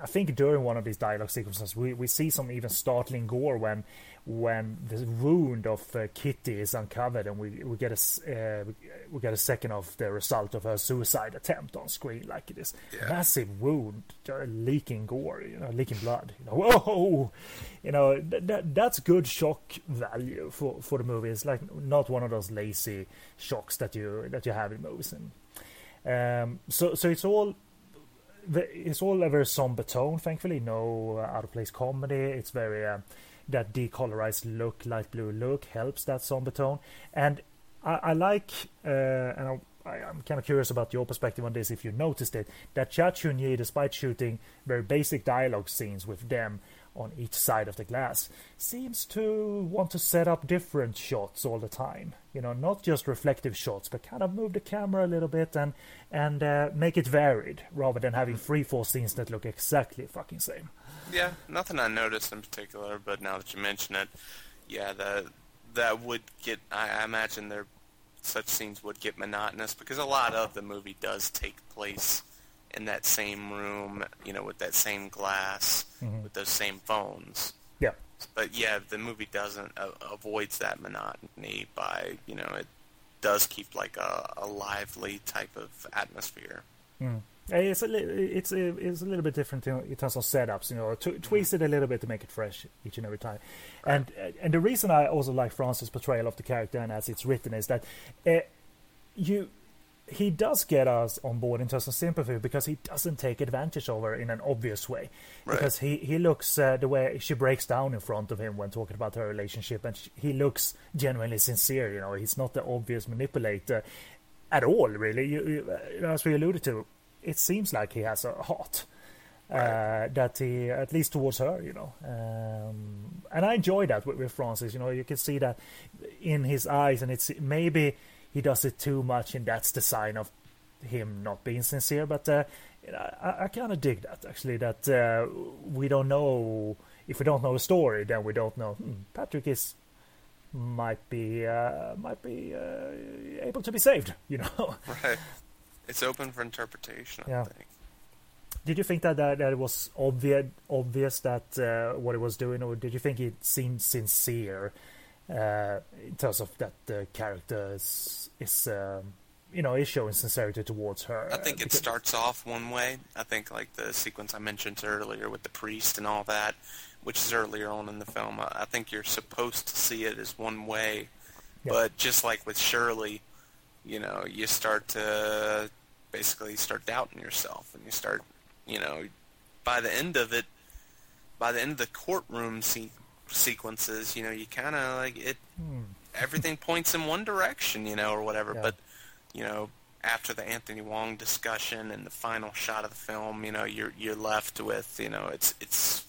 I think during one of these dialogue sequences, we, we see some even startling gore when when the wound of uh, Kitty is uncovered, and we we get a uh, we get a second of the result of her suicide attempt on screen, like this yeah. massive wound, uh, leaking gore, you know, leaking blood. You know, whoa, you know that that's good shock value for for the movie. It's like not one of those lazy shocks that you that you have in movies. And um, so so it's all it's all a very somber tone. Thankfully, no uh, out of place comedy. It's very uh, that decolorized look, light blue look helps that somber tone. And I, I like, uh, and I, am kind of curious about your perspective on this. If you noticed it, that Cha Chuen-yee, despite shooting very basic dialogue scenes with them, on each side of the glass seems to want to set up different shots all the time. You know, not just reflective shots, but kind of move the camera a little bit and and uh, make it varied rather than having three, four scenes that look exactly fucking same. Yeah, nothing I noticed in particular, but now that you mention it, yeah, that that would get. I, I imagine there such scenes would get monotonous because a lot of the movie does take place in that same room, you know, with that same glass, mm-hmm. with those same phones. Yeah. But yeah, the movie doesn't uh, avoids that monotony by you know it does keep like a, a lively type of atmosphere. Mm. It's a li- it's a, it's a little bit different in terms of setups, you know, to twist it a little bit to make it fresh each and every time. Right. And and the reason I also like Francis' portrayal of the character and as it's written is that uh, you he does get us on board in terms of sympathy because he doesn't take advantage of her in an obvious way. Right. Because he he looks uh, the way she breaks down in front of him when talking about her relationship, and she, he looks genuinely sincere. You know, he's not the obvious manipulator at all. Really, you, you, as we alluded to, it seems like he has a heart. Right. Uh, that he, at least towards her, you know, um, and I enjoy that with, with Francis. You know, you can see that in his eyes, and it's maybe he does it too much, and that's the sign of him not being sincere. But uh, I, I kind of dig that actually. That uh, we don't know if we don't know the story, then we don't know. Hmm, Patrick is might be uh, might be uh, able to be saved. You know. Right. It's open for interpretation. I Yeah. think. Did you think that that, that it was obvious obvious that uh, what it was doing, or did you think it seemed sincere uh, in terms of that the character is is um, you know is showing sincerity towards her? I think it starts off one way. I think like the sequence I mentioned earlier with the priest and all that, which is earlier on in the film. I I think you're supposed to see it as one way, Yeah. but just like with Shirley, you know, you start to basically start doubting yourself, and you start, you know, by the end of it, by the end of the courtroom se- sequences, you know, you kind of like it. Everything points in one direction, you know, or whatever. Yeah. But you know, after the Anthony Wong discussion and the final shot of the film, you know, you're you're left with, you know, it's it's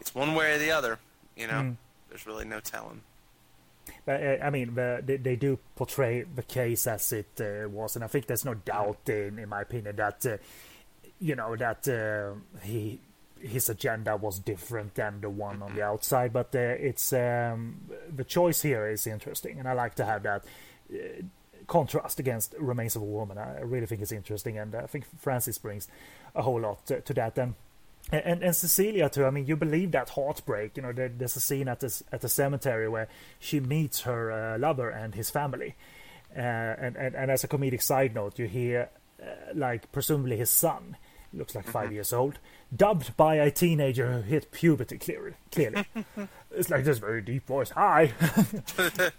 it's one way or the other. You know, Mm. there's really no telling. But uh, I mean, the, they, they do portray the case as it uh, was, and I think there's no doubt, in, in my opinion, that uh, you know that uh, he his agenda was different than the one on the outside. But uh, it's um, the choice here is interesting, and I like to have that. Uh, contrast against remains of a woman i really think it's interesting and i think francis brings a whole lot to, to that and and, and Cecilia too. I mean, you believe that heartbreak. You know, there, there's a scene at this at the cemetery where she meets her uh, lover and his family, uh, and, and and as a comedic side note, you hear uh, like presumably his son looks like 5 years old, dubbed by a teenager who hit puberty clearly. Clearly, it's like this very deep voice. Hi,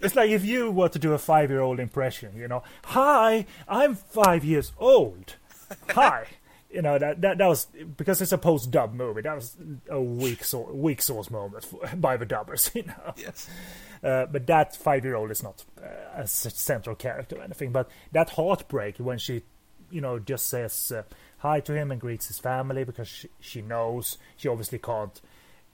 it's like if you were to do a five-year-old impression. You know, hi, I'm five years old. Hi you know that, that that was because it's a post dub movie. That was a weak source, weak source moment for, by the dubbers, you know. Yes. Uh, but that five year old is not uh, a central character or anything. But that heartbreak when she, you know, just says uh, hi to him and greets his family because she, she knows she obviously can't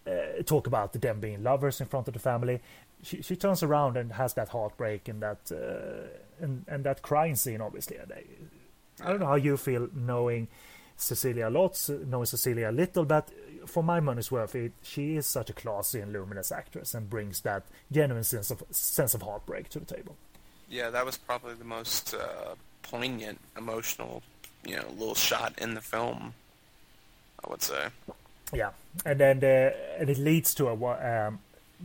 uh, talk about them being lovers in front of the family. She she turns around and has that heartbreak and that uh, and and that crying scene. Obviously, I, don't know how you feel knowing Cecilia lots, knowing Cecilia little, but for my money's worth, it, she is such a classy and luminous actress and brings that genuine sense of sense of heartbreak to the table. Yeah, that was probably the most uh, poignant, emotional, you know, little shot in the film. I would say. Yeah, and then uh, and it leads to a um,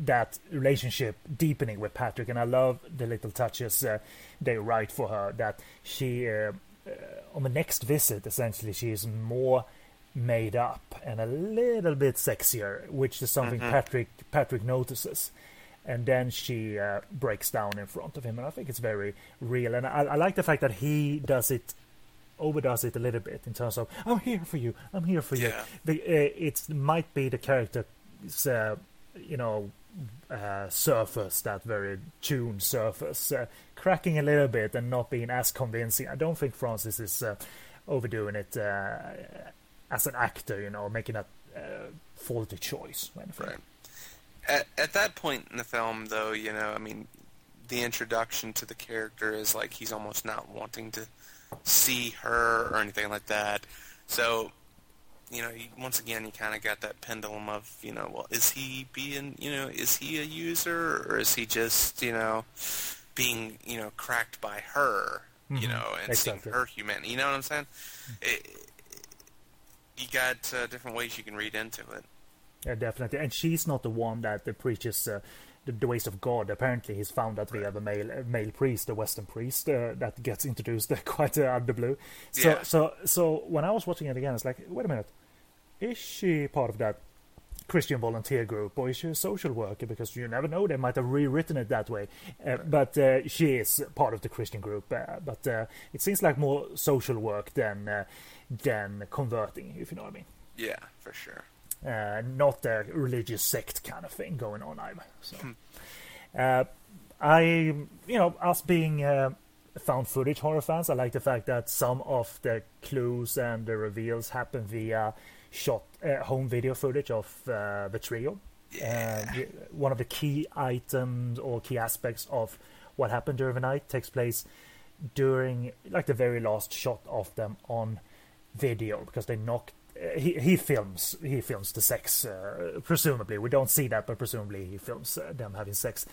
that relationship deepening with Patrick, and I love the little touches uh, they write for her that she uh, uh, on the next visit essentially she is more made up and a little bit sexier, which is something Patrick Patrick notices. And then she uh, breaks down in front of him, and I think it's very real. And I, I like the fact that he does it overdoes it a little bit in terms of I'm here for you, I'm here for you. The, uh, it might be the character's, uh, you know, uh, surface, that very tuned surface, uh, cracking a little bit and not being as convincing. I don't think Francis is uh, overdoing it uh, as an actor, you know, making a uh, faulty choice. Right. At, at that point in the film, though, you know, I mean, the introduction to the character is like he's almost not wanting to see her or anything like that. So, you know, once again, you kind of got that pendulum of, you know, well, is he being, you know, is he a user or is he just, you know, being, you know, cracked by her, you know, and Exactly. seeing her humanity. You know what I'm saying? It, you got uh, different ways you can read into it. Yeah, definitely. And she's not the one that preaches uh, the, the ways of God. Apparently, he's found that via the male uh, male priest, the Western priest, uh, that gets introduced quite uh, out of the blue. So, Yeah. so, so when I was watching it again, it's like, wait a minute, is she part of that Christian volunteer group, or is she a social worker? Because you never know; they might have rewritten it that way. Uh, But uh, she is part of the Christian group. Uh, but uh, it seems like more social work than uh, than converting, if you know what I mean Yeah, for sure. Uh, not a religious sect kind of thing going on either. So, uh, I, you know, us being uh, found footage horror fans, I like the fact that some of the clues and the reveals happen via shot uh, home video footage of uh, the trio. Yeah. Uh, one of the key items or key aspects of what happened during the night takes place during like the very last shot of them on video because they knocked he he films he films the sex. Uh, presumably, we don't see that, but presumably he films uh, them having sex.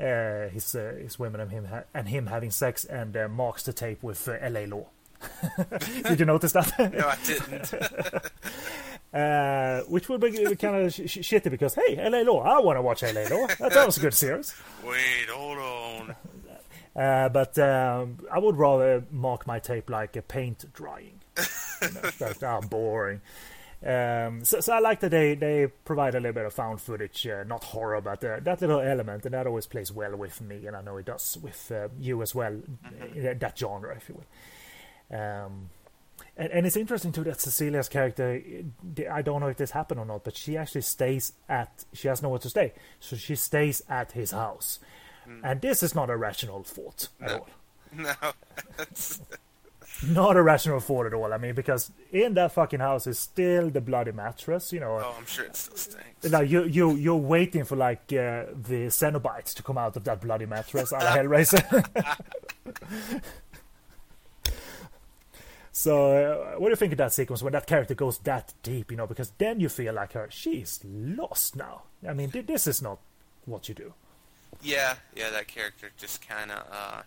Uh, his uh, his women and him ha- and him having sex, and uh, marks the tape with uh, L.A. Law. Did you notice that? No, I didn't. uh, which would be kind of sh- sh- shitty because hey, L.A. Law, I want to watch L.A. Law. That sounds a good series. Wait, hold on. Uh, but um, I would rather mark my tape like a paint drying. That's ah, boring. Um, so, so I like that they, they provide a little bit of found footage, uh, not horror, but uh, that little element, and that always plays well with me, and I know it does with uh, you as well, uh, that genre, if you will. Um, and, and it's interesting too that Cecilia's character, I don't know if this happened or not, but she actually stays at, she has nowhere to stay, so she stays at his house. And this is not a rational thought at all. No, Not a rational thought at all. I mean, because in that fucking house is still the bloody mattress, you know. oh, I'm sure it still stinks. Like you, you, you're waiting for like uh, the Cenobites to come out of that bloody mattress, a Hellraiser. so, uh, what do you think of that sequence when that character goes that deep? You know, because then you feel like her, she's lost now. I mean, thi- this is not what you do. Yeah, yeah, that character just kind of uh,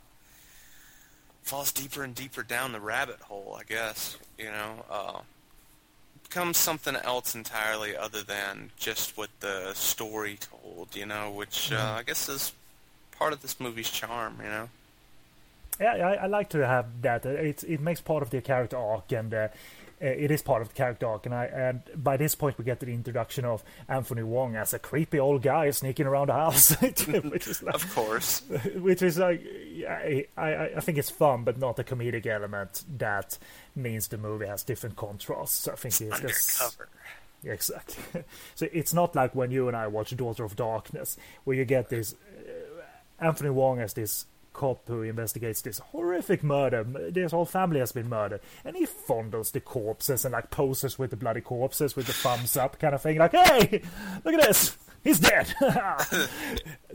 falls deeper and deeper down the rabbit hole, I guess. You know, uh, becomes something else entirely other than just what the story told. You know, which uh, I guess is part of this movie's charm. You know. Yeah, I, I like to have that. It it makes part of the character arc, and uh, it is part of the character arc. And I and by this point, we get the introduction of Anthony Wong as a creepy old guy sneaking around the house, which is like, Of course. which is like, I, I I think it's fun, but not a comedic element that means the movie has different contrasts. I think it's this- Undercover. yeah, exactly. so it's not like when you and I watch Daughter of Darkness, where you get this uh, Anthony Wong as this cop who investigates this horrific murder. This whole family has been murdered, and he fondles the corpses and like poses with the bloody corpses with the thumbs up kind of thing. Like, hey, look at this. He's dead.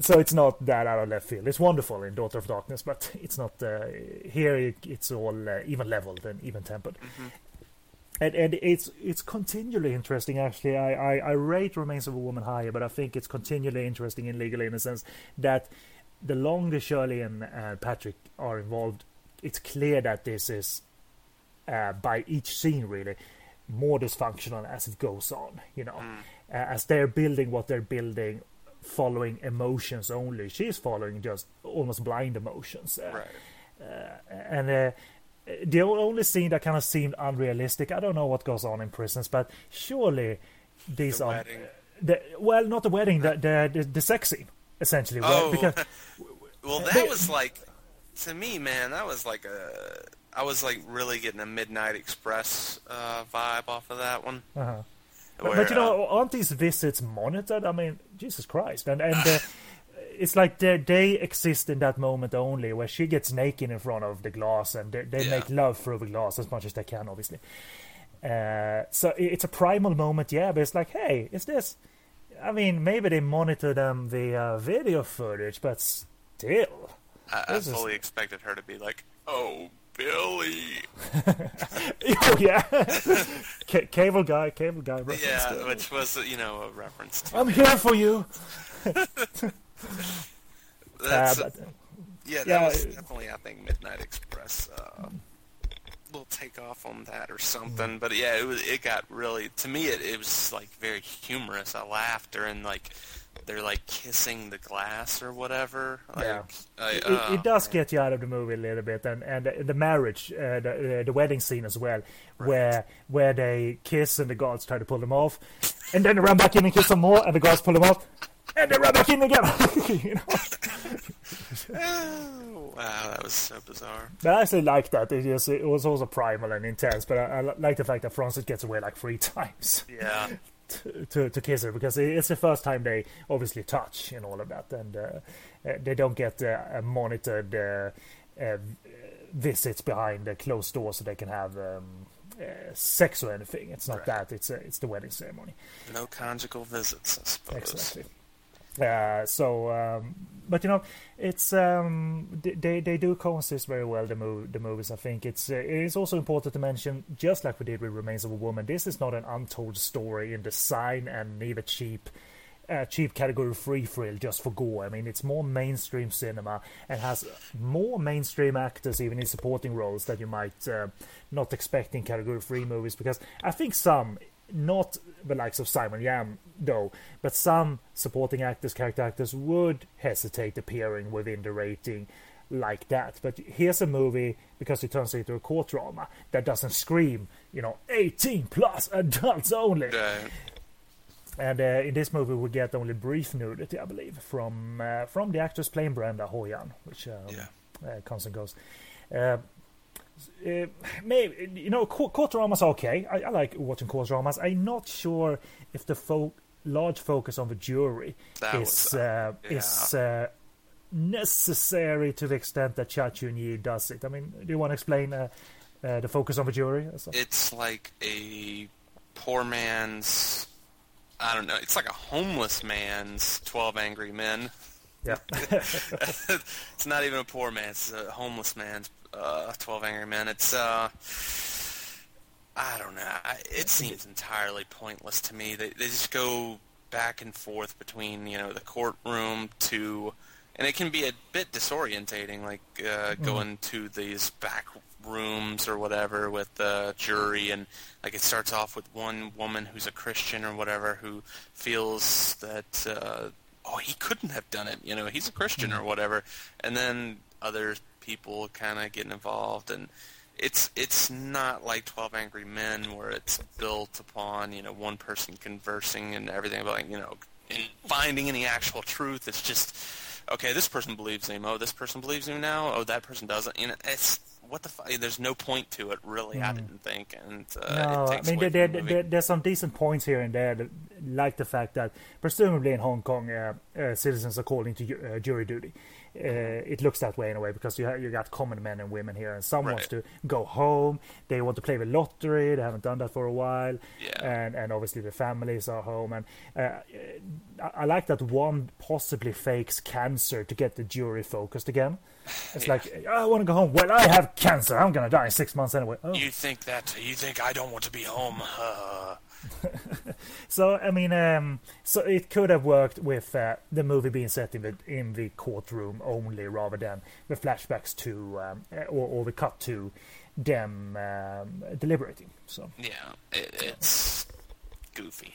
so it's not that out of left field. It's wonderful in Daughter of Darkness, but it's not uh, here. It's all uh, even leveled and even tempered and and it's it's continually interesting actually I, I i rate remains of a woman higher but i think it's continually interesting in legally in the sense that the longer shirley and uh, patrick are involved it's clear that this is uh, by each scene really more dysfunctional as it goes on you know. Uh, as they're building what they're building following emotions only she's following just almost blind emotions. Uh, Right. and uh, the only scene that kind of seemed unrealistic. I don't know what goes on in prisons, but surely these The are the well, not the wedding, the the the, the sex scene essentially. Oh, because well, that was like, to me, man, that was like a. I was like really getting a Midnight Express uh, vibe off of that one. uh-huh. but, where, but you uh, know, aren't these visits monitored? I mean, Jesus Christ, and and. Uh, It's like they they exist in that moment only, where she gets naked in front of the glass, and they, they Yeah. make love through the glass as much as they can, obviously. Uh, so it's a primal moment, yeah. But it's like, hey, is this? I mean, maybe they monitor them via video footage, but still, I, I this is- fully expected her to be like, "Oh, Billy." oh yeah, C- cable guy, cable guy. Yeah, there. which was you know a reference to. I'm here for you. That's, Uh, but, yeah, that yeah, was definitely I think Midnight Express. Uh, will take off on that or Mm-hmm. something. But yeah, it was. It got really to me. It, it was like very humorous. I laughed during like they're like kissing the glass or whatever. Like, Yeah. I, it, uh, it does get you out of the movie a little bit, and and the marriage, uh, the the wedding scene as well, where where they kiss and the guards try to pull them off, and then they run back in and kiss some more, and the guards pull them off, and they run back in again. you know? Oh, wow, that was so bizarre. But I actually like that. It, is, it was also primal and intense, but I, I like the fact that Francis gets away like three times Yeah. to, to, to kiss her because it's the first time they obviously touch and all of that, and uh, uh, they don't get uh, a monitored uh, uh, visits behind the closed door so they can have um, uh, sex or anything. It's not Right. that. It's uh, it's the wedding ceremony. No conjugal visits, I suppose. Exactly. Uh, so, um, but you know, it's um, they they do coexist very well. The move the movies, I think it's uh, it's also important to mention, just like we did with Remains of a Woman, this is not an untold story in design and neither cheap. Uh, cheap category free frill just for gore. I mean, it's more mainstream cinema and has more mainstream actors even in supporting roles that you might uh, not expect in category free movies. Because I think some, not the likes of Simon Yam though, but some supporting actors, character actors would hesitate appearing within the rating like that. But here's a movie because it turns into a court drama that doesn't scream, you know, 18 plus adults only. Right. And uh, in this movie, we get only brief nudity, I believe, from uh, from the actress playing Brenda Ho Yan, which um, Yeah. uh, comes and goes. Uh, uh, maybe you know, court, dramas are okay. I, I like watching court dramas. I'm not sure if the fo- large focus on the jury That is was, uh, uh, is uh, necessary to the extent that Cha Chuen-yee does it. I mean, do you want to explain uh, uh, the focus on the jury? It's like a poor man's. I don't know. It's like a homeless man's Twelve Angry Men. yeah. it's not even a poor man. It's a homeless man's uh, Twelve Angry Men. It's uh, I don't know. I, it seems entirely pointless to me. They they just go back and forth between you know the courtroom to, and it can be a bit disorientating, like uh, going to these back rooms or whatever with the jury and like it starts off with one woman who's a Christian or whatever who feels that uh, oh he couldn't have done it you know he's a Christian or whatever and then other people kind of getting involved and it's it's not like 12 angry men where it's built upon you know one person conversing and everything about you know finding any actual truth. It's just okay this person believes him. Oh this person believes him now. Oh that person doesn't. You know it's what the fuck there's no point to it really i didn't think. And uh, Mm. No, I mean there, the there, there's some decent points here and there, like the fact that presumably in Hong Kong, uh, uh, citizens are called into uh, jury duty. Uh, it looks that way in a way because you ha- you got common men and women here, and some wants to go home. They want to play the lottery. They haven't done that for a while, Yeah. and and obviously the families are home. And uh, I, I like that one possibly fakes cancer to get the jury focused again. It's like I want to go home. Well, I have cancer. I'm gonna die in six months anyway. Oh. you think that you think i don't want to be home uh, So I mean, um, so it could have worked with uh, the movie being set in the in the courtroom only, rather than the flashbacks to um, or, or the cut to them um, deliberating. So, yeah it, it's goofy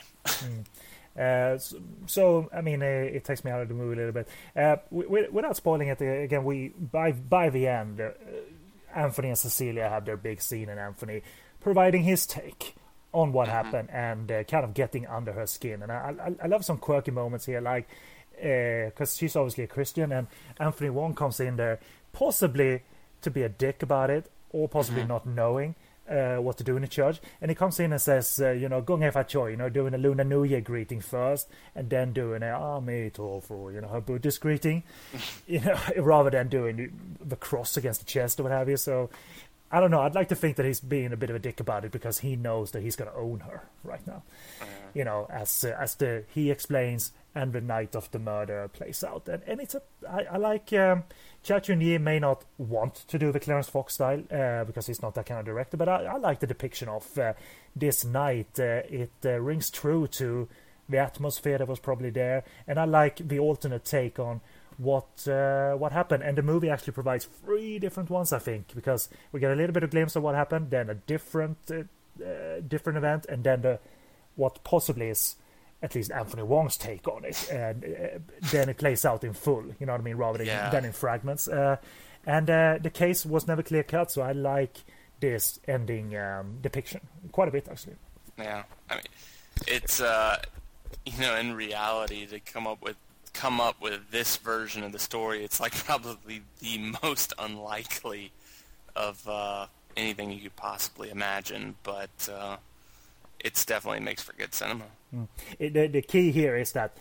uh, so, so I mean, uh, it takes me out of the movie a little bit. Uh, w- w- without spoiling it uh, again, we by by the end, uh, Anthony and Cecilia have their big scene, and Anthony providing his take on what happened and uh, kind of getting under her skin. And I, I, I love some quirky moments here, like because she's obviously a Christian, and Anthony Wong comes in there possibly to be a dick about it, or possibly not knowing. Uh, what to do in the church, and he comes in and says, uh, you know, Gung Fa Choi, you know, doing a Lunar New Year greeting first, and then doing a Ami Tofu, you know, her Buddhist greeting, you know, rather than doing the cross against the chest or what have you. So, I don't know. I'd like to think that he's being a bit of a dick about it because he knows that he's going to own her right now. You know, as uh, as the he explains and the night of the murder plays out, and and it's a I, I like um, Cha Chuen-yee may not want to do the Clarence Fok's style uh, because he's not that kind of director, but I, I like the depiction of uh, this night. Uh, it uh, rings true to the atmosphere that was probably there, and I like the alternate take on what uh, what happened. And the movie actually provides three different ones, I think, because we get a little bit of glimpse of what happened, then a different uh, uh, different event, and then the what possibly is at least Anthony Wong's take on it, and uh, then it plays out in full. You know what I mean, rather than, Yeah. than in fragments. Uh, and uh, the case was never clear cut, so I like this ending um, depiction quite a bit, actually. Yeah, I mean, it's uh, you know, in reality, to come up with come up with this version of the story, it's like probably the most unlikely of uh, anything you could possibly imagine. But uh, it's definitely makes for good cinema. It, the, the key here is that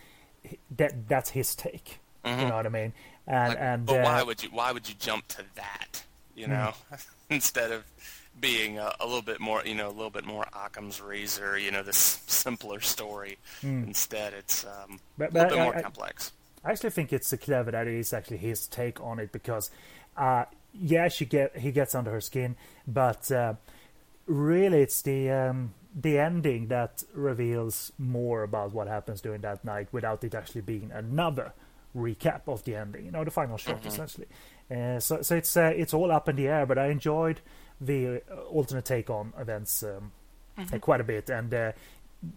that that's his take. You know what I mean? And Like, and but uh, why would you why would you jump to that? You know, instead of being a, a little bit more, you know, a little bit more Occam's razor, you know, this simpler story. Instead, it's um, But- a little but bit more I- complex. I actually think it's clever that it is actually his take on it because, uh, yeah, she get he gets under her skin, but uh, really it's the um, the ending that reveals more about what happens during that night without it actually being another recap of the ending. You know, the final shot essentially. Uh, so so it's uh, it's all up in the air, but I enjoyed the uh, alternate take on events um, uh, quite a bit and. Uh,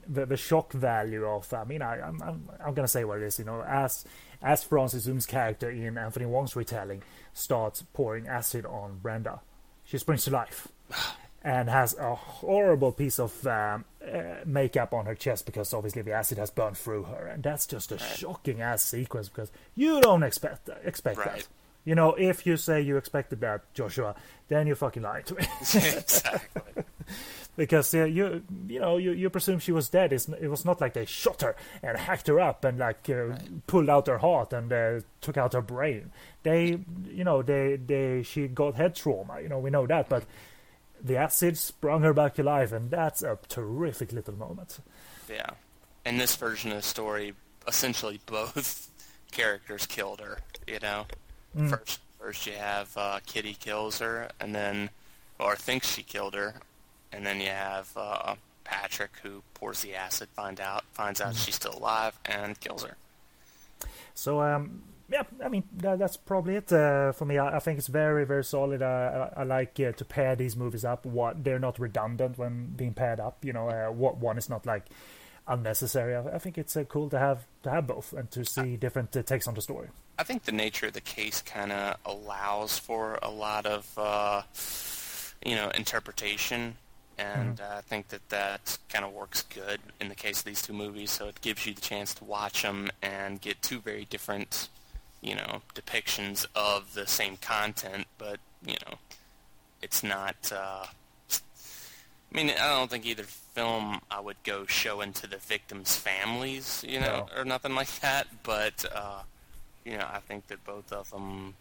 the, the shock value of I mean I, I'm, I'm I'm gonna say what it is you know as as Francis Zoom's character in Anthony Wong's retelling starts pouring acid on Brenda, she springs to life and has a horrible piece of um, uh, makeup on her chest because obviously the acid has burned through her, and that's just a shocking ass sequence because you don't expect that, expect that. Right. You know, if you say you expected that, Joshua, then you fucking lied to me. exactly. because uh, you you know you, you presume she was dead. It's, it was not like they shot her and hacked her up and like uh, pulled out her heart and uh, took out her brain. They you know they they she got head trauma. You know we know that, but the acid sprung her back to life, and that's a terrific little moment. Yeah. In this version of the story, essentially both characters killed her, you know? First first you have uh, Kitty kills her and then or thinks she killed her and then you have uh, Patrick who pours the acid, find out finds out she's still alive and kills her. So um, yeah, I mean that, that's probably it uh, for me. I, I think it's very very solid. Uh, I, I like uh, to pair these movies up. What they're not redundant when being paired up. You know, uh, what one is not like unnecessary. I, I think it's uh, cool to have to have both and to see different uh, takes on the story. I think the nature of the case kind of allows for a lot of, uh, you know, interpretation, and uh, I think that that kind of works good in the case of these two movies. So it gives you the chance to watch them and get two very different, you know, depictions of the same content, but you know, it's not. I mean, I don't think either film I would go showing to the victims' families, you know, No. or nothing like that. But uh, you know, I think that both of them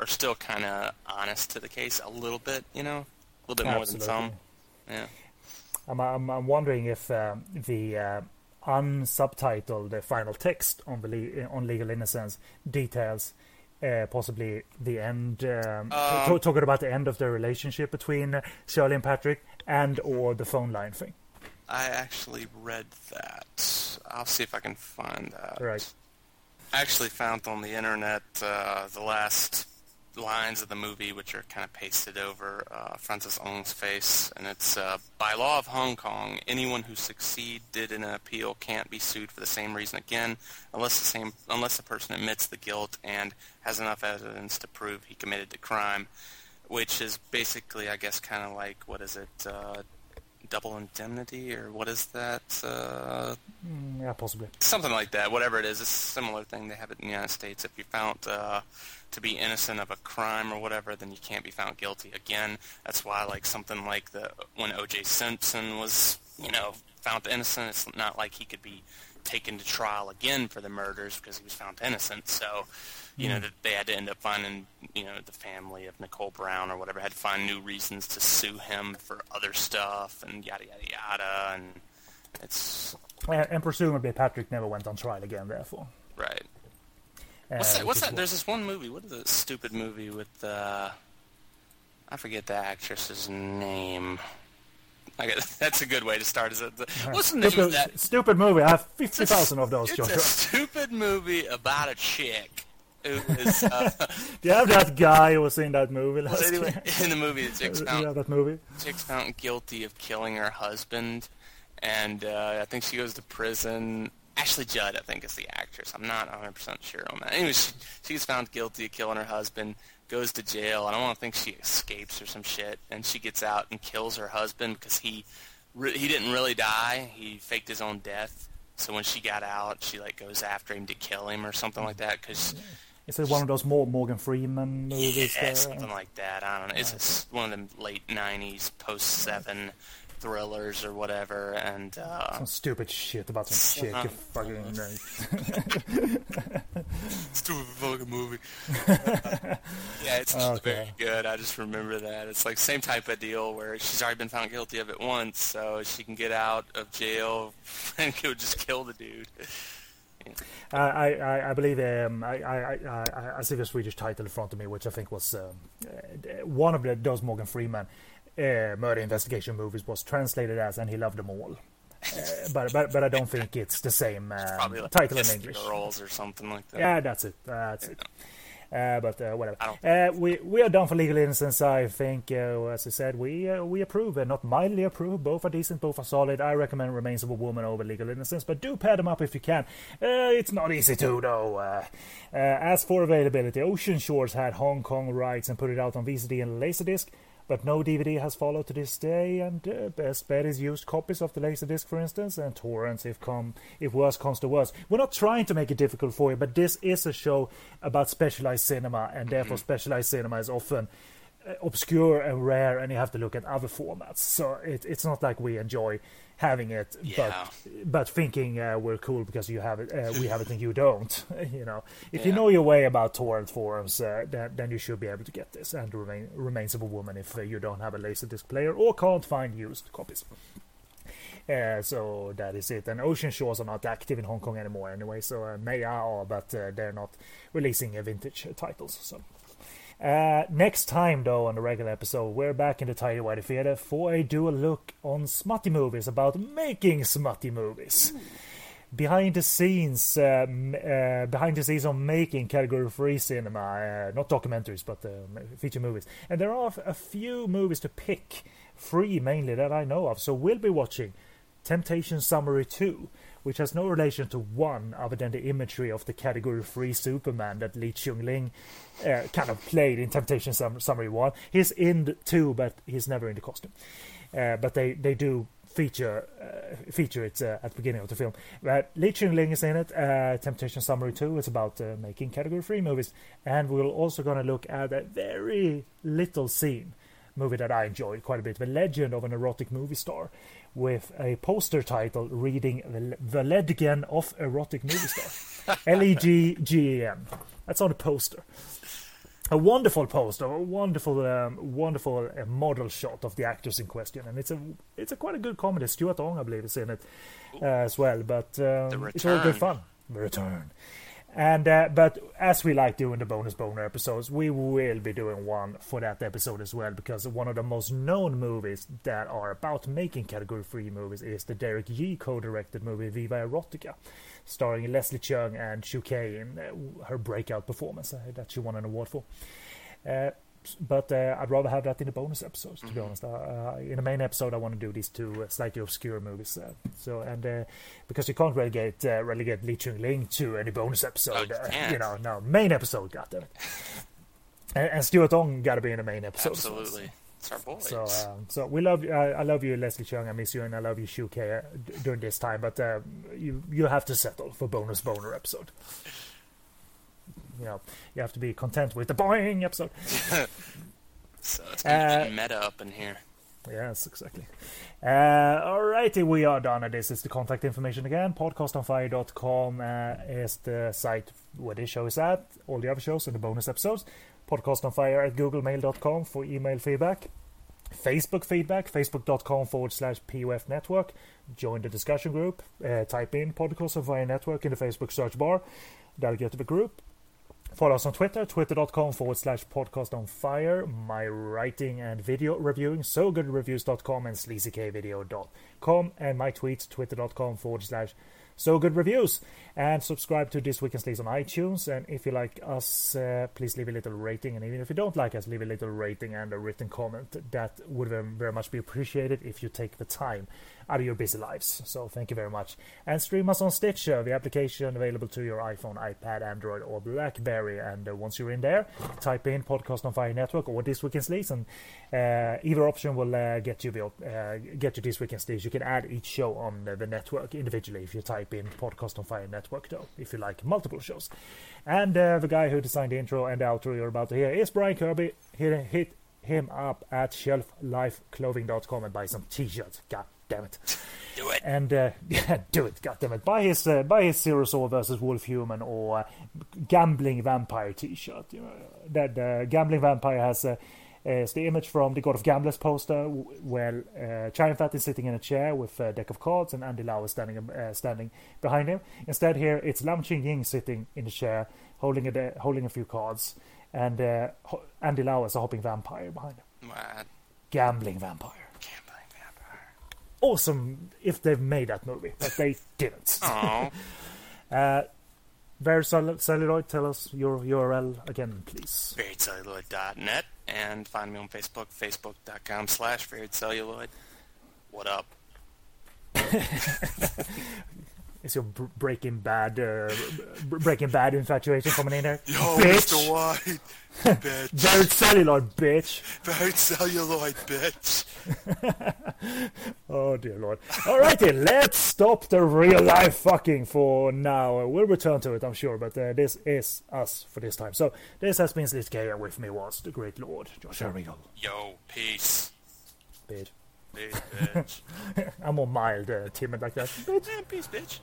are still kind of honest to the case a little bit, you know, a little bit more than some. Yeah. I'm, I'm, I'm wondering if um, the uh, unsubtitled final text on the le- on Legal Innocence details uh, possibly the end. Um, Um, t- talking about the end of the relationship between Shirley and Patrick, and or the phone line thing. I actually read that. I'll see if I can find that. Right. I actually found on the internet uh, the last lines of the movie, which are kind of pasted over uh, Francis Ng's face, and it's uh, by law of Hong Kong, anyone who succeeded in an appeal can't be sued for the same reason again, unless the same unless the person admits the guilt and has enough evidence to prove he committed the crime, which is basically, I guess, kind of like what is it? Uh, double indemnity or what is that uh, Mm, yeah, possibly. something like that. Whatever it is, it's a similar thing they have it in the United States. If you're found uh, to be innocent of a crime or whatever, then you can't be found guilty again. That's why, like something like the when O.J. Simpson was, you know, found innocent, it's not like he could be taken to trial again for the murders because he was found innocent. So, you know, that they had to end up finding, you know, the family of Nicole Brown or whatever had to find new reasons to sue him for other stuff and yada yada yada. And it's And, and presumably Patrick never went on trial again. Therefore, right. What's that? What's that? There's this one movie. What is the stupid movie with? uh I forget the actress's name. I get, that's a good way to start. Is it? The, what's the name stupid, of that? stupid movie. I have fifty thousand of those, It's Joshua. a stupid movie about a chick who is. Uh, Do you have that guy who was in that movie last anyway, year? in the movie, the chick's found have that movie? chick's found guilty of killing her husband, and uh, I think she goes to prison. Ashley Judd, I think, is the actress. I'm not 100% sure on that. Anyway, she, she gets found guilty of killing her husband, goes to jail. I don't want to think she escapes or some shit, and she gets out and kills her husband because he re- he didn't really die. He faked his own death. So when she got out, she like goes after him to kill him or something like that because Is it one of those more Morgan Freeman movies? yeah, there? something uh, like that. I don't know. It's a s one of them late '90s, post Seven thrillers or whatever, and uh, Some stupid shit about some chick. Uh, you fucking. stupid fucking movie. yeah, it's Okay. very good. I just remember that. It's like same type of deal where she's already been found guilty of it once, so she can get out of jail and go just kill the dude. I, I, I- I believe um, I, I, I, I, I see the Swedish title in front of me, which I think was um, uh, one of the, those Morgan Freeman uh, murder investigation movies was translated as "And He Loved Them All," uh, but, but but I don't think it's the same um, like title in English. Girls or something like that. Yeah, that's it. That's it. Uh, but uh, whatever. Uh, we we are done for legal innocence. I think, uh, as I said, we uh, we approve and not mildly approve. Both are decent, both are solid. I recommend Remains of a Woman over Legal Innocence, but do pair them up if you can. It's not easy to though. Uh, as for availability, Ocean Shores had Hong Kong rights and put it out on VCD and Laserdisc. But no DVD has followed to this day, and uh, best bet is used copies of the Laserdisc, for instance, and torrents if come if worse comes to worse. We're not trying to make it difficult for you, but this is a show about specialized cinema, and therefore specialized cinema is often uh, obscure and rare, and you have to look at other formats. So it, it's not like we enjoy having it, Yeah. but but thinking uh, we're cool because you have it, uh, we have it and you don't. you know, if you know your way about torrent forums, uh, then then you should be able to get this and remain remains of a woman if uh, you don't have a laserdisc player or can't find used copies. Uh, so that is it. And Ocean Shores are not active in Hong Kong anymore anyway. So uh, Maya are, but uh, they're not releasing vintage titles. So. Uh, next time, though, on the regular episode, we're back in the Tidy Whitey Theatre for a dual look on smutty movies about making smutty movies. Behind the scenes, um, uh, behind the scenes on making category free cinema, uh, not documentaries, but uh, feature movies. And there are a few movies to pick, free mainly, that I know of. So we'll be watching Temptation Summary 2, which has no relation to one other than the imagery of the category 3 Superman that Lee Chung Ling uh, kind of played in Temptation Sum- Summary 1. He's in the 2, but he's never in the costume. Uh, but they, they do feature uh, feature it uh, at the beginning of the film. But Lee Chung Ling is in it. Uh, Temptation Summary 2 is about uh, making category 3 movies. And we're also going to look at a very little scene movie that I enjoyed quite a bit, The Legend of an Erotic Movie Star, with a poster title reading The, Legend of Erotic Movie Star. L E G G E N. That's on the poster. A wonderful poster, a wonderful, um, wonderful uh, model shot of the actors in question, and it's a, it's a quite a good comedy. Stuart Ong, I believe, is in it uh, as well, but um, it's all good fun. The return. And uh, but as we like doing the bonus boner episodes, we will be doing one for that episode as well because one of the most known movies that are about making category free movies is the Derek Yee co-directed movie Viva Erotica, starring Leslie Cheung and Shu Qi in uh, her breakout performance that she won an award for. Uh, but uh, I'd rather have that in the bonus episodes, to be honest. Uh, in the main episode, I want to do these two uh, slightly obscure movies. Uh, so and uh, because you can't relegate uh, relegate Lee Chung Ling to any bonus episode, you uh, you know, no main episode, goddammit. and, and Stuart Ong got to be in the main episode. Absolutely. It's our boys. So, um, so we love you. I, I love you, Leslie Cheung. I miss you, and I love you, Shu Qi, uh, d- during this time. But you you have to settle for bonus boner episode. You know, you have to be content with the boing episode. so it's uh, meta up in here. Yes, exactly. Uh, alrighty, we are done. This is the contact information again. Podcastonfire.com uh, is the site where this show is at. All the other shows and the bonus episodes. Podcastonfire at googlemail.com for email feedback. Facebook feedback, facebook.com forward slash POF network. Join the discussion group. Uh, type in Podcast on Fire Network in the Facebook search bar. That'll get to the group. Follow us on Twitter, twitter.com forward slash podcast on fire. My writing and video reviewing, sogoodreviews.com and sleazykvideo.com. And my tweets, twitter.com forward slash so good reviews. And subscribe to This Week in Sleaze on iTunes. And if you like us, uh, please leave a little rating. And even if you don't like us, leave a little rating and a written comment. That would very, very much be appreciated if you take the time out of your busy lives. So thank you very much. And stream us on Stitcher, the application available to your iPhone, iPad, Android, or BlackBerry. And uh, once you're in there, type in Podcast on Fire Network or This Week in Sleaze, and uh, either option will uh, get you the uh, get you This Week in Sleaze. You can add each show on the network individually if you type in Podcast on Fire Network, though, if you like multiple shows. And uh, the guy who designed the intro and the outro you're about to hear is Brian Kirby. Hit, hit him up at shelflifeclothing.com and buy some t-shirts. God damn it. Do it. And uh, yeah, do it, God damn it. Buy his uh, buy his Zero Saw versus Wolf Human or uh, Gambling Vampire T-shirt. You know, that uh, Gambling Vampire has uh, is the image from the God of Gamblers poster, where uh, Giant Fat is sitting in a chair with a deck of cards and Andy Lau is standing uh, standing behind him. Instead, here it's Lam Ching Ying sitting in the chair, holding a de- holding a few cards, and uh, Andy Lau is a hopping vampire behind him. Gambling Vampire. Awesome if they've made that movie, but they didn't. Oh, Uh, Varied Celluloid, tell us your URL again, please. variedcelluloid.net and find me on Facebook, facebook.com slash variedcelluloid. What up? Is your Breaking Bad uh, br- Breaking Bad infatuation coming in there? Yo, bitch! White, bitch. Very celluloid, bitch! Varied celluloid, bitch. Oh dear lord. Alrighty, let's stop the real life fucking for now. We'll return to it, I'm sure, but uh, this is us for this time. So, this has been Sleazy K, and with me was the great lord, Josh Regal. Yo, peace. Bitch. Peace, bitch. I'm more mild, uh, timid like that. Bitch. Yeah, peace, bitch.